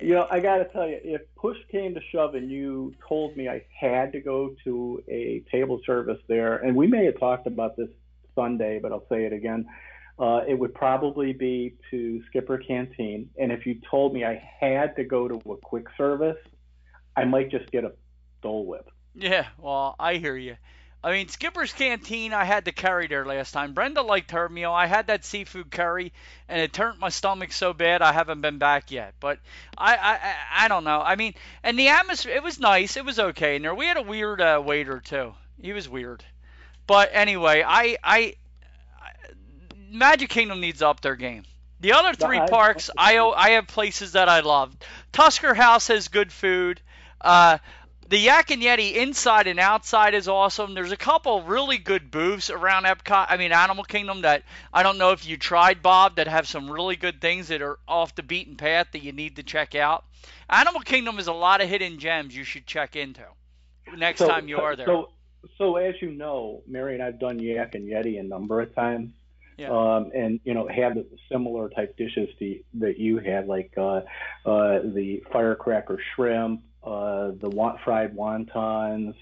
you know, I got to tell you, if push came to shove and you told me I had to go to a table service there, and we may have talked about this Sunday, but I'll say it again. Uh, it would probably be to Skipper Canteen. And if you told me I had to go to a quick service, I might just get a Dole Whip. Yeah, well, I hear you. I mean, Skipper's Canteen, I had the curry there last time. Brenda liked her meal. I had that seafood curry, and it turned my stomach so bad I haven't been back yet. But I, I, I- don't know. I mean, and the atmosphere, it was nice. It was okay in there. We had a weird uh, waiter too. He was weird. But anyway, I, I, I- Magic Kingdom needs up their game. The other three I- parks, I, I have places that I love. Tusker House has good food. Uh, the Yak and Yeti inside and outside is awesome. There's a couple really good booths around Epcot. I mean Animal Kingdom that I don't know if you tried, Bob, that have some really good things that are off the beaten path that you need to check out. Animal Kingdom is a lot of hidden gems you should check into next So- time you are there. So, so as you know, Mary and I've done Yak and Yeti a number of times. Yeah. Um, and you know, had similar type dishes to, that you had, like uh, uh, the firecracker shrimp, uh, the wa- fried wontons,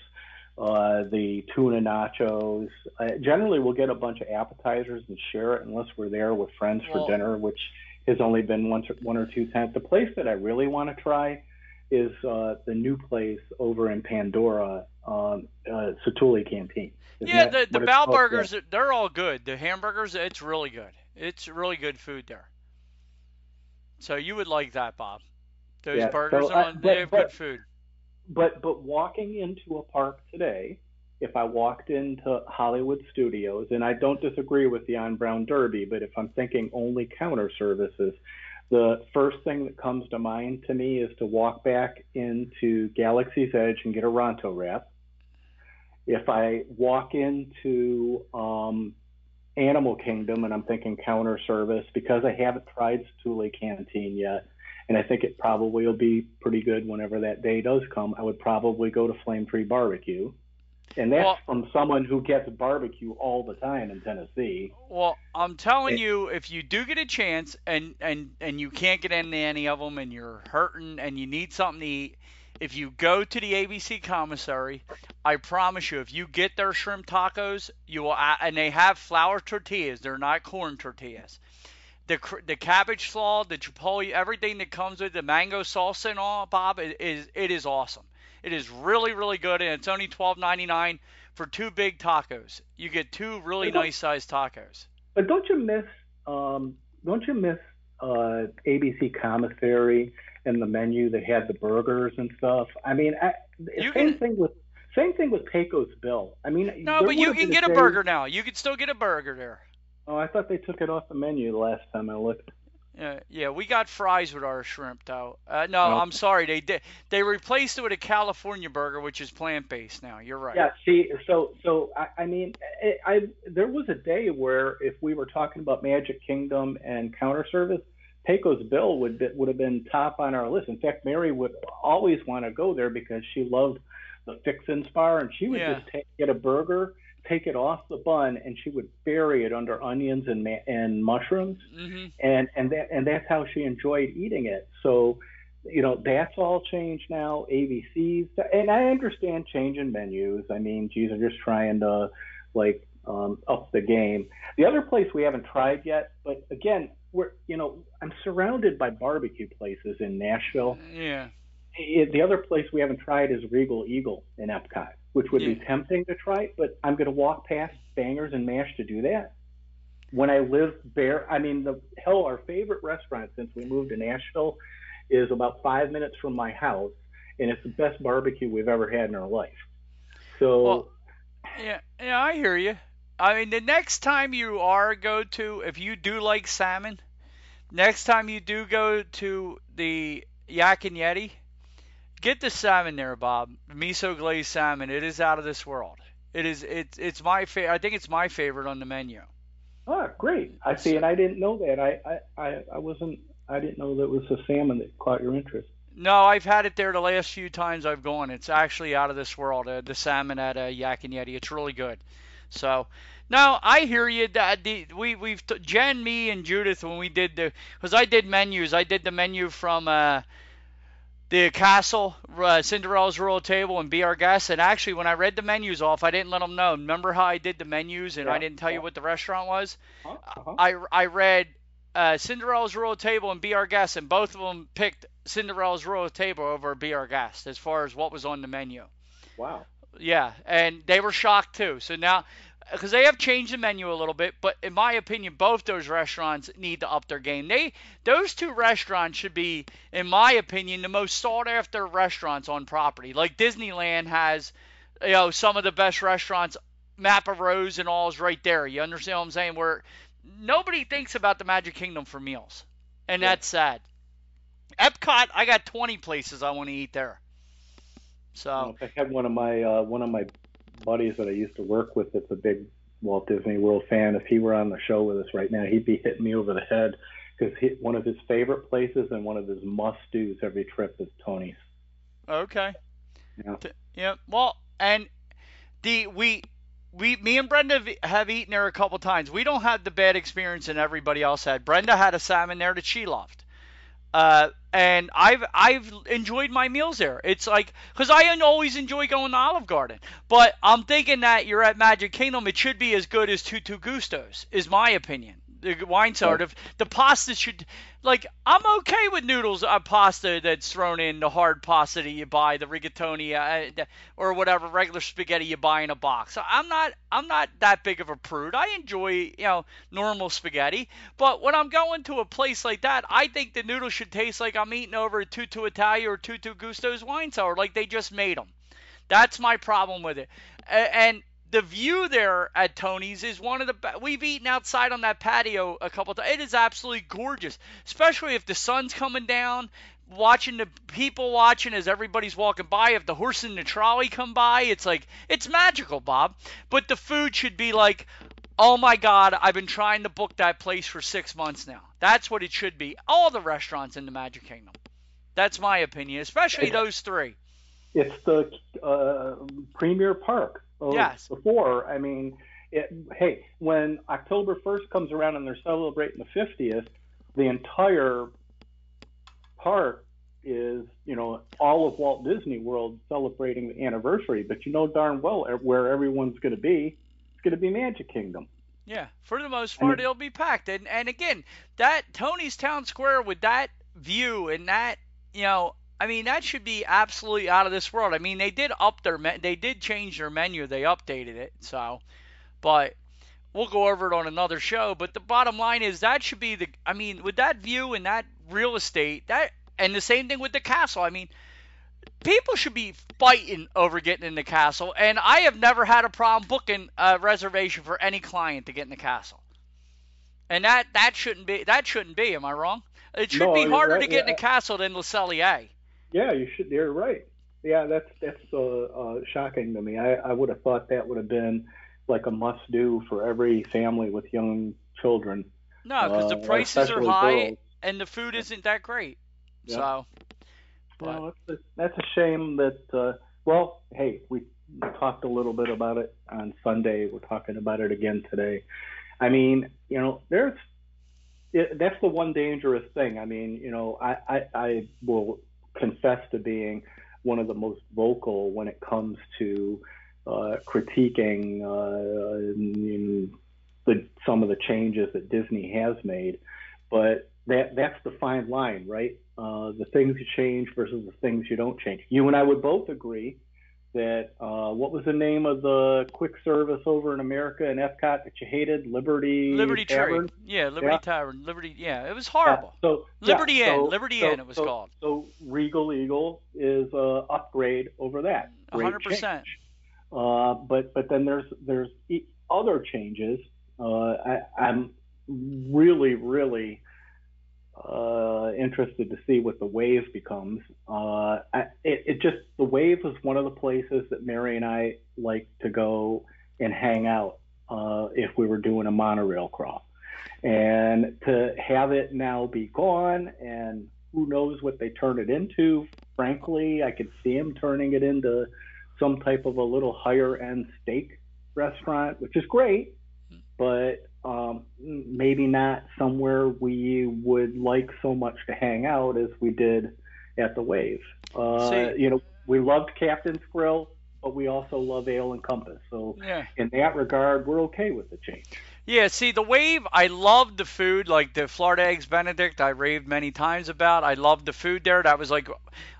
uh, the tuna nachos. Uh, generally, we'll get a bunch of appetizers and share it, unless we're there with friends for Well- dinner, which has only been once, or, one or two times. The place that I really want to try is uh, the new place over in Pandora, um, uh, Satu'li Canteen. Isn't yeah, the the Bao burgers they're all good. The hamburgers, it's really good. It's really good food there. So you would like that, Bob. Those Yeah, burgers so are I- on, but- they have good food. But but walking into a park today, if I walked into Hollywood Studios, and I don't disagree with the on Brown Derby, but if I'm thinking only counter services, the first thing that comes to mind to me is to walk back into Galaxy's Edge and get a Ronto wrap. If I walk into um, Animal Kingdom and I'm thinking counter service, because I haven't tried Satu'li Canteen yet, and I think it probably will be pretty good whenever that day does come. I would probably go to Flame Tree Barbecue, and that's Well- from someone who gets barbecue all the time in Tennessee. Well, I'm telling It- you, if you do get a chance and and and you can't get into any of them and you're hurting and you need something to eat, if you go to the ABC commissary, I promise you, if you get their shrimp tacos, you will and they have flour tortillas. They're not corn tortillas. The the cabbage slaw, the chipotle, everything that comes with the mango salsa and all, Bob, it is it is awesome. It is really really good, and it's only twelve ninety nine for two big tacos. You get two really nice sized tacos. But don't you miss? Um, don't you miss uh, ABC commissary and the menu that had the burgers and stuff? I mean, I, same can- thing with same thing with Pecos Bill. I mean, No, but you can get a burger now. You can still get a burger there. Oh, I thought they took it off the menu the last time I looked. Yeah, yeah, we got fries with our shrimp though. Uh, no, Oh. I'm sorry, they did. They replaced it with a California burger, which is plant based now. You're right. Yeah, see, so so I, I mean, I, I there was a day where if we were talking about Magic Kingdom and counter service, Pecos Bill would be, would have been top on our list. In fact, Mary would always want to go there because she loved the Fixins Bar, and she would Yeah. just take, get a burger, take it off the bun, and she would bury it under onions and ma- and mushrooms hmm and and that and that's how she enjoyed eating it. So, you know, that's all changed now. ABCs, and I understand changing menus. I mean, geez, i'm just trying to like um, up the game. The other place we haven't tried yet, but again, we're you know, I'm surrounded by barbecue places in Nashville. Yeah. It, the other place we haven't tried is Regal Eagle in Epcot, which would be tempting to try, but I'm going to walk past Bangers and Mash to do that. When I live there, I mean, the hell, our favorite restaurant since we moved to Nashville is about five minutes from my house, and it's the best barbecue we've ever had in our life. So, Well, Yeah, yeah, I hear you. I mean, the next time you are go to, if you do like salmon, next time you do go to the Yak and Yeti, get the salmon there, Bob. Miso glazed salmon. It is out of this world. It is. It's. It's my favorite. I think it's my favorite on the menu. oh, great! I see, and I didn't know that. I, I, I, I wasn't. I didn't know that it was the salmon that caught your interest. No, I've had it there the last few times I've gone. It's actually out of this world. Uh, the salmon at uh, Yak and Yeti. It's really good. So, no, I hear you. That the, we we've t- Jen, me, and Judith when we did the because I did menus. I did the menu from uh, the castle, uh, Cinderella's Royal Table, and Be Our Guest. And actually, when I read the menus off, I didn't let them know. Remember how I did the menus and I didn't tell you what the restaurant was? Uh-huh. I, I read uh, Cinderella's Royal Table and Be Our Guest, and both of them picked Cinderella's Royal Table over Be Our Guest as far as what was on the menu. Wow. Yeah, and they were shocked too. So now, because they have changed the menu a little bit, but in my opinion, both those restaurants need to up their game. They those two restaurants should be, in my opinion, the most sought after restaurants on property. Like Disneyland has, you know, some of the best restaurants. Napa Rose and all is right there. You understand what I'm saying? Where nobody thinks about the Magic Kingdom for meals, and Yeah. that's sad. Epcot, I got 20 places I want to eat there. So I had one of my uh, one of my buddies that I used to work with that's a big Walt Disney World fan. If he were on the show with us right now, he'd be hitting me over the head because one of his favorite places and one of his must dos every trip is Tony's. Okay. Yeah. Yeah. Well, and the we we me and Brenda have eaten there a couple times. We don't have the bad experience that everybody else had. Brenda had a salmon there that she loved. Uh, and I've I've enjoyed my meals there. It's like because I always enjoy going to Olive Garden, but I'm thinking that you're at Magic Kingdom. It should be as good as Tutto Gusto's, is my opinion the wine cellar. The, the pasta should like I'm okay with noodles uh, pasta that's thrown in the hard pasta that you buy, the rigatoni uh, or whatever regular spaghetti you buy in a box. So I'm not I'm not that big of a prude. I enjoy you know normal spaghetti, but when I'm going to a place like that, I think the noodles should taste like I'm eating over a Tutto Italia or Tutto Gusto's wine sour, like they just made them. That's my problem with it. And the view there at Tony's is one of the best. We've eaten outside on that patio a couple times. It is absolutely gorgeous, especially if the sun's coming down. Watching the people watching as everybody's walking by. If the horse and the trolley come by, it's like it's magical, Bob. But the food should be like, oh my God, I've been trying to book that place for six months now. That's what it should be. All the restaurants in the Magic Kingdom. That's my opinion, especially those three. It's the uh, premier park yes. before. I mean, it, hey, when October 1st comes around and they're celebrating the 50th, the entire park is, you know, all of Walt Disney World celebrating the anniversary. But you know darn well where everyone's going to be. It's going to be Magic Kingdom. Yeah, for the most part, it'll be packed. And and again, that Tony's Town Square with that view and that, you know, I mean, that should be absolutely out of this world. I mean, they did up their me- they did change their menu. They updated it. So, but we'll go over it on another show. But the bottom line is that should be the. I mean, with that view and that real estate, that and the same thing with the castle. I mean, people should be fighting over getting in the castle, and I have never had a problem booking a reservation for any client to get in the castle. And that that shouldn't be that shouldn't be. Am I wrong? It should no, be harder right. to get yeah. in the castle than Le Cellier. Yeah, you should. You're right. Yeah, that's that's uh, uh, shocking to me. I, I would have thought that would have been like a must do for every family with young children. No, because uh, the prices are high girls. and the food isn't that great. Yeah. So, well, that's a, that's a shame that. Uh, well, hey, we talked a little bit about it on Sunday. We're talking about it again today. I mean, you know, there's it, that's the one dangerous thing. I mean, you know, I, I, I will confess to being one of the most vocal when it comes to uh, critiquing uh, the, some of the changes that Disney has made. But that that's the fine line, right? Uh, the things you change versus the things you don't change. You and I would both agree that uh, what was the name of the quick service over in America in Epcot that you hated? Liberty Liberty Tavern. Tree. Yeah, Liberty Yeah. Tavern. Liberty. Yeah, it was horrible. Yeah, so Liberty yeah, Inn. so- Liberty so- Inn it was so- called. So Regal Eagle is a upgrade over that. A hundred percent. Uh, but but then there's there's other changes. Uh, I, I'm really really uh, interested to see what the wave becomes. Uh, I, it, it just the wave is one of the places that Mary and I like to go and hang out uh, if we were doing a monorail crawl. And to have it now be gone, and who knows what they turn it into. Frankly, I could see them turning it into some type of a little higher end steak restaurant, which is great, but um, maybe not somewhere we would like so much to hang out as we did at the Wave. Uh, See- you know, we loved Captain's Grill, but we also love Ale and Compass. So Yeah. in that regard, we're okay with the change. Yeah, see the wave. I loved the food, like the Florida eggs Benedict. I raved many times about. I loved the food there. That was like,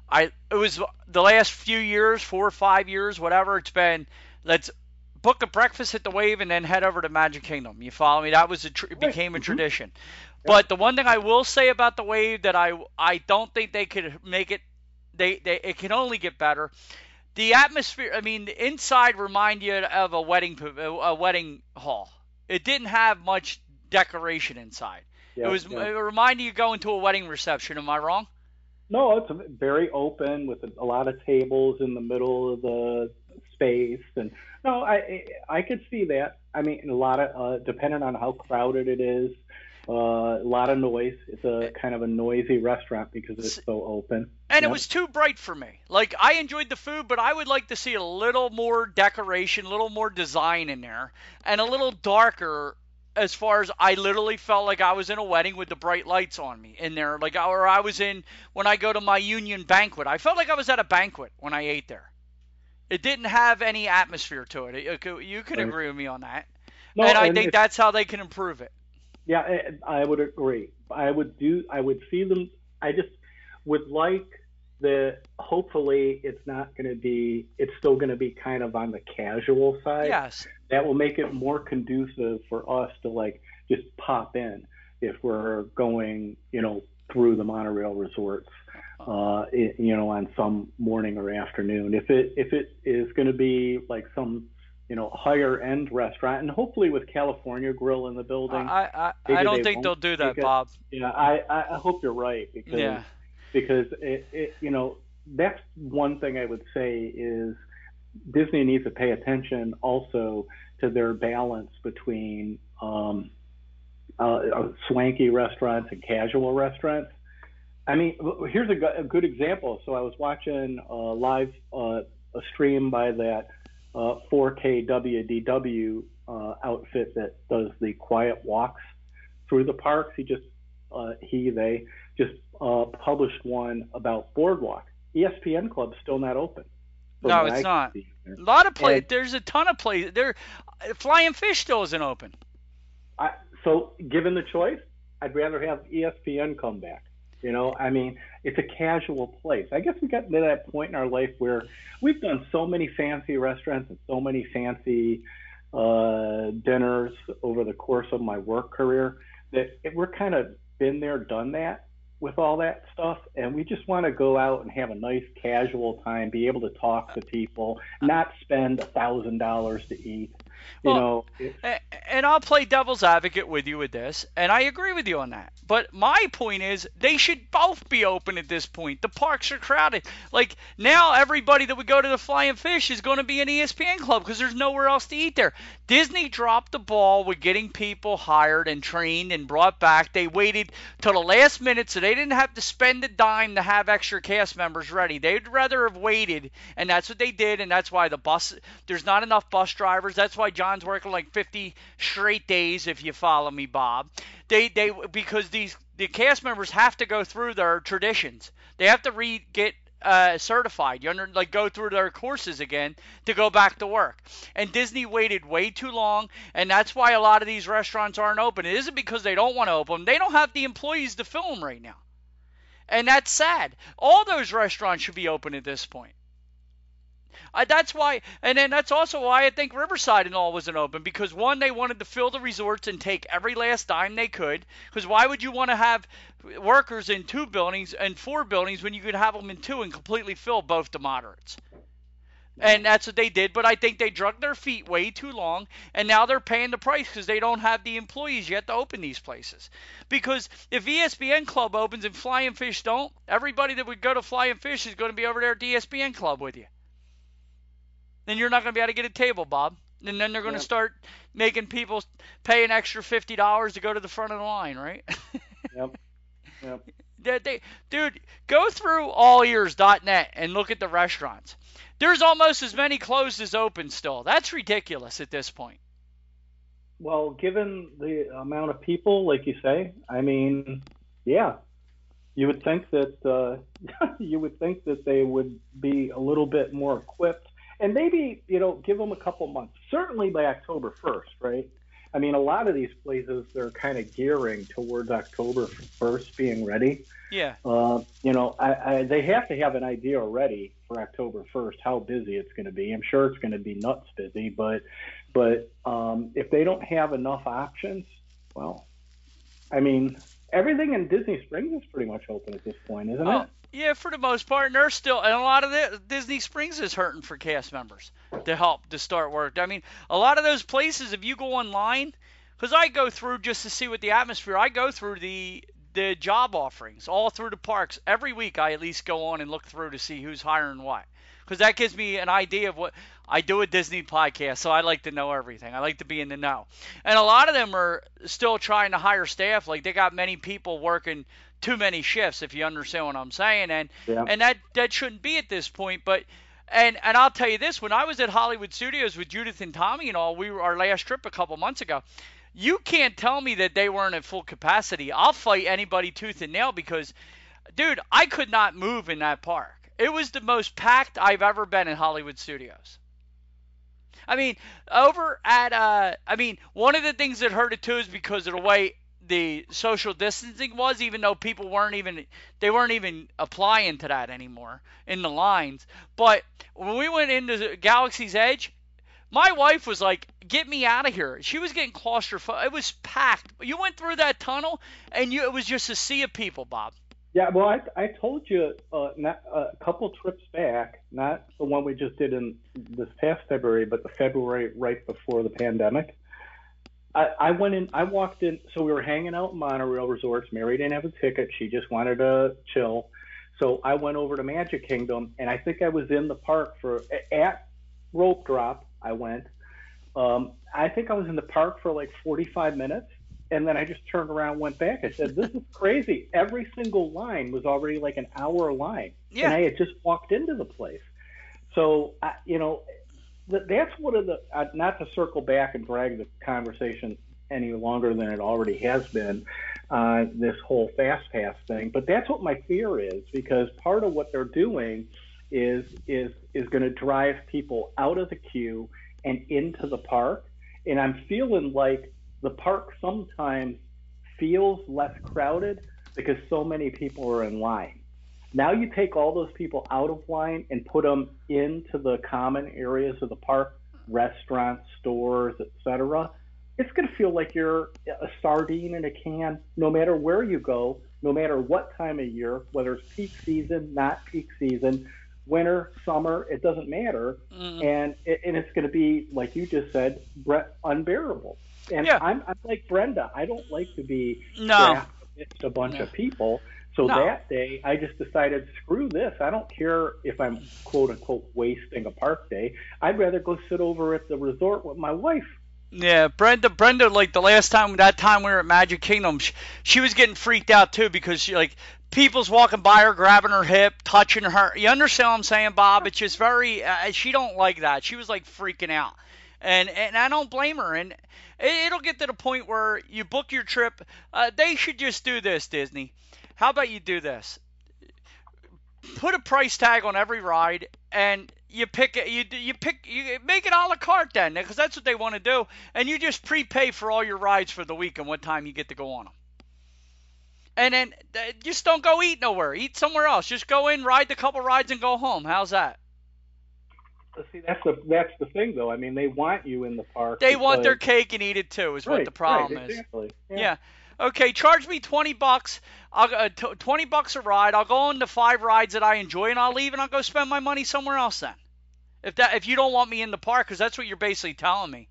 I it was the last few years, four or five years, whatever. It's been. Let's book a breakfast at the wave and then head over to Magic Kingdom. You follow me? That was a tr- became a Mhm. tradition. But the one thing I will say about the wave that I I don't think they could make it. They, they it can only get better. The atmosphere. I mean, the inside remind you of a wedding a wedding hall. It didn't have much decoration inside. Yeah, it was yeah. it reminded you going to a wedding reception. Am I wrong? No, it's very open with a lot of tables in the middle of the space, and no, I I could see that. I mean, a lot of uh, depending on how crowded it is, uh, a lot of noise. It's a kind of a noisy restaurant because it's so open. And yep. it was too bright for me. Like I enjoyed the food, but I would like to see a little more decoration, a little more design in there, and a little darker as far as I literally felt like I was in a wedding with the bright lights on me in there, like or I was in when I go to my union banquet. I felt like I was at a banquet when I ate there. It didn't have any atmosphere to it. You can agree with me on that, no, and I and think that's how they can improve it. Yeah, I would agree. I would do. I would see them. I just would like the. Hopefully, it's not going to be. It's still going to be kind of on the casual side. Yes that will make it more conducive for us to like just pop in if we're going, you know, through the monorail resorts, uh, it, you know, on some morning or afternoon. If it if it is going to be like some you know higher end restaurant and hopefully with california grill in the building i i, I don't they think they'll do that bob yeah i i hope you're right because yeah. because it, it you know that's one thing i would say is disney needs to pay attention also to their balance between um, uh, swanky restaurants and casual restaurants. I mean, here's a, a good example. So I was watching a live uh, a stream by that uh, 4K WDW uh, outfit that does the quiet walks through the parks. He just uh, he they just published one about Boardwalk. ESPN Club's still not open. No, it's not. A lot of play. And, there's a ton of play. There, Flying Fish still isn't open. I, so, given the choice, I'd rather have ESPN come back. You know, I mean, it's a casual place. I guess we got to that point in our life where we've done so many fancy restaurants and so many fancy uh, dinners over the course of my work career that it, we're kind of been there, done that with all that stuff, and we just want to go out and have a nice casual time, be able to talk to people, not spend a thousand dollars to eat. You well, know, and I'll play devil's advocate with you with this, and I agree with you on that. But my point is, they should both be open at this point. The parks are crowded. Like now, everybody that would go to the Flying Fish is going to be an ESPN club because there's nowhere else to eat there. Disney dropped the ball with getting people hired and trained and brought back. They waited till the last minute so they didn't have to spend a dime to have extra cast members ready. They'd rather have waited, and that's what they did, and that's why the bus there's not enough bus drivers. That's why John's working like 50 straight days, if you follow me, Bob. They they because these the cast members have to go through their traditions. They have to re get uh, certified. You under like go through their courses again to go back to work. And Disney waited way too long, and that's why a lot of these restaurants aren't open. It isn't because they don't want to open; they don't have the employees to fill them right now, and that's sad. All those restaurants should be open at this point. I, that's why, and then that's also why I think Riverside and all wasn't open because one, they wanted to fill the resorts and take every last dime they could. Because why would you want to have workers in two buildings and four buildings when you could have them in two and completely fill both the moderates? And that's what they did, but I think they drug their feet way too long, and now they're paying the price because they don't have the employees yet to open these places. Because if ESPN Club opens and Flying Fish don't, everybody that would go to Flying Fish is going to be over there at the ESPN Club with you then you're not going to be able to get a table, Bob. And then they're going to yep. start making people pay an extra fifty dollars to go to the front of the line, right? yep. Yep. They, they, dude, go through allears.net and look at the restaurants. There's almost as many closed as open still. That's ridiculous at this point. Well, given the amount of people, like you say, I mean, yeah, you would think that uh, you would think that they would be a little bit more equipped and maybe you know give them a couple months. Certainly by October first, right? I mean, a lot of these places they're kind of gearing towards October first being ready. Yeah. Uh, you know, I, I, they have to have an idea already for October first how busy it's going to be. I'm sure it's going to be nuts busy, but but um, if they don't have enough options, well, I mean, everything in Disney Springs is pretty much open at this point, isn't oh, it? Yeah, for the most part, and they're still, and a lot of the Disney Springs is hurting for cast members to help to start work. I mean, a lot of those places, if you go online, because I go through just to see what the atmosphere, I go through the the job offerings all through the parks. Every week, I at least go on and look through to see who's hiring what, because that gives me an idea of what I do a Disney podcast. So I like to know everything. I like to be in the know, and a lot of them are still trying to hire staff. Like they got many people working too many shifts, if you understand what I'm saying, and Yeah. and that that shouldn't be at this point, but. And and I'll tell you this: when I was at Hollywood Studios with Judith and Tommy and all, we were our last trip a couple months ago. You can't tell me that they weren't at full capacity. I'll fight anybody tooth and nail because, dude, I could not move in that park. It was the most packed I've ever been in Hollywood Studios. I mean, over at uh, I mean, one of the things that hurt it too is because of the way the social distancing was, even though people weren't even they weren't even applying to that anymore in the lines. But when we went into Galaxy's Edge, my wife was like, "Get me out of here." She was getting claustrophobic. It was packed. You went through that tunnel, and you it was just a sea of people, Bob. Yeah, well, I, I told you uh, not, a couple trips back, not the one we just did in this past February, but the February right before the pandemic. I, I went in, I walked in, so we were hanging out in Monorail Resorts. Mary didn't have a ticket; she just wanted to chill. So I went over to Magic Kingdom, and I think I was in the park for at rope drop. I went. Um, I think I was in the park for like 45 minutes, and then I just turned around went back. I said, "This is crazy." Every single line was already like an hour line, Yeah. and I had just walked into the place. So, I, you know, that's one of the uh, not to circle back and drag the conversation any longer than it already has been. Uh, this whole fast pass thing, but that's what my fear is because part of what they're doing is is is going to drive people out of the queue and into the park, and I'm feeling like the park sometimes feels less crowded because so many people are in line. Now you take all those people out of line and put them into the common areas of the park, restaurants, stores, etc. It's going to feel like you're a sardine in a can no matter where you go, no matter what time of year, whether it's peak season, not peak season, winter, summer, it doesn't matter. Mm. And it, and it's going to be like you just said, unbearable. And Yeah. I'm, I'm like Brenda. I don't like to be No. a bunch No. of people. So No. that day, I just decided, screw this. I don't care if I'm quote unquote wasting a park day. I'd rather go sit over at the resort with my wife. Yeah, Brenda. Brenda, like the last time, that time we were at Magic Kingdom, she, she was getting freaked out too because she like people's walking by her, grabbing her hip, touching her. You understand what I'm saying, Bob? It's just very. Uh, she don't like that. She was like freaking out, and and I don't blame her. And it, it'll get to the point where you book your trip. Uh, they should just do this, Disney. How about you do this? Put a price tag on every ride, and you pick it. You you pick you make it a la carte then, because that's what they want to do. And you just prepay for all your rides for the week and what time you get to go on them. And then uh, just don't go eat nowhere. Eat somewhere else. Just go in, ride the couple rides, and go home. How's that? See, that's the that's the thing, though. I mean, they want you in the park. They want their cake and eat it too. Is what the problem right, is. Exactly. Yeah. Okay, charge me twenty bucks. I'll go- uh, t- twenty bucks a ride. I'll go on the five rides that I enjoy, and I'll leave, and I'll go spend my money somewhere else then. If that if you don't want me in the park, because that's what you're basically telling me.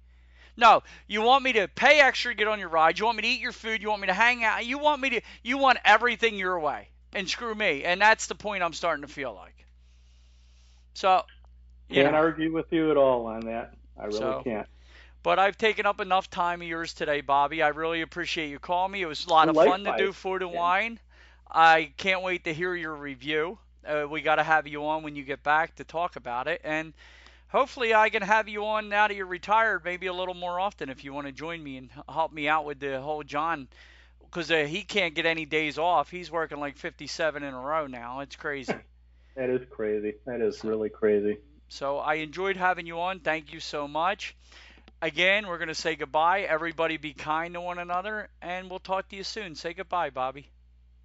No, you want me to pay extra to get on your ride. You want me to eat your food. You want me to hang out. You want me to. You want everything your way, and screw me. And that's the point I'm starting to feel like. So, Can't know. argue with you at all on that. I really So- can't. But I've taken up enough time of yours today, Bobby. I really appreciate you calling me. It was a lot of fun to do food and Ken. wine. I can't wait to hear your review. Uh, we got to have you on when you get back to talk about it, and hopefully I can have you on now that you're retired, maybe a little more often if you want to join me and help me out with the whole John, because uh, he can't get any days off. He's working like 57 in a row now. It's crazy. That is crazy. That is really crazy. So I enjoyed having you on. Thank you so much. Again, we're going to say goodbye. Everybody be kind to one another, and we'll talk to you soon. Say goodbye, Bobby.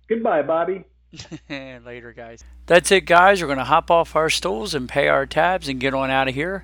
Goodbye, Bobby. Later, guys. That's it, guys. We're going to hop off our stools and pay our tabs and get on out of here.